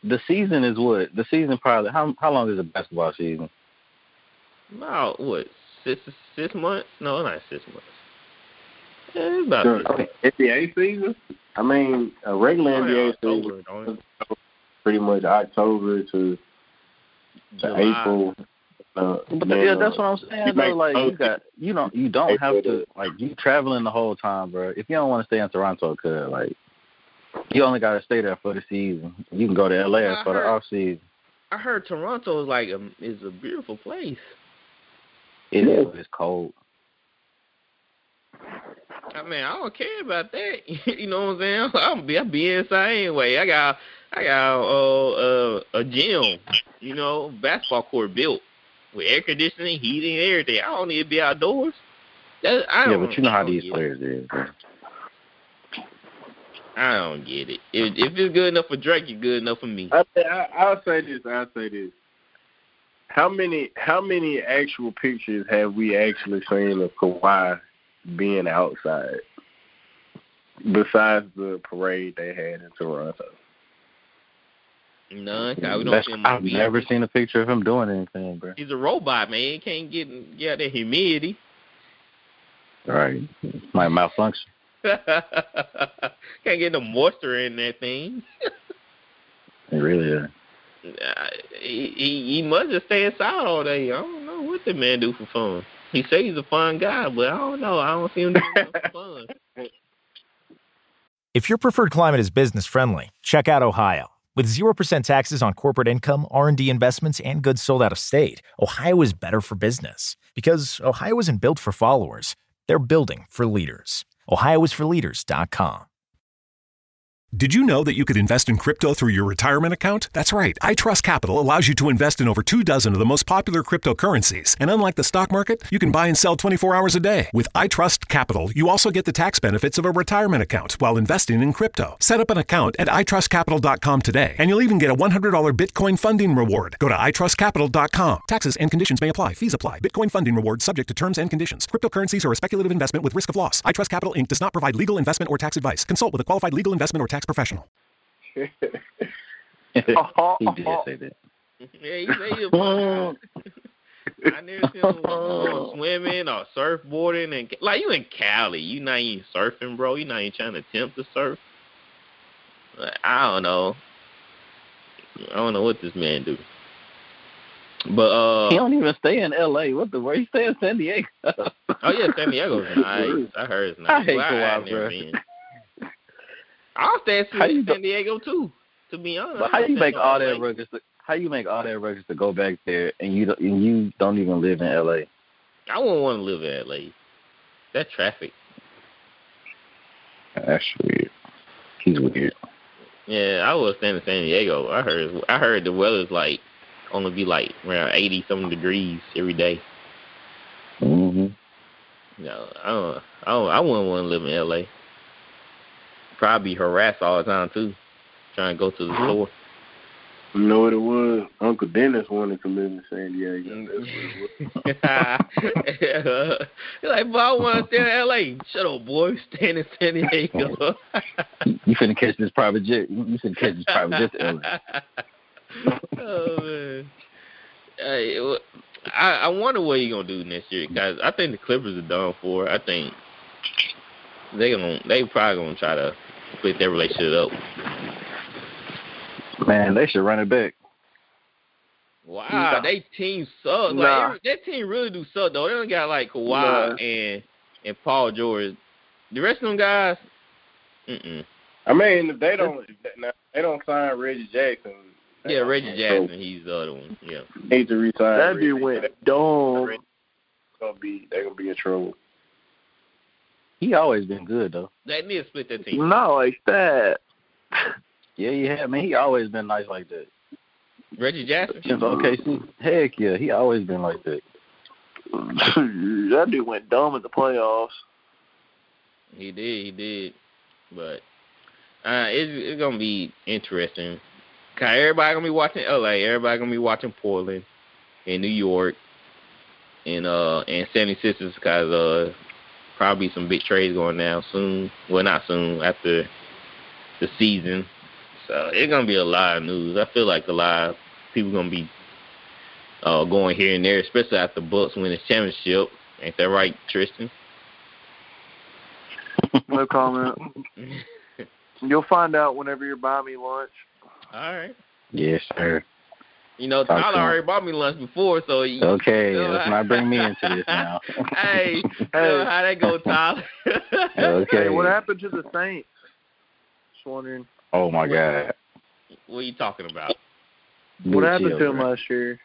the season is what the season probably how how long is a basketball season? About what six six months? No, not six months. Yeah, it's about Sure. six months. NBA season? I mean, a regular Oh, yeah, NBA October, season pretty much October to July. April. Uh, But then, yeah, uh, that's what I'm saying. make Though, like you got you don't you don't have to like you traveling the whole time, bro. If you don't want to stay in Toronto, cause like you only got to stay there for the season. You can go to LA I for the heard- off season. I heard Toronto is like a, is a beautiful place. It Yeah. is, but it's cold. I mean, I don't care about that. (laughs) you know what I'm saying? (laughs) I'll be, I'll be inside anyway. I got, I got uh, uh, a gym, you know, basketball court built with air conditioning, heating, everything. I don't need to be outdoors. That, I Yeah, don't, but you know I how these players is. Bro. I don't get it. If, if it's good enough for Drake, it's good enough for me. I, I, I'll say this. I'll say this. How many how many actual pictures have we actually seen of Kawhi being outside besides the parade they had in Toronto? None. 'cause we don't That's, see him on I've the never seen a picture of him doing anything, bro. He's a robot, man. He can't get get out that humidity. Right. My malfunction. (laughs) Can't get no moisture in that thing. (laughs) It really is. Uh, he, he he must just stay inside all day. I don't know what the man do for fun. He say he's a fun guy, but I don't know. I don't see him doing (laughs) fun. If your preferred climate is business friendly, check out Ohio. With 0% taxes on corporate income, R&D investments, and goods sold out of state, Ohio is better for business. Because Ohio isn't built for followers. They're building for leaders. OhioIsForLeaders.com. Did you know that you could invest in crypto through your retirement account? That's right. iTrust Capital allows you to invest in over two dozen of the most popular cryptocurrencies. And unlike the stock market, you can buy and sell 24 hours a day. With iTrust Capital, you also get the tax benefits of a retirement account while investing in crypto. Set up an account at itrustcapital.com today, and you'll even get a $100 Bitcoin funding reward. Go to itrustcapital.com. Taxes and conditions may apply. Fees apply. Bitcoin funding reward subject to terms and conditions. Cryptocurrencies are a speculative investment with risk of loss. iTrust Capital Inc. does not provide legal investment or tax advice. Consult with a qualified legal investment or tax professional. (laughs) he (laughs) did say that. Yeah, he say he's a fun. (laughs) I never seen him go swimming or surfboarding and like you in Cali, you not even surfing, bro. You not even trying to attempt to surf. Like, I don't know. I don't know what this man do. But uh He don't even stay in L.A. What the? Where he stay in San Diego? oh yeah, San Diego's nice. I heard it's nice. I hate Well, Kawhi, ain't bro. I'll stay in How San Diego too. To be honest, But how you make all that records? To, how you make all that records to go back there and you don't, and you don't even live in L.A. I wouldn't want to live in LA. That traffic. That's weird. He's weird. Yeah, I was staying in San Diego. I heard I heard the weather's like only be like around eighty something degrees every day. hmm No, I don't. I don't. I wouldn't want to live in LA. Probably harassed all the time too, trying to go to the Mhm. store. You know what it was? Uncle Dennis wanted to live in San Diego. That's what it was. You're (laughs) like, but I want to stay in LA. Shut up, boy. (laughs) Staying in San Diego. You finna catch this private jet. You you finna catch this private jet to L.A. (laughs) oh man. Hey, I I wonder what he gonna do next year, guys. I think the Clippers are done for. I think they gonna they probably gonna try to split their relationship up. Man, they should run it back. Wow, Nah. they team suck. Like Nah. every, that team really do suck though. They don't got like Kawhi Nah. and and Paul George. The rest of them guys, mm I mean, if they don't, if they, they don't sign Reggie Jackson. Yeah, Reggie Jackson, he's the other one. Yeah. Need to resign. That Reggie. dude went dumb. Reggie Gonna be, they're gonna be in trouble. He always been good though. They need to split that team. Not like that. (laughs) Yeah, yeah. Man, he always been nice like that. Reggie Jackson. Since OKC, heck yeah, he always been like that. (laughs) that dude went dumb in the playoffs. He did, he did. But uh it's it's gonna be interesting. Cause everybody gonna be watching LA, everybody gonna be watching Portland and New York and uh and Seventy Sixers cause uh probably some big trades going down soon. Well not soon, after the season. So it's gonna be a lot of news. I feel like a lot of people gonna be uh going here and there, especially after Bucks win the championship. Ain't that right, Tristan? No comment. (laughs) You'll find out whenever you're buying me lunch. All right. Yes, sir. You know, Talk Tyler already bought me lunch before, so he, Okay, you know, let's not bring me into this (laughs) now. hey, you know how that go, Tyler? Okay. Hey, what happened to the Saints? Just wondering. Oh my God. what are you talking about? What happened chill, to him bro. last year?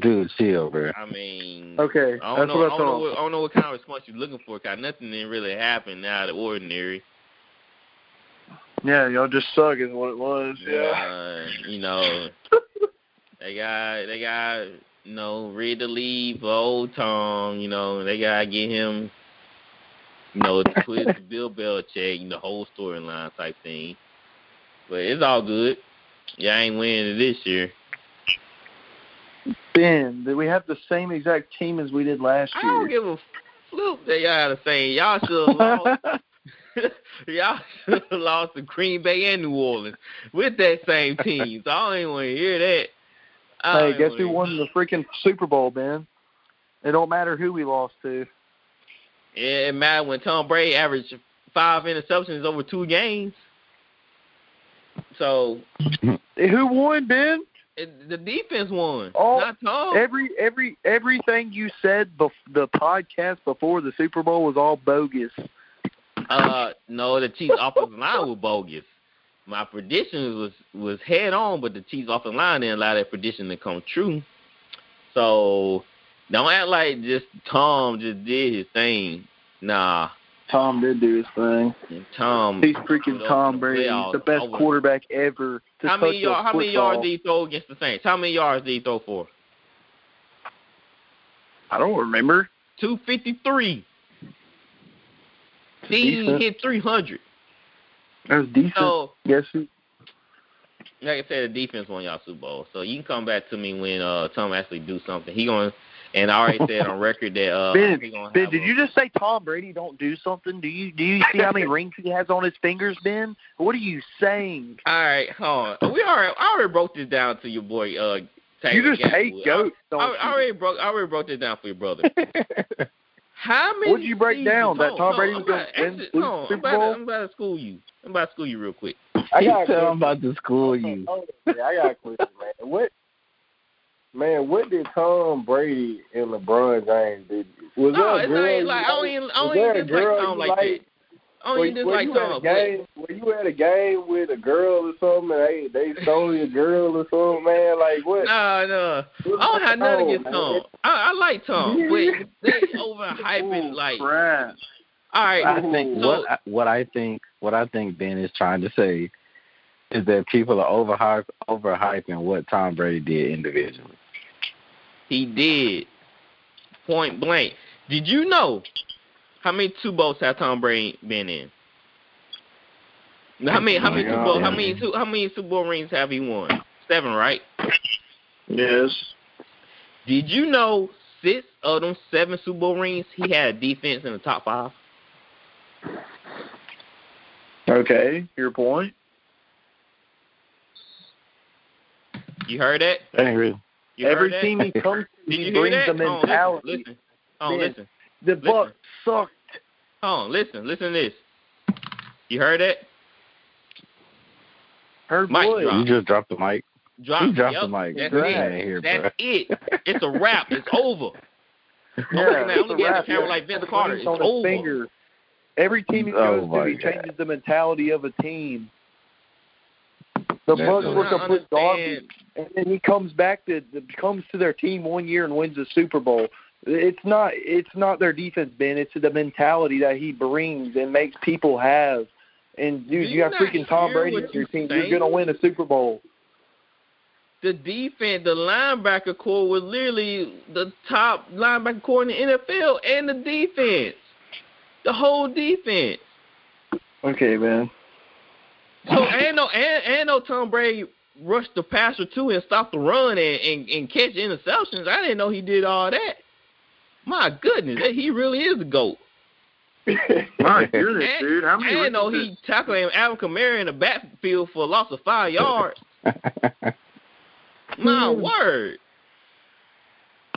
Dude, chill, bro. I mean, Okay, I don't know. what I I don't know, what, I don't know what kind of response you're looking for. Cause nothing didn't really happen out of the ordinary. Yeah, y'all just suck is what it was. Yeah. Uh, you know, they got they got you know ready to leave Old Tom. You know, they gotta get him. You know, twist (laughs) Bill Belichick, know, the whole storyline type thing. But it's all good. Y'all ain't winning it this year. Ben, did we have the same exact team as we did last year? I don't give a flip that y'all had the same. Y'all should have lost. (laughs) y'all (laughs) lost to Green Bay and New Orleans with that same (laughs) team. So I don't even want to hear that. I hey, guess who won the freaking Super Bowl, Ben? It don't matter who we lost to. It mattered when Tom Brady averaged five interceptions over two games. So who won, Ben? It, the defense won, oh, not Tom. Every every everything you said bef- the podcast before the Super Bowl was all bogus. Uh, no, the Chiefs' offensive line was bogus. My prediction was was head on, but the Chiefs' offensive line didn't allow that prediction to come true. So don't act like just Tom just did his thing. Nah. Tom did do his thing. Tom, he's freaking Tom Brady. He's the best over. quarterback ever. To how many yards? How many yards did he throw against the Saints? How many yards did he throw for? I don't remember. Two fifty three. He hit three hundred. That's was decent. So, yes. He, like I said, the defense won y'all Super Bowl. So you can come back to me when uh Tom actually do something. He going and I already said on record that uh Ben, Ben did you just say Tom Brady don't do something? Do you do you see how many (laughs) rings he has on his fingers, Ben? What are you saying? All right, hold on. We already I already broke this down to your boy uh Taylor You just Gatwood. hate goats, I, I. I already broke I already broke this down for your brother. (laughs) How many? What did you break down? That hold Tom Brady I'm was gonna about- win actually, the I'm Super about to- Bowl? I'm about to school you. I'm about to school you real quick. (laughs) I got a Tell question. him about to school you. Man. I got a question, man. What, man? What did Tom Brady and LeBron James do? Was No, there a it's girl not like I don't liked? even I don't there even a dislike girl Tom you like that. Oh, I don't Were, even were dislike you at a game? Were you at a game with a girl or something? And they they stole your girl or something, man? Like what? No, no. I don't have nothing against Tom. I, I like Tom, (laughs) but they overhyping like. Crap. All right, I think so what I, what I think what I think Ben is trying to say is that people are overhype overhyping what Tom Brady did individually. he did point blank. Did you know how many two Bowls have Tom Brady been in? How many? How many Super Bowl? How many? Su- How many Super Bowl rings have he won? Seven, right? Yes. Did you know six of them seven Super Bowl rings he had a defense in the top five? Okay, your point. You heard that? Angry. You heard Every that? team he comes to, Did he you brings that? the Hold on, listen, listen. Oh, listen. The Listen. Bucks sucked. Hold on, listen, listen to this. You heard that? Heard Mic what? drop. You just dropped the mic. Drop. You dropped yep, the mic. That's Get it. outta here, That's bro. it. It's a wrap. It's over. I'm Yeah, looking at, I'm looking at the camera Yeah. like Vince Carter. It's on his over. finger. Every team he Oh, goes my to, he God. changes the mentality of a team. The That's Bucks what were I complete garbage, and then he comes back to comes to their team one year and wins the Super Bowl. It's not it's not their defense, Ben. It's the mentality that he brings and makes people have. And dude, Do you you got freaking Tom Brady on your you team. saying? You're gonna win a Super Bowl. The defense, the linebacker core was literally the top linebacker core in the NFL and the defense. The whole defense. Okay, man. So and no and, and no Tom Brady rushed the passer too and stopped the run and, and, and catch interceptions. I didn't know he did all that. My goodness, he really is a goat. My (laughs) goodness, And, dude. How many and no, rings he tackled him Alvin Kamara in the backfield for a loss of five (laughs) yards. My hmm. word.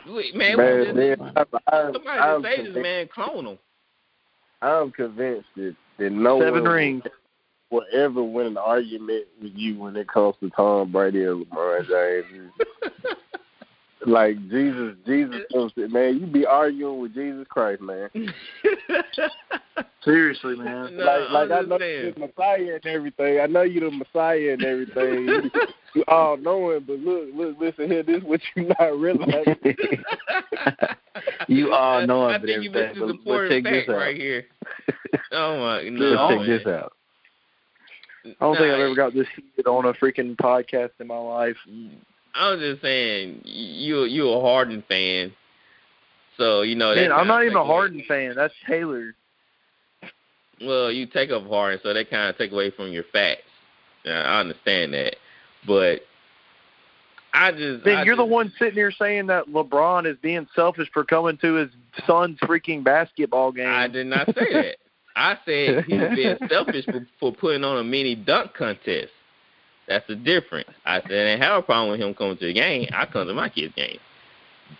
Wait, man, Man, we just- man, I'm, I'm, somebody I'm say this convinced, man clone him. I'm convinced that, that no Seven one rings. will ever win an argument with you when it comes to Tom Brady and LeBron James. (laughs) like Jesus, Jesus uh, man, you be arguing with Jesus Christ, man. (laughs) Seriously, man. No, like, like I I'm know you're the Messiah and everything. I know you're the Messiah and everything. you, (laughs) you all knowing, but look, look, listen here. This is what you not realizing. (laughs) you all know I it, but think you missed everything. this But, but important check this fact out. right here. Oh my Let's no. check man. this out. I don't think I've ever got this heated on a freaking podcast in my life. I'm just saying you you a Harden fan, so you know. that Man, I'm not even a take away- Harden fan. That's Taylor. Well, you take up Harden, so that kind of take away from your facts. Yeah, I understand that, but I just Ben, I you're the one sitting here saying that LeBron is being selfish for coming to his son's freaking basketball game. I did not say that. I said he's being (laughs) selfish for, for putting on a mini dunk contest. That's the difference. I said I didn't have a problem with him coming to the game. I come to my kid's game.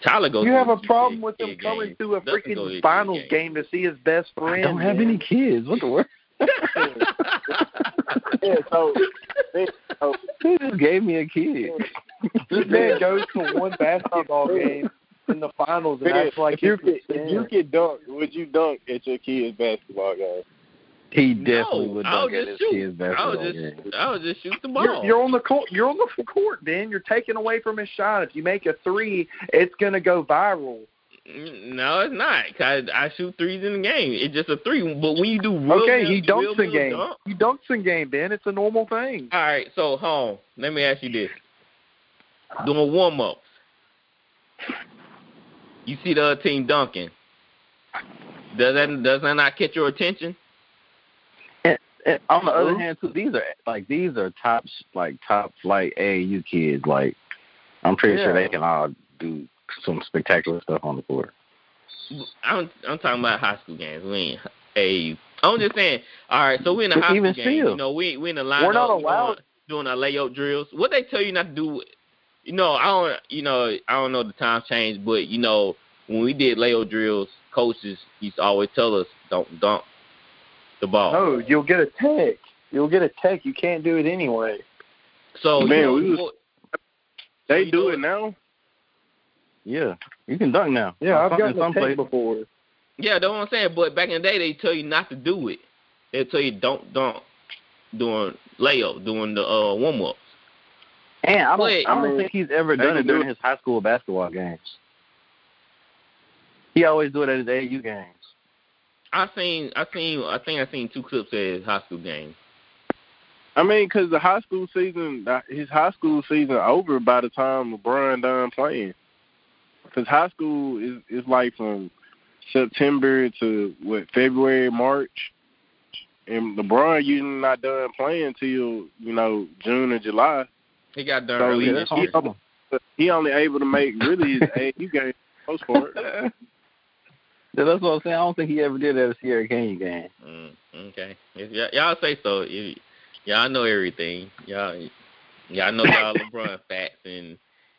Tyler goes. You to have a a problem kid- with him coming to a Dustin to freaking finals game. game to see his best friend. I don't have man. any kids. What the word? (laughs) (laughs) Yeah, so, so He just gave me a kid. This man goes to one basketball (laughs) game in the finals and man, acts like if you it's could, if you could dunk, would you dunk at your kid's basketball game? He definitely No, would I dunk would at just his shoot. kid's I basketball would game. just, I would just shoot the ball. You're, you're on the court. You're on the court, Ben. You're taking away from his shot. If you make a three, it's gonna go viral. No, it's not. Cause I shoot threes in the game. It's just a three. But when you do real, Okay, real- he dunks real, in game. dunk- He dunks in game, Ben. It's a normal thing. All right, so home. Let me ask you this: doing warm ups, you see the other team dunking. Does that does that not catch your attention? And on the other hand, too, these are like these are top like top flight AAU kids. Like I'm pretty sure they can all do some spectacular stuff on the court. I'm I'm talking about high school games. We ain't AAU. I'm just saying. All right, so we're in the high even school game. You know, we we in the line. We're not allowed- doing our layup drills. What they tell you not to do. You know, I don't. You know, I don't know the time change, but you know, when we did layup drills, coaches used to always tell us don't dunk the ball. No, you'll get a tech. You'll get a tech. You can't do it anyway. So Man, you know, we was- They do it now. Yeah, you can dunk now. Yeah, I've Some- gotten in some a tech places. before. Yeah, that's what I'm saying. But back in the day, they tell you not to do it. They tell you don't dunk doing layup, doing the uh, warm ups. And I don't, Wait, I don't I mean, think he's ever done it during do- his high school basketball games. He always do it at his AU games. I seen, I seen, I think I seen two clips at his high school game. I mean, because the high school season, uh, his high school season over by the time LeBron done playing. Because high school is is like from September to what February, March, and LeBron usually not done playing till you know June or July. He got done So early he, he, only, he only able to make really his AAU game for the most part. (laughs) Yeah, that's what I'm saying. I don't think he ever did at a Sierra Canyon game. Mm, okay, if y- y'all say so. If, y'all know everything. Y'all, y'all know y'all (laughs) LeBron facts and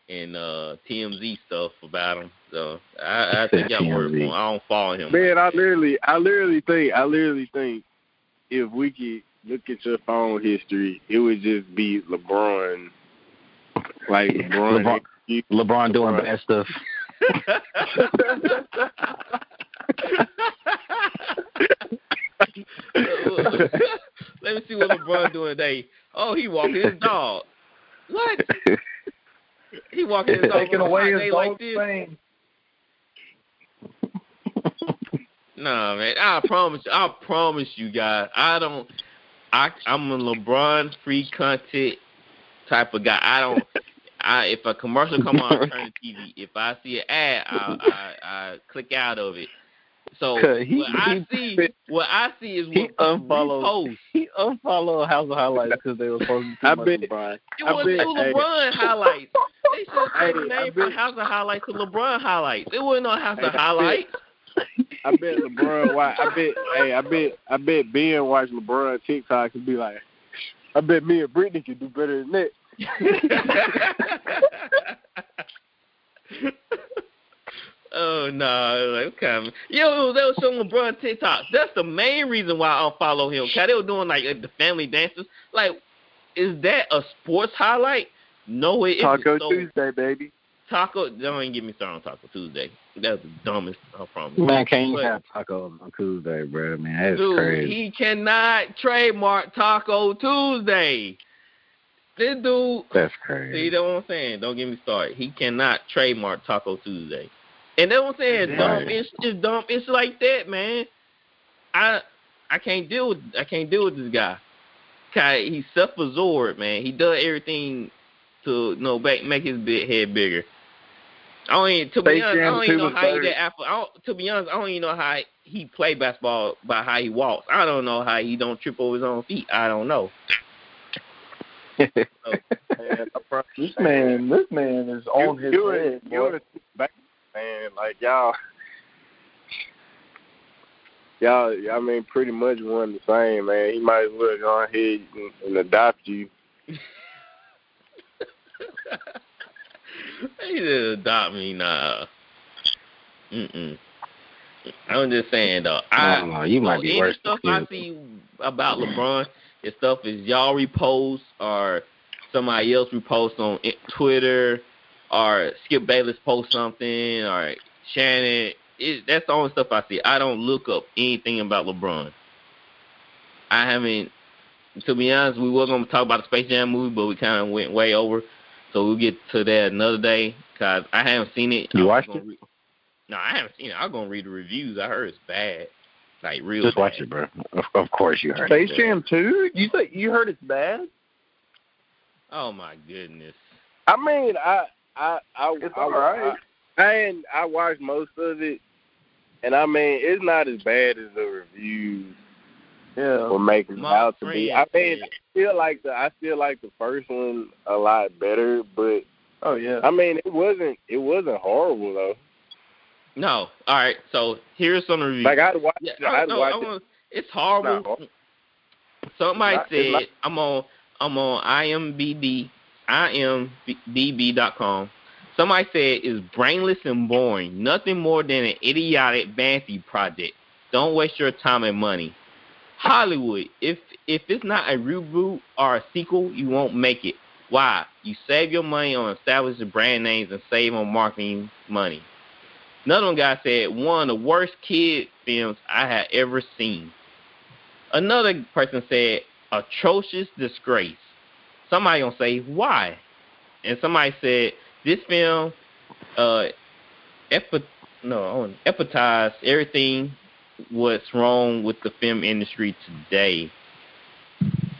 and uh, TMZ stuff about him. So I, I think y'all worry TMZ. for him. I don't follow him. Man, I literally, I literally think, I literally think, if we could look at your phone history, it would just be LeBron, like (laughs) LeBron. LeBron- LeBron doing LeBron. bad stuff. (laughs) (laughs) Let me see what LeBron doing today. Oh, he walking his dog. What? (laughs) He walking his dog Taking away his day like this? fame. (laughs) Nah, man. I promise. I promise you guys. I don't. I I'm a LeBron free content type of guy. I don't. I if a commercial come on, I turn the TV. If I see an ad, I I, I click out of it. So (laughs) He- what I he- see, what I see is what people unfollowed. repost. (laughs) He unfollowed House of Highlights because they were supposed to I too much bet- LeBron. It I was bet- no hey. LeBron (laughs) highlights. They should have Hey, the I name from House of Highlights to LeBron highlights. It wasn't no House Hey, of I bet- Highlights. I bet LeBron. Why? I bet. Hey, I bet. I bet Ben watch LeBron TikTok and be like, I bet me and Brittany can do better than that. Oh no, like okay. Yo, they was showing LeBron TikTok. That's the main reason why I unfollow him. Cause they were doing like uh, the family dances. Like, is that a sports highlight? No, it isn't. Taco So, Tuesday, baby. Taco. Don't even get me started on Taco Tuesday. That's the dumbest. I promise. Man, can't you have tacos on Tuesday, bro? Man, that's Dude, crazy. he cannot trademark Taco Tuesday. This dude, That's see, crazy. that's what I'm saying. Don't get me started. He cannot trademark Taco Tuesday. And that's what I'm saying. Right. Dumb, it's just dumb. It's like that, man. I I can't deal with I can't deal with this guy. Cause he's self-absorbed, man. He does everything to you know make make his big head bigger. I don't even, to be Space honest, I Jam don't even know was how he better. that athletic. I don't, to be honest, I don't even know how he play basketball by how he walks. I don't know how he don't trip over his own feet. I don't know. (laughs) Man, This man, this man is on his you head. and, you boy. and back, man, like y'all, y'all. I mean, pretty much one the same, man. He might as well go ahead and, and adopt you. (laughs) they just adopt me now. Mm-mm. I'm just saying though. I, I don't know. You might so be any worse stuff than I see about LeBron, his stuff is y'all repost or somebody else repost on Twitter or Skip Bayless post something or Shannon. It, that's the only stuff I see. I don't look up anything about LeBron. I haven't. To be honest, we were going to talk about the Space Jam movie, but we kind of went way over. So we'll get to that another day because I haven't seen it. You I was watched it? Re- no, I haven't seen it. I'm gonna read the reviews. I heard it's bad, like real. Just bad. watch it, bro. Of, of course you heard Space it. Jam 2? You say you heard it's bad? Oh my goodness. I mean, I I I It's I, all right. I, I ain't I watched most of it, and I mean it's not as bad as the reviews Yeah. were making it My out to be. I friend mean, I feel like the I feel like the first one a lot better, but Oh yeah. I mean it wasn't it wasn't horrible though. No. All right. So here's some reviews. Like I'd watch yeah, it, I, I'd no, watch I it. wanna- it's horrible. Not horrible. Somebody It's not- it's said not- I'm on I'm on IMBD IMDB.com. Somebody said it's brainless and boring. Nothing more than an idiotic fancy project. Don't waste your time and money. Hollywood, if if it's not a reboot or a sequel, you won't make it. Why? You save your money on establishing brand names and save on marketing money. Another one guy said one of the worst kid films I had ever seen. Another person said atrocious disgrace. Somebody gonna say why, and somebody said this film, uh, epi- no, epitomized everything what's wrong with the film industry today.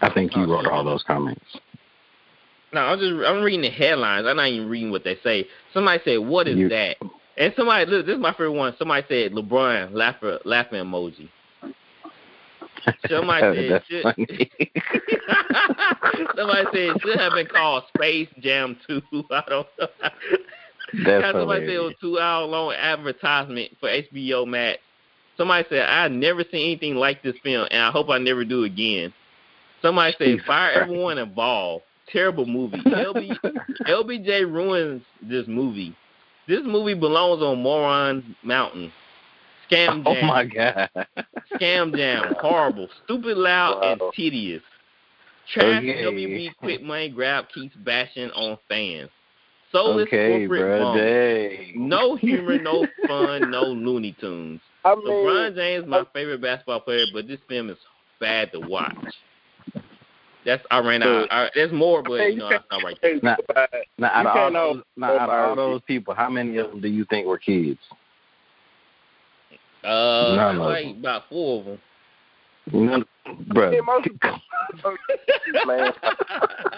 I think you wrote all those comments. No, I'm just I'm reading the headlines. I'm not even reading what they say. Somebody said, "What is You- that?" And somebody, look, this is my favorite one. Somebody said, "LeBron laughing laughing emoji." (laughs) Somebody said, That's should, funny. (laughs) (laughs) (laughs) somebody said it should have been called Space Jam 2. (laughs) I don't know. That's somebody said it was two hour long advertisement for HBO Max. Somebody said I never seen anything like this film, and I hope I never do again. Somebody said Jesus fire Christ. everyone involved. Terrible movie. LB, LBJ (laughs) ruins this movie. This movie belongs on Moron Mountain. Scam oh jam. Oh my god. Scam Jam. Horrible. Stupid, loud, and tedious. Trash Okay. WB quick money grab keeps bashing on fans. Soulless Okay, corporate bro. bums. No (laughs) humor, no fun, no Looney Tunes. I (laughs) mean, LeBron James is my favorite basketball player, but this film is bad to watch. That's I ran out. I, there's more, but you know, I stop right there. Now, now, out of, all can't those, know now, out of all those people, how many of them do you think were kids? Uh, None of like them. about four of them. None, bro. Yeah, (laughs) most people, man,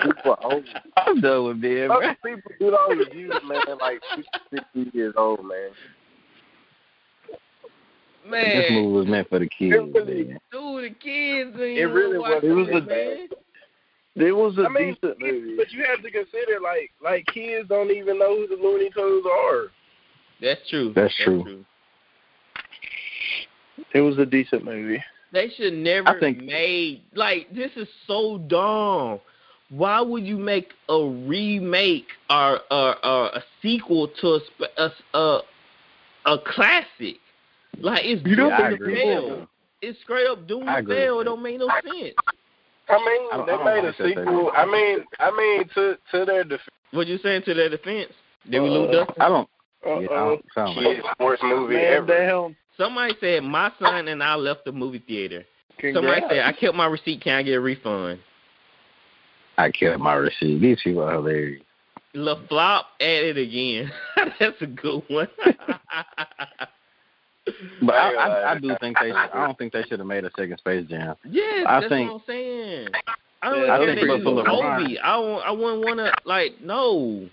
people are old. I'm done with being, bro. People do those reviews, man, like 50, 60 years old, man. Man, This movie was meant for the kids. It really- man. dude, the kids. It It really was- it was a- man. It was a I mean, decent movie. but you have to consider, like, like kids don't even know who the Looney Tunes are. That's true. That's true. It was a decent movie. They should never I think- made like this is so dumb. Why would you make a remake or or, or a sequel to a, a a a classic? Like it's You don't doomed I to agree. fail. It's straight up doomed I to agree fail. It don't make no sense. I mean, I they made a like that sequel. did. I mean, I mean, to to their defense, What you saying to their defense? Did we lose Dustin? I don't. uh, Yeah, I don't sound like kid sports movie Man ever. down. Somebody said my son and I left the movie theater. Congrats. Somebody said I kept my receipt. Can I get a refund? I kept my receipt. These people are hilarious. La Flop at it again. (laughs) That's a good one. (laughs) But I, I, I, I do think they. Should, I don't think they should have made a second Space Jam. yes, I that's think- what I'm saying. I don't Yeah, care I they think use for LeBron- Kobe. I won't, I wouldn't want to like no.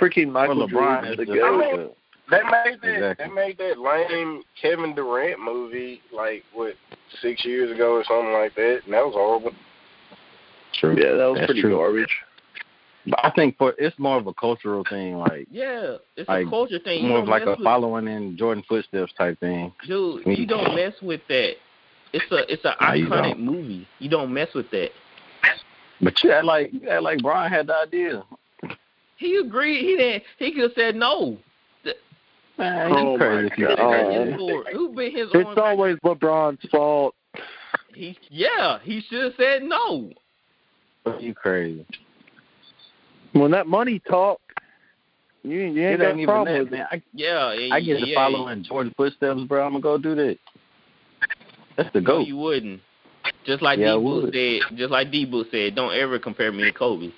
Freaking Michael For LeBron, Jordan, it's the just goat. I They made that. Exactly. They made that lame Kevin Durant movie like what six years ago or something like that, and that was horrible. True. Yeah, that was That's pretty true. garbage. But I think for it's more of a cultural thing, like Yeah, it's Like, a culture thing. You more of like a with- following in Jordan footsteps type thing. Dude, you don't mess with that. It's a it's a No, iconic don't. movie. You don't mess with that. But you act like you act like Bron had the idea. he agreed. He didn't. He could have said no. Man, Oh you crazy my if God. think that Oh. is. Who- Who bit his It's arm? always LeBron's fault. He yeah. He should have said no. You crazy. When that money talk, you, you ain't It got a even problem that, with it. man. I, Yeah. I get to yeah, follow in Jordan's footsteps, bro. I'm gonna go do that. That's the No, you wouldn't. Just like Yeah, I D Book would. said. Just like D Book said. Don't ever compare me to Kobe.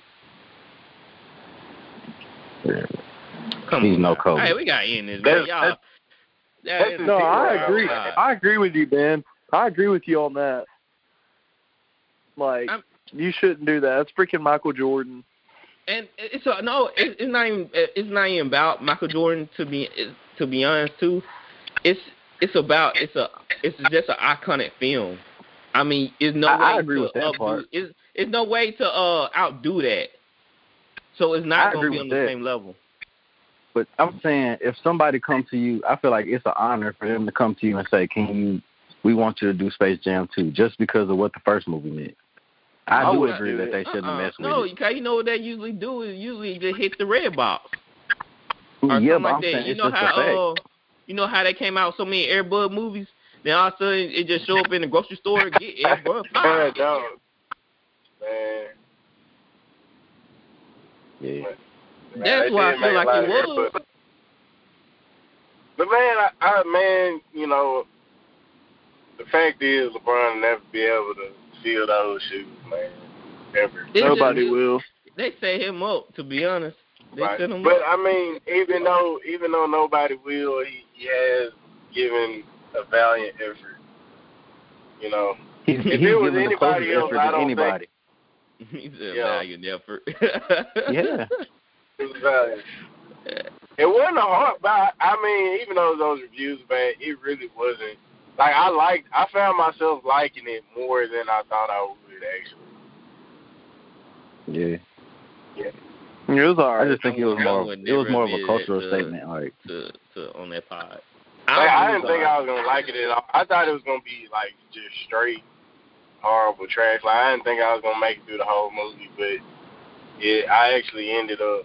Come He's on. no. Kobe. Hey, we got to end this. That's- Y'all. that's that- the No, I agree. God. I agree with you, Ben. I agree with you on that. Like, I'm- you shouldn't do that. That's freaking Michael Jordan. And it's a, no, it, it's not even it's not even about Michael Jordan to be to be honest too. It's it's about it's a it's just an iconic film. I mean, it's no I- way I agree to with that updo, part. It's it's no way to uh outdo that. So it's not I gonna be on the that. same level. But I'm saying if somebody comes to you, I feel like it's an honor for them to come to you and say, "Can you? We want you to do Space Jam 2," just because of what the first movie meant. I, I do agree do that they shouldn't Uh-uh. have messed no, with it. because you know what they usually do is usually just hit the red box or yeah, but like I'm that. saying You it's know just how a fact. uh, you know how they came out with so many Airbud movies. Then all of a sudden it just show up in the grocery store and get Airbud Yeah, (laughs) five. dog. Man. yeah. Man, That's they why I feel make a like lot it was. But man, I, I man, you know, the fact is LeBron will never be able to fill those shoes, man. Ever. It's Nobody just- will. They set him up, to be honest. They Right. set him But up. I mean, even though even though nobody will, he, he has given a valiant effort. You know. He's, If he's it was giving the anybody else, effort I than don't anybody. (laughs) He's a Yeah. valiant effort. (laughs) Yeah. It was valiant. It wasn't a hard, but I- I mean, even though those reviews bad, it really wasn't. Like I liked, I found myself liking it more than I thought I would actually. Yeah. Yeah. It was hard I just think it was more. It was more of a cultural to- statement. Like, to to on that pod. Like, I didn't was think. I was gonna like it at all. I thought it was gonna be like just straight horrible trash. Like I didn't think I was gonna make it through the whole movie, but yeah, I actually ended up,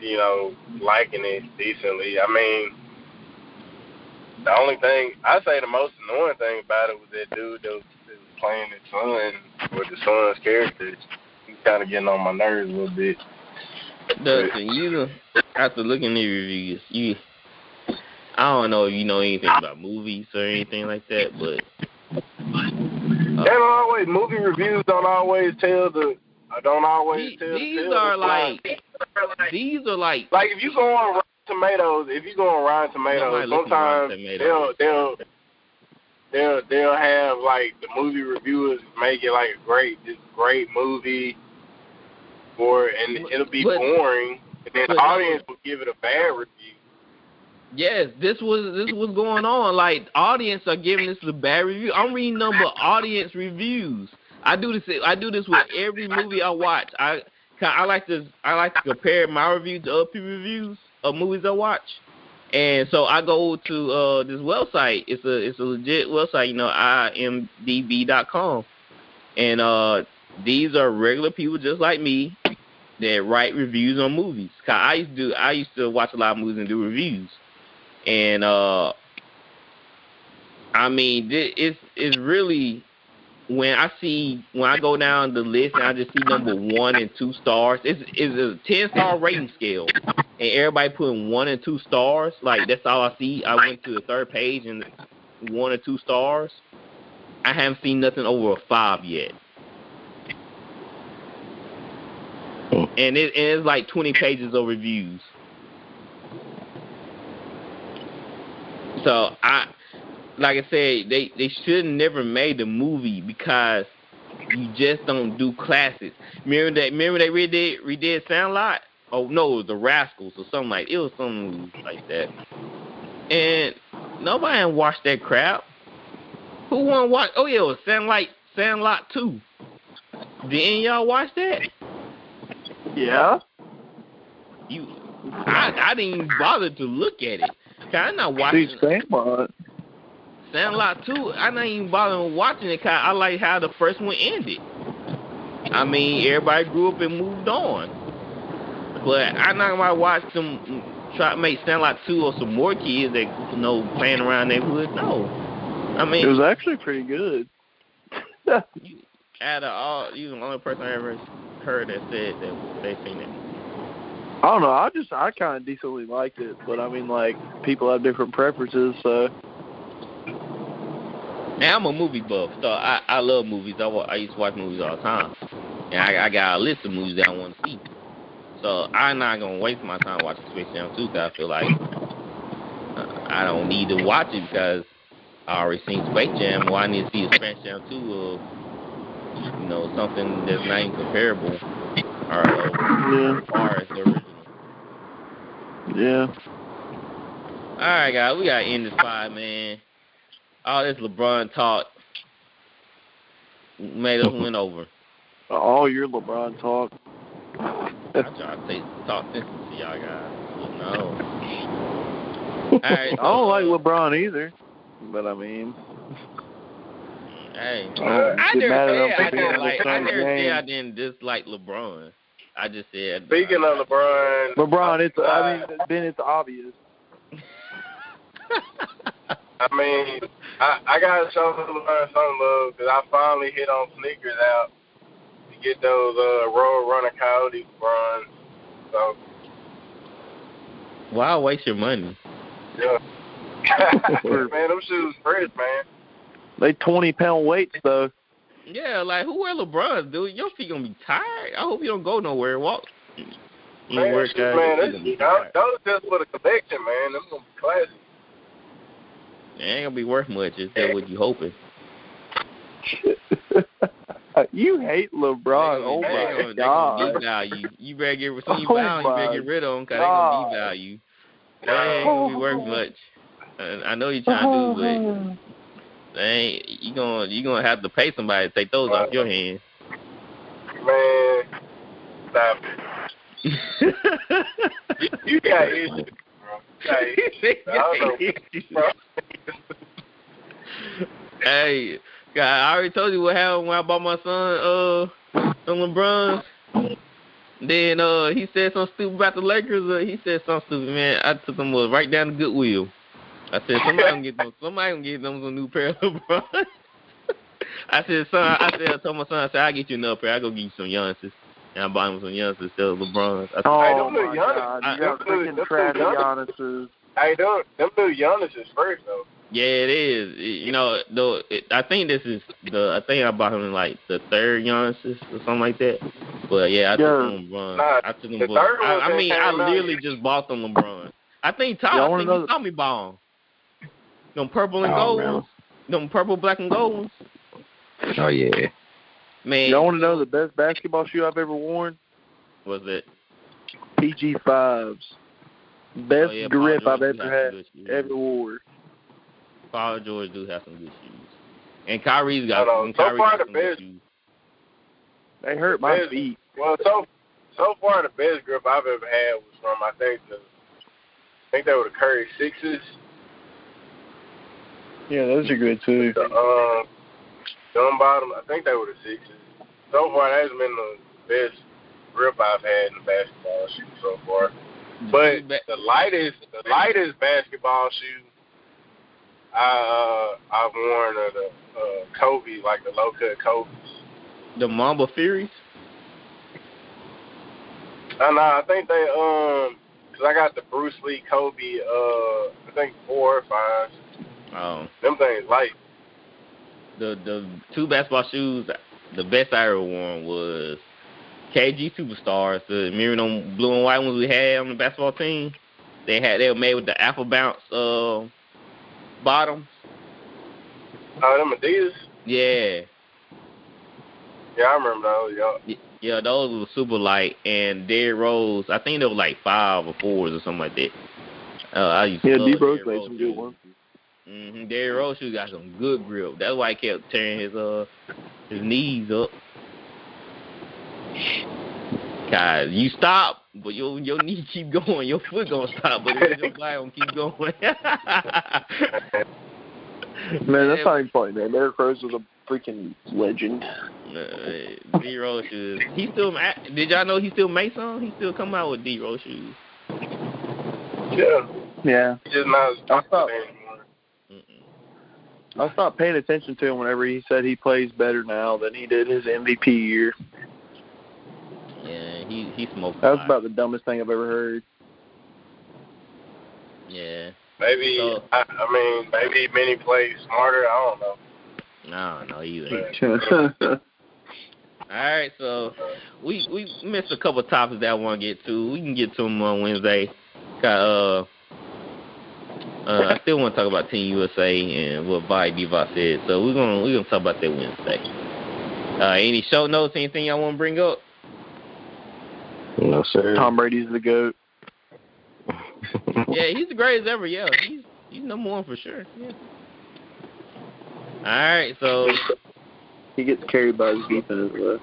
you know, liking it decently. I mean, the only thing I say the most annoying thing about it was that dude that was, that was playing his son with the son's character. He's kind of getting on my nerves a little bit. Dustin, you after looking at the reviews, you I don't know if you know anything about movies or anything like that, but They don't always movie reviews don't always tell the uh, don't always these, tell. these the are plot. like these are like like if you go on Rotten Tomatoes, if you go on Rotten Tomatoes, Nobody listens to Rotten sometimes Tomatoes. they'll they'll they'll they'll have like the movie reviewers make it like a great this great movie, or and it'll be But- boring, and then the audience will give it a bad review. Yes, this was this was going on. Like audience are giving this a bad review. I'm reading number audience reviews. I do this. I do this with every (laughs) movie I watch. I I like to I like to compare my review to other people's reviews of movies I watch. And so I go to uh, this website. It's a it's a legit website. You know, imdb.com. And uh, these are regular people just like me that write reviews on movies. 'Cause I used to do I used to watch a lot of movies and do reviews. And uh I mean it's it's really when I see when I go down the list and I just see number one and two stars, it's it's a ten star rating scale. And everybody putting one and two stars, like that's all I see. I went to the third page and one or two stars. I haven't seen nothing over a five yet. Oh. And it and it's like twenty pages of reviews. So I, like I said, they they should never made the movie because you just don't do classics. Remember that? Remember they redid redid Sandlot? Oh no, it was the Rascals or something like it was something like that. And nobody watched that crap. Who want to watch? Oh yeah, it was Sandlot Sandlot two. Didn't y'all watch that? Yeah. You, I I didn't even bother to look at it. I'm not watching. See, Sandlot. Sandlot 2, I didn't even bother watching it 'cause I like how the first one ended. I mean, everybody grew up and moved on. But I'm not gonna watch them try to make Sandlot two or some more kids that you know playing around neighborhood. No, I mean it was actually pretty good. (laughs) out of all, you the only person I ever heard that said that they seen it. I don't know. I just I kind of decently liked it, but I mean, like people have different preferences, so. Now I'm a movie buff, so I I love movies. I I used to watch movies all the time, and I, I got a list of movies that I want to see. So I'm not gonna waste my time watching Space Jam 2 because I feel like uh, I don't need to watch it because I already seen Space Jam. Why I need to see Space Jam 2 of you know something that's not even comparable or uh, Yeah. as far as the original. Yeah. All right, guys, we gotta end this pod, man. All this LeBron talk made us win over. All your LeBron talk. I try to say, talk sense to y'all guys. You know. (laughs) All right, I don't like LeBron either, but I mean, Hey, Uh, I never mad at him said I didn't like. I never said. I didn't dislike LeBron. I just said. Speaking of LeBron, LeBron, it's I mean, Ben, it's obvious. (laughs) I mean, I, I gotta show LeBron some love because I finally hit on sneakers out to get those uh, Road Runner Coyote runs. So Why waste your money? yeah, (laughs) (laughs) man, them shoes fresh, man. They twenty pound weights though. Yeah, like who wear LeBrons, dude? Your feet gonna be tired. I hope you don't go nowhere. Walk. You Man, work shoes, out. man, your this, feet gonna be those, those just for the collection, man. Them gonna be classic. It ain't gonna be worth much. Is that what you hoping? (laughs) you hate LeBron. Oh my gonna, god. devalue. You better get when (laughs) oh you Oh value, you better get rid of them because they gonna God. devalue. They ain't gonna be worth (laughs) much. I know you're trying to do, but they ain't. You gonna you gonna have to pay somebody to take those off your hands. Man, stop it. You got issues, hey, God, I already told you what happened when I bought my son uh some LeBron. Then uh he said something stupid about the Lakers. Uh, he said something stupid, man. I took him uh, right down to Goodwill. I said somebody gonna get them. Somebody gonna get them some new pair of LeBron. (laughs) I said, son. I said, I told my son. I said, I will get you another pair. I will go get you some Youngsters. And I bought him some Youngsters instead of LeBrons. I said, Oh them little my Giannis- god. I- You got them little- freaking them trash little Giannis's. Hey, them, them new Giannis is fresh though. Yeah, it is. It- you know, though, it, I think this is the. I think I bought him like the third Giannis or something like that. But yeah, I took Yeah. him LeBron. Nah, I took him. the LeBron. third one I, I mean, came I out- literally just bought them LeBron. I think Y'all Tyler, I wanna think you saw me ball. Them purple and Oh, gold man. ones. Them purple, black, and gold ones. Oh yeah. Man, Y'all want to know the best basketball shoe I've ever worn? was it? PG fives. Best Oh, yeah, grip George I've ever had, good shoes. ever wore. Paul George do have some good shoes. And Kyrie's I got, know. and So Kyrie far, got the some good best- shoes. They hurt my Best- feet. Well, so so far the best grip I've ever had was from I think the I think they were the Curry sixes. Yeah, those are good too. The um dumb bottom, I think they were the sixes. So far that's been the best grip I've had in the basketball shoe so far. But the lightest the lightest basketball shoe I uh I've worn are the uh Kobe, like the low cut Kobe's. The Mamba Furies. I know. I think they um, cause I got the Bruce Lee Kobe. Uh, I think four or five. Um, Them things light. The the two basketball shoes, the best I ever worn was KG Superstars, the mirroring on blue and white ones we had on the basketball team. They had they were made with the Apple Bounce uh bottoms. Oh, them Adidas. Yeah, Yeah, I remember those. Yeah. Y- yeah, those were super light. And Derrick Rose, I think they were like five or fours or something like that. Uh, I used to Yeah, love D Rose made some good ones. Mm-hmm. Derrick Rose shoes got some good grip. That's why he kept tearing his uh his knees up. God, you stop, but your your knee keep going. Your foot gonna stop, but your body gonna keep going. (laughs) Man, that's not even funny, man. Derrick Rose was a freaking legend. Uh, D Rose shoes. He still. Did y'all know he still makes some? He still come out with D Rose shoes. Yeah. Yeah. Just not. I stopped. I stopped paying attention to him whenever he said he plays better now than he did his MVP year. Yeah, he he smoked. That was about the dumbest thing I've ever heard. Yeah. Maybe So- I, I mean maybe many plays smarter. I don't know. No, no, you ain't. (laughs) All right, so we we missed a couple topics that I want to get to. We can get to them on Wednesday. Got uh, uh, I still want to talk about Team USA and what Vi Diva said. So we're gonna we're gonna talk about that Wednesday. Uh, any show notes? Anything y'all want to bring up? No, sir. Tom Brady's the goat. yeah, he's the greatest ever. Yeah, he's he's number one for sure. Yeah. All right, so He gets carried by his defense as well.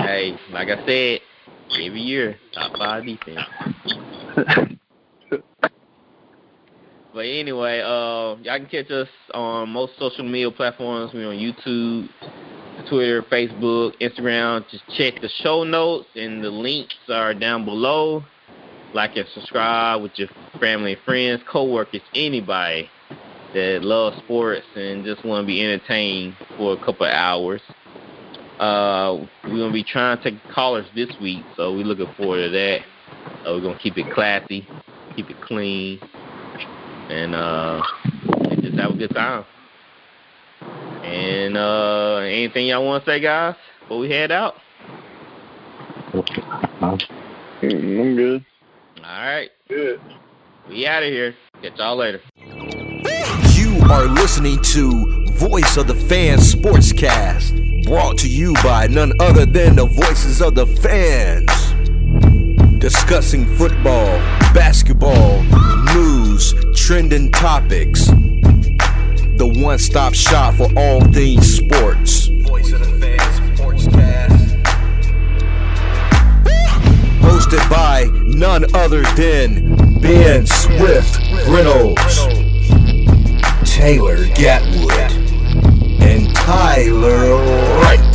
hey, like I said, every year top five defense. (laughs) (laughs) But anyway, uh, y'all can catch us on most social media platforms. We're on YouTube, Twitter, Facebook, Instagram. Just check the show notes, and the links are down below. Like and subscribe with your family and friends, coworkers, anybody that loves sports and just want to be entertained for a couple of hours. Uh, we're gonna be trying to take callers this week, so we're looking forward to that. Uh, we're gonna keep it classy, keep it clean, and uh, and just have a good time. And uh, anything y'all want to say, guys, before we head out? I'm good. All right, Good. we out of here. Catch y'all later. You are listening to Voice of the Fans Sportscast, brought to you by none other than the voices of the fans. Discussing football, basketball, news, trending topics. The one stop shop for all things sports. Voice of the Fans Sportscast. Hosted by none other than Ben Swift Reynolds. Taylor Gatwood, and Tyler Wright.